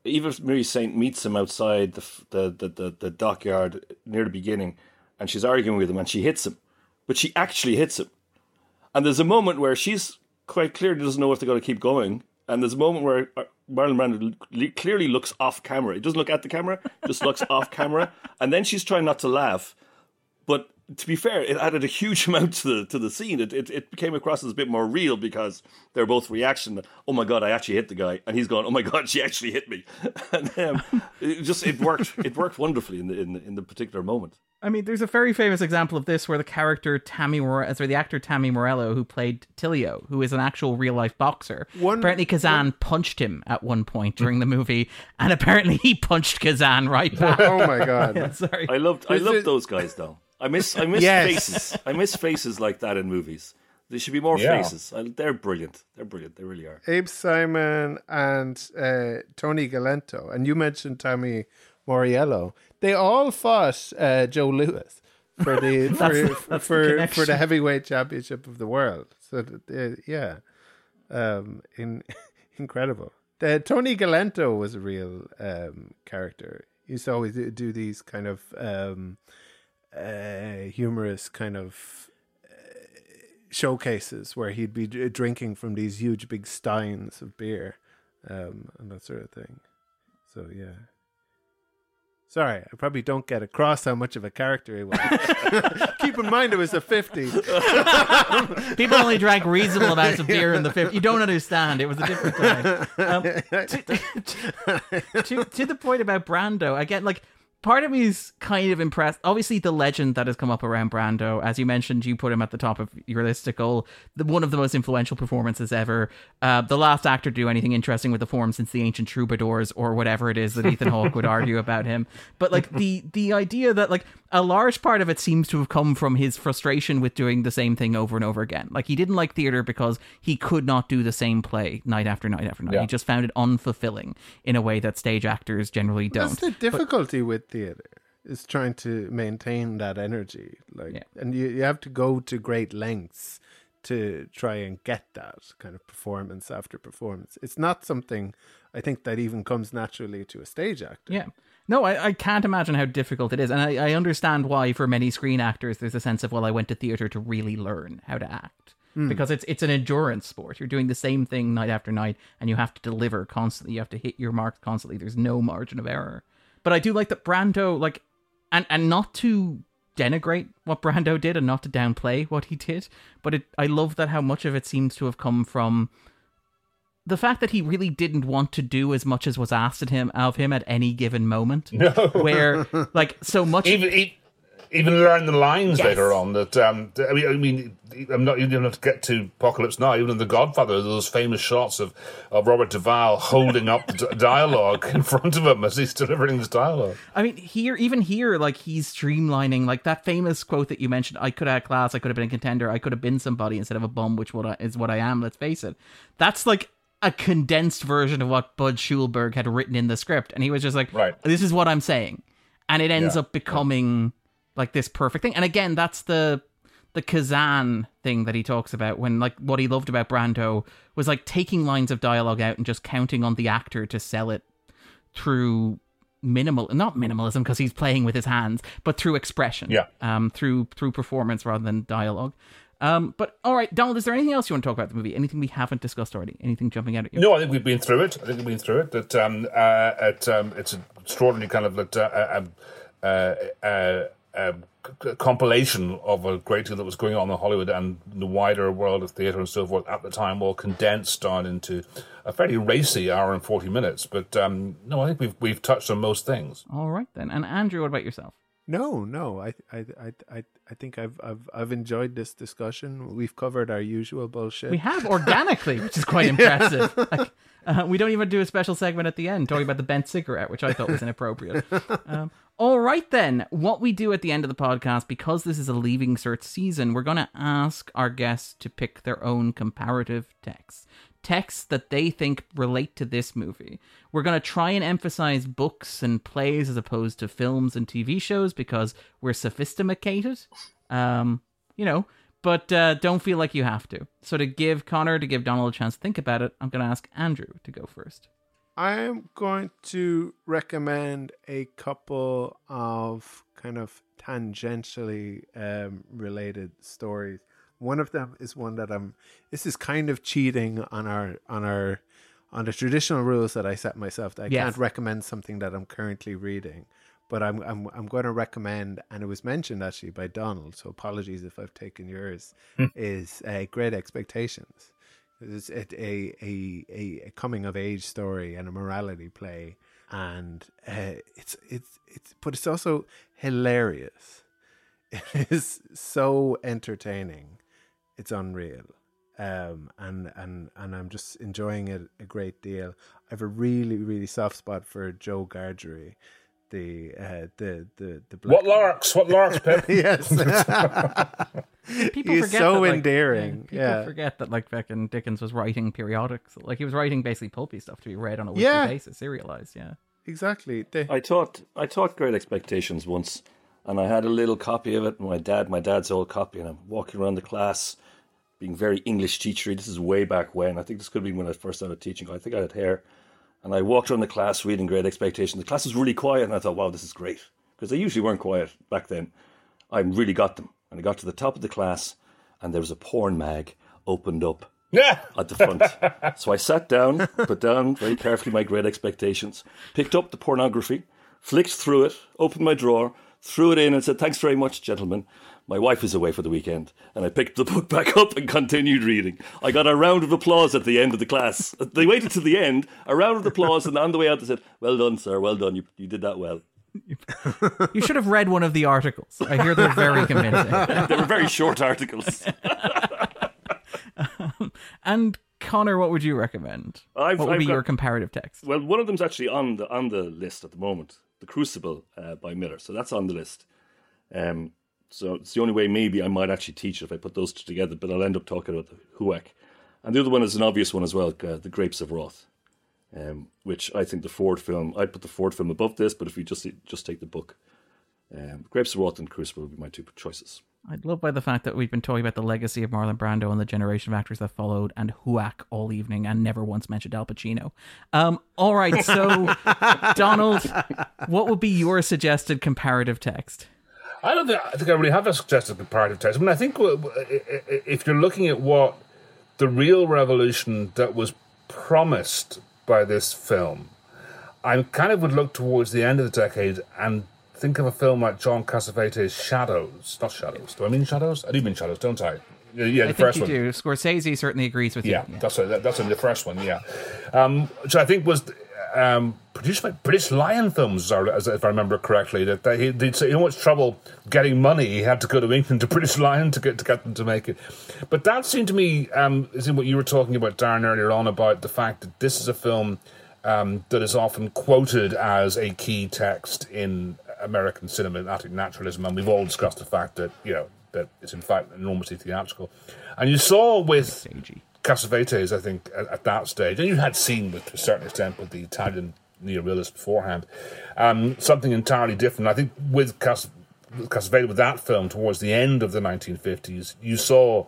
Eva Marie Saint meets him outside the, the the, the, the dockyard near the beginning, and she's arguing with him, and she hits him, but she actually hits him. And there's a moment where she's quite clearly doesn't know if they're going to keep going, and there's a moment where uh, Marlon Brando clearly looks off camera. He doesn't look at the camera, just looks off camera, and then she's trying not to laugh, but to be fair, it added a huge amount to the to the scene. It, it it came across as a bit more real because they're both reaction. Oh my god, I actually hit the guy, and he's going, Oh my god, she actually hit me, and um, it just it worked. It worked wonderfully in the in the, in the particular moment. I mean, there's a very famous example of this where the character Tammy, Mor- sorry, the actor Tami Mauriello, who played Tilio, who is an actual real life boxer, one, apparently Kazan one... punched him at one point during the movie, and apparently he punched Kazan right back. oh my god! yeah, sorry, I loved I loved those guys though. I miss I miss yes. faces. I miss faces like that in movies. There should be more yeah. faces. They're brilliant. They're brilliant. They really are. Abe Simon and uh, Tony Galento, and you mentioned Tommy Mauriello. They all fought uh, Joe Louis. for the That's for the- that's the for, for the heavyweight championship of the world. So uh, yeah, um, in incredible. The, Tony Galento was a real um, character. He used to always do- do these kind of um, uh, humorous kind of uh, showcases where he'd be d- drinking from these huge big steins of beer um, and that sort of thing. So yeah. Sorry, I probably don't get across how much of a character he was. Keep in mind it was the 50s. People only drank reasonable amounts of beer in the 50s. You don't understand. It was a different time. Um, to, to, to the point about Brando, again, like, part of me is kind of impressed. Obviously, the legend that has come up around Brando, as you mentioned, you put him at the top of your listicle. The, one of the most influential performances ever. Uh, the last actor to do anything interesting with the form since the ancient troubadours or whatever it is that Ethan Hawke would argue about him. But like the the idea that like a large part of it seems to have come from his frustration with doing the same thing over and over again. Like he didn't like theater because he could not do the same play night after night after night. Yeah. He just found it unfulfilling in a way that stage actors generally don't. That's the difficulty with theater is trying to maintain that energy. Like, and you, you have to go to great lengths to try and get that kind of performance after performance. It's not something I think that even comes naturally to a stage actor. Yeah. No, I, I can't imagine how difficult it is. And I, I understand why, for many screen actors, there's a sense of, well, I went to theatre to really learn how to act. Hmm. Because it's it's an endurance sport. You're doing the same thing night after night, and you have to deliver constantly. You have to hit your marks constantly. There's no margin of error. But I do like that Brando, like, and, and not to denigrate what Brando did and not to downplay what he did, but it, I love that how much of it seems to have come from the fact that he really didn't want to do as much as was asked of him of him at any given moment. No. where like so much even even learn the lines Yes. later on. That um, I mean, I mean, I'm not. You don't have to get to Apocalypse Now. Even in The Godfather, those famous shots of, of Robert Duvall holding up the dialogue in front of him as he's delivering this dialogue. I mean, here, even here, like he's streamlining, like that famous quote that you mentioned. I could have had class. I could have been a contender. I could have been somebody instead of a bum, which what I, is what I am. Let's face it. That's like a condensed version of what Bud Schulberg had written in the script, and he was just like, "Right, this is what I'm saying," and it ends Yeah, up becoming like this perfect thing. And again, that's the the Kazan thing that he talks about when like what he loved about Brando was like taking lines of dialogue out and just counting on the actor to sell it through minimal not minimalism because he's playing with his hands but through expression Yeah. um through through performance rather than dialogue um but all right donald is there anything else you want to talk about the movie anything we haven't discussed already anything jumping out at you No, I think we've been through it. I think we've been through it. That um, uh, it, um, it's an extraordinary kind of that, uh, uh, uh, uh, uh, c- compilation of a great deal that was going on in Hollywood and the wider world of theatre and so forth at the time, all condensed down into a fairly racy hour and forty minutes. But um, no, I think we've we've touched on most things. all right then and andrew what about yourself No, no. I, I, I, I, I think I've, I've, I've enjoyed this discussion. We've covered our usual bullshit. we have organically which is quite impressive like, uh, we don't even do a special segment at the end talking about the bent cigarette which i thought was inappropriate um, all right then what we do at the end of the podcast because this is a leaving cert season we're going to ask our guests to pick their own comparative texts texts that they think relate to this movie we're going to try and emphasize books and plays as opposed to films and tv shows because we're sophisticated um you know but uh, don't feel like you have to. So to give Conor, to give Donald a chance to think about it, I'm going to ask Andrew to go first. I'm going to recommend a couple of kind of tangentially um, related stories. One of them is one that I'm. This is kind of cheating on our on our on the traditional rules that I set myself. That I Yes. can't recommend something that I'm currently reading, but I'm I'm I'm going to recommend, and it was mentioned actually by Donald. So apologies if I've taken yours. is uh, Great Expectations. It's a, a, a, a, coming of age story and a morality play, and uh, it's it's it's but it's also hilarious. It is so entertaining. It's unreal, um, and and and I'm just enjoying it a great deal. I have a really really soft spot for Joe Gargery, the uh, the the the What larks? What larks, Pip? yes. People He's forget so that, like, endearing. People Yeah. forget that like fucking Dickens was writing periodics. Like he was writing basically pulpy stuff to be read on a weekly Yeah. basis, serialized. Yeah. Exactly. They- I taught I taught Great Expectations once, and I had a little copy of it. And my dad, my dad's old copy, and I'm walking around the class, being very English teachery. This is way back when. I think this could have been when I first started teaching. I think I had hair, and I walked around the class reading Great Expectations. The class was really quiet, and I thought, wow, this is great because they usually weren't quiet back then. I really got them, and I got to the top of the class, and there was a porn mag opened up at the front. so I sat down, put down very carefully my great expectations, picked up the pornography, flicked through it, opened my drawer, threw it in, and said, Thanks very much, gentlemen. My wife is away for the weekend. And I picked the book back up and continued reading. I got a round of applause at the end of the class. They waited to the end, a round of applause, and on the way out they said, Well done, sir, well done. You, you did that well. You should have read one of the articles. I hear they're very convincing. they were very short articles. and Conor, what would you recommend? I've- what would I've be got- your comparative text? Well, one of them's actually on the on the list at the moment, The Crucible uh, by Miller. So that's on the list. Um, so it's the only way maybe I might actually teach it if I put those two together. But I'll end up talking about the Huac, and the other one is an obvious one as well, uh, The Grapes of Wrath, um, which I think the Ford film. I'd put the Ford film above this, but if you just just take the book, um, Grapes of Wrath and Crucible would be my two choices. I'd love by the fact that we've been talking about the legacy of Marlon Brando and the generation of actors that followed, and Huac all evening, and never once mentioned Al Pacino. Um, all right, so Donald, what would be your suggested comparative text? I don't think I think I really have a suggested comparative text. I mean, I think w- w- i- i- if you're looking at what the real revolution that was promised by this film, I kind of would look towards the end of the decade and think of a film like John Cassavetes' Shadows. Not Shadows. Do I mean Shadows? I do mean Shadows, don't I? Yeah, the I think first you one. do. Scorsese certainly agrees with Yeah, you. Yeah, that's. That, that's in the first one. Yeah, um, which I think was um, produced by British Lion Films, if I remember correctly. That they, he'd so much trouble getting money, he had to go to England to British Lion to get to get them to make it. But that seemed to me, um, is in what you were talking about, Darren, earlier on about the fact that this is a film um, that is often quoted as a key text in American cinematic naturalism, and we've all discussed the fact that you know that it's in fact enormously theatrical. And you saw with Cassavetes, I think, at, at that stage, and you had seen with to a certain extent with the Italian neorealist beforehand, um, something entirely different. I think with Cas- with that film towards the end of the 1950s, you saw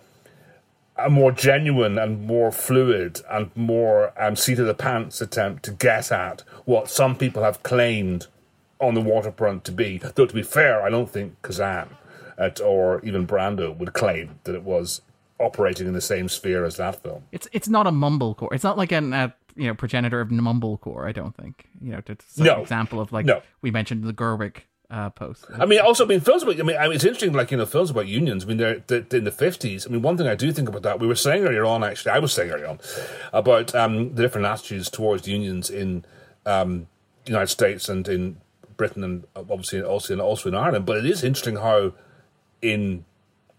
a more genuine and more fluid and more um, seat of the pants attempt to get at what some people have claimed on the waterfront to be. Though, to be fair, I don't think Kazan at, or even Brando would claim that it was operating in the same sphere as that film. It's it's not a mumblecore. It's not like an uh, you know progenitor of mumblecore. I don't think you know. Set No. an example of like No. we mentioned the Gerwig uh, post. I mean, also, I mean, films about. I mean, I mean, it's interesting. Like you know, films about unions. I mean, they're, they're in the fifties. I mean, one thing I do think about that. We were saying earlier on. Actually, I was saying earlier on about um, the different attitudes towards unions in um, the United States and in Britain, and obviously also in also in Ireland. But it is interesting how in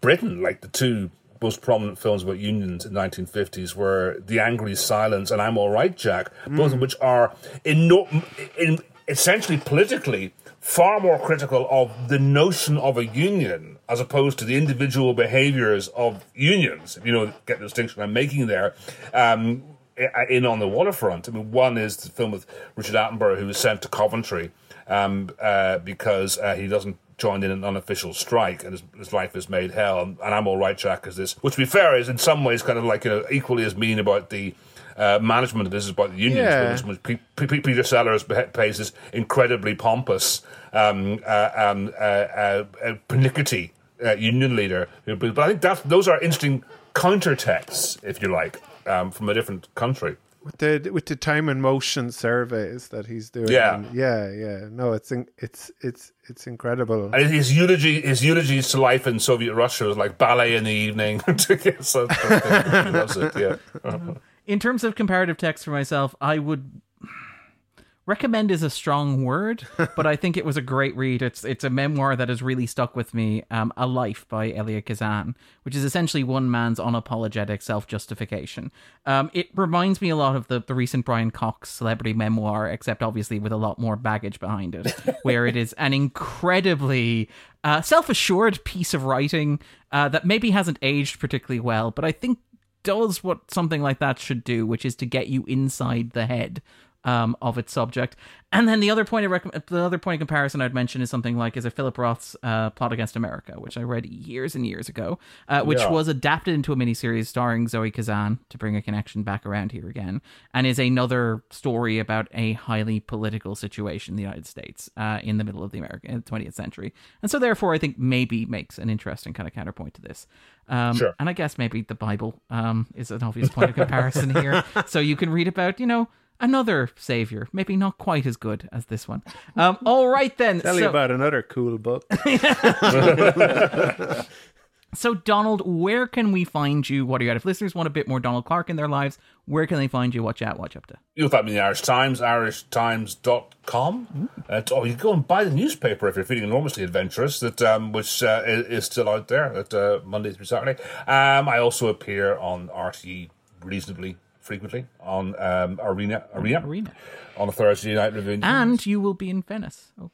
Britain, like the two most prominent films about unions in the 1950s were The Angry Silence and I'm All Right, Jack, both of which are in, no, in essentially politically far more critical of the notion of a union as opposed to the individual behaviors of unions. If you know, get the distinction I'm making there. Um, in on the waterfront. I mean, one is the film with Richard Attenborough, who was sent to Coventry um, uh, because uh, he doesn't join in an unofficial strike, and his, his life is made hell. And, and I'm all right, Jack, is this, which to be fair is in some ways kind of like you know equally as mean about the. Uh, management of this is about the unions, Yeah. which, which P- P- Peter Sellers pays this incredibly pompous um, uh, um, uh, uh, uh, pernickety uh, union leader. But I think that those are interesting counter texts, if you like, um, from a different country. With the with the time and motion surveys that he's doing. Yeah. And yeah, yeah. No, it's in, it's it's it's incredible. And his eulogy, his eulogies to life in Soviet Russia was like ballet in the evening. so, he loves it. Yeah. In terms of comparative text for myself, I would recommend is a strong word, but I think it was a great read. It's it's a memoir that has really stuck with me. Um, a Life by Elia Kazan, which is essentially one man's unapologetic self justification. Um, it reminds me a lot of the the recent Brian Cox celebrity memoir, except obviously with a lot more baggage behind it, where it is an incredibly uh, self assured piece of writing uh, that maybe hasn't aged particularly well, but I think does what something like that should do, which is to get you inside the head um, of its subject. And then the other point of rec- the other point of comparison I'd mention is something like is a Philip Roth's uh, Plot Against America, which I read years and years ago, uh, which Yeah. was adapted into a miniseries starring Zoe Kazan to bring a connection back around here again, and is another story about a highly political situation in the United States uh, in the middle of the American 20th century, and so therefore I think maybe makes an interesting kind of counterpoint to this. Um, Sure. And I guess maybe the Bible um, is an obvious point of comparison here, so you can read about you know another savior, maybe not quite as good as this one. Um, all right then. Tell you about another cool book. So, Donald, where can we find you? What are you at? If listeners want a bit more Donald Clarke in their lives, where can they find you? Watch out, watch up to. You'll find me in the Irish Times, irishtimes.com. Uh, or you can go and buy the newspaper if you're feeling enormously adventurous, that um, which uh, is, is still out there at uh, Monday through Saturday. Um, I also appear on RTE reasonably frequently on um, Arena, Arena Arena on a Thursday night review. And you will be in Venice. Oh.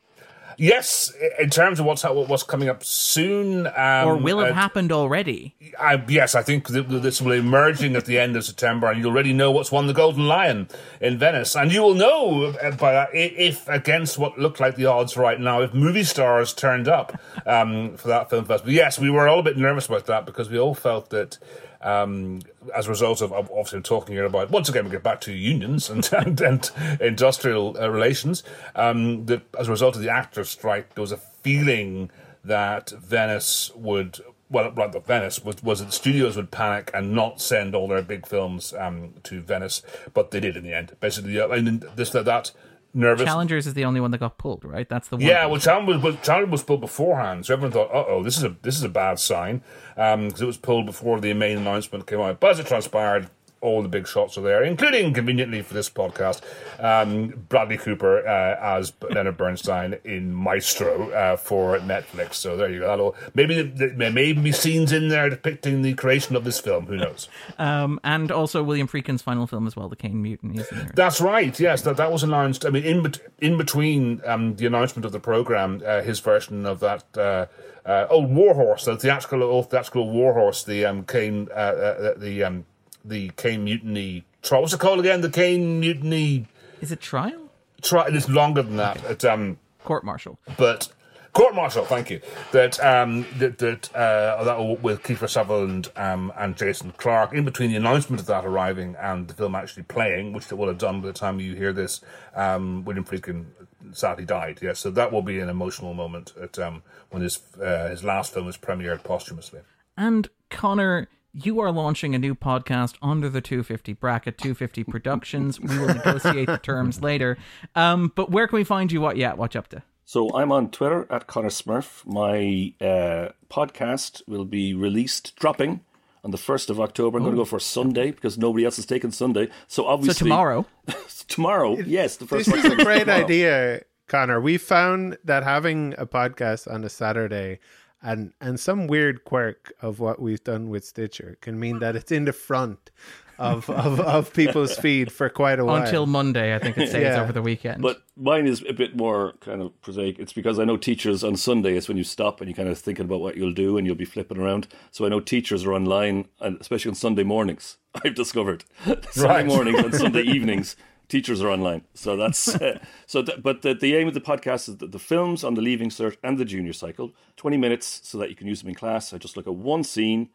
Yes, in terms of what's what's coming up soon, um, or will have uh, happened already. I, yes, I think th- this will be emerging at the end of September, and you already know what's won the Golden Lion in Venice, and you will know uh, by that if, against what looked like the odds right now, if movie stars turned up um, for that film festival. Yes, we were all a bit nervous about that because we all felt that. Um, as a result of, obviously talking here about once again we get back to unions and and, and industrial uh, relations. Um, that as a result of the actors' strike, there was a feeling that Venice would well, that Venice was, was that the studios would panic and not send all their big films um, to Venice, but they did in the end. Basically, uh, and this that, that nervous. Challengers is the only one that got pulled, right? That's the one. Yeah, well, Challenger was, Challenger was pulled beforehand, so everyone thought, "Uh oh, this is a this is a bad sign," because it was pulled before the main announcement came out. But as it transpired, all the big shots are there, including conveniently for this podcast, um, Bradley Cooper uh, as Leonard Bernstein in Maestro uh, for Netflix. So there you go. That'll, maybe there may be scenes in there depicting the creation of this film. Who knows? Um, and also William Friedkin's final film as well, The Caine Mutiny, is in there. That's right. Yes, that that was announced. I mean, in bet- in between um, the announcement of the program, uh, his version of that uh, uh, old Warhorse, the theatrical old theatrical Warhorse, the um, Caine, uh, uh, the um, the Caine Mutiny trial. What's it called again? The Caine Mutiny. Is it trial? Trial. It's longer than that. It's um court martial. But court martial. Thank you. That um that that uh that will- with Kiefer Sutherland um and Jason Clarke. In between the announcement of that arriving and the film actually playing, which it will have done by the time you hear this, um William Friedkin sadly died. Yes, so that will be an emotional moment at um when his uh, his last film is premiered posthumously. And Conor, you are launching a new podcast under the 250 bracket, 250 Productions. We will negotiate the terms later. Um, but where can we find you? What? Yeah, watch up to. So I'm on Twitter at Conor Smurf. My uh, podcast will be released, dropping on the first of October. I'm going to go for Sunday because nobody else has taken Sunday. So obviously So tomorrow. tomorrow, yes, the first. This is a great tomorrow. idea, Conor. We found that having a podcast on a Saturday and and some weird quirk of what we've done with Stitcher can mean that it's in the front of of, of people's feed for quite a while. Until Monday, I think it stays Yeah. over the weekend. But mine is a bit more kind of prosaic. It's because I know teachers on Sunday is when you stop and you kind of thinking about what you'll do and you'll be flipping around. So I know teachers are online, and especially on Sunday mornings. I've discovered Sunday mornings and Sunday evenings. Teachers are online, so that's uh, so. Th- but the, the aim of the podcast is that the films on the Leaving Cert and the Junior Cycle, twenty minutes, so that you can use them in class. I just look at one scene,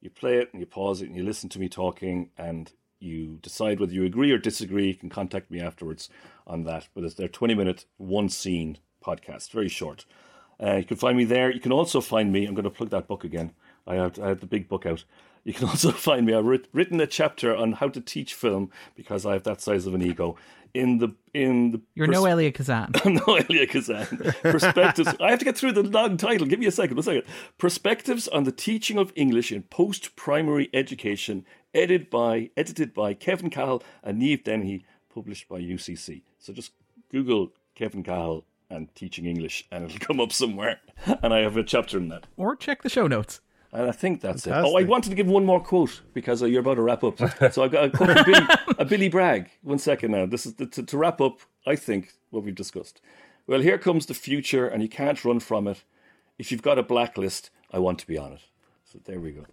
you play it and you pause it and you listen to me talking and you decide whether you agree or disagree. You can contact me afterwards on that. But it's their 20 minute, one scene podcast, very short. Uh, you can find me there. You can also find me, I'm going to plug that book again. I have, I have the big book out. You can also find me. I've writ- written a chapter on how to teach film because I have that size of an ego. In the in the You're pers- no Elia Kazan. I'm no Elia Kazan. Perspectives. I have to get through the long title. Give me a second. One second. Perspectives on the teaching of English in post-primary education, edited by edited by Kevin Cahill and Neve Dennehy, published by UCC. So just Google Kevin Cahill and teaching English, and it'll come up somewhere. And I have a chapter in that. Or check the show notes. And I think that's it. Oh, I wanted to give one more quote because uh, you're about to wrap up. So I've got a quote from Billy, a Billy Bragg. One second now. This is to, to wrap up. I think what we've discussed. Well, here comes the future, and you can't run from it. If you've got a blacklist, I want to be on it. So there we go.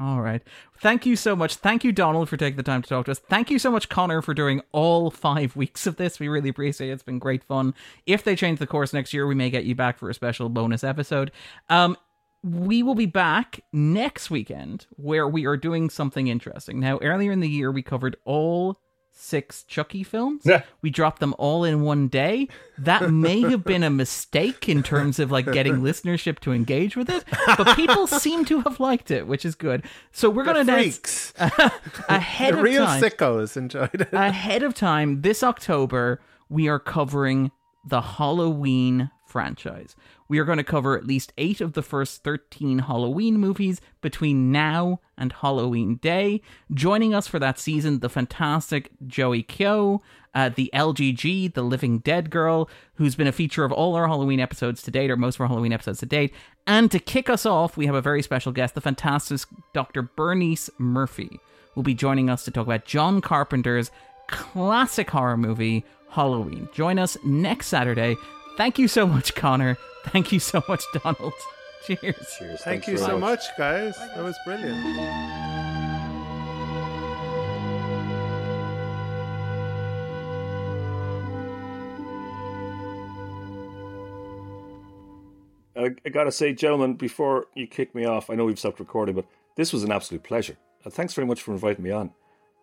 All right. Thank you so much. Thank you, Donald, for taking the time to talk to us. Thank you so much, Conor, for doing all five weeks of this. We really appreciate it. It's been great fun. If they change the course next year, we may get you back for a special bonus episode. Um, we will be back next weekend where we are doing something interesting. Now, earlier in the year, we covered all six Chucky films. Yeah. We dropped them all in one day. That may have been a mistake in terms of like getting listenership to engage with it, but people seem to have liked it, which is good. So we're going to freaks. ahead of time. the of real time sickos enjoyed it. ahead of time this October, we are covering the Halloween franchise. We are going to cover at least eight of the first 13 Halloween movies between now and Halloween Day. Joining us for that season, the fantastic Joey Kyo, uh, the LGG, the Living Dead Girl, who's been a feature of all our Halloween episodes to date, or most of our Halloween episodes to date. And to kick us off, we have a very special guest, the fantastic Dr. Bernice Murphy, will be joining us to talk about John Carpenter's classic horror movie, Halloween. Join us next Saturday. Thank you so much, Conor. Thank you so much, Donald. Cheers. Cheers. Thank Thanks you very so much, guys. That was brilliant. I, I got to say, gentlemen, before you kick me off, I know we've stopped recording, but this was an absolute pleasure. Uh, thanks very much for inviting me on.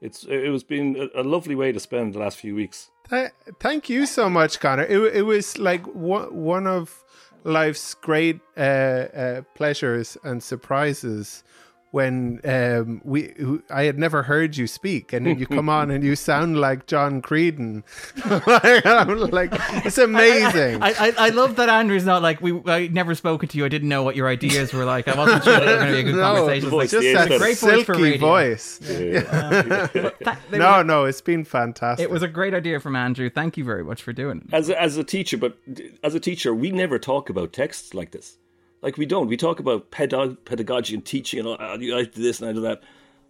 It's it was been a, a lovely way to spend the last few weeks. Th- thank you so much, Conor. It, it was like one, one of life's great uh, uh, pleasures and surprises when um, we I had never heard you speak, and then you come on and you sound like John Creedon. I'm like, it's amazing. I, I, I love that Andrew's not like we. I never spoken to you. I didn't know what your ideas were like. I wasn't sure they were going to be a good No, conversation. voice, It's just the that a great voice for silky radio. voice. That- No, were- no, it's been fantastic. It was a great idea from Andrew. Thank you very much for doing it. As a, as a teacher, but as a teacher, we never talk about texts like this. Like we don't. We talk about pedag- pedagogy and teaching, and oh, I do this and I do that.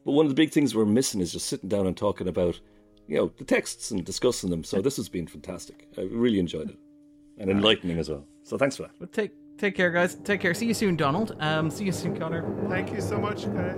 But one of the big things we're missing is just sitting down and talking about, you know, the texts and discussing them. So this has been fantastic. I really enjoyed it, and enlightening as well. So thanks for that. But take take care, guys. Take care. See you soon, Donald. Um, see you soon, Conor. Thank you so much, guys.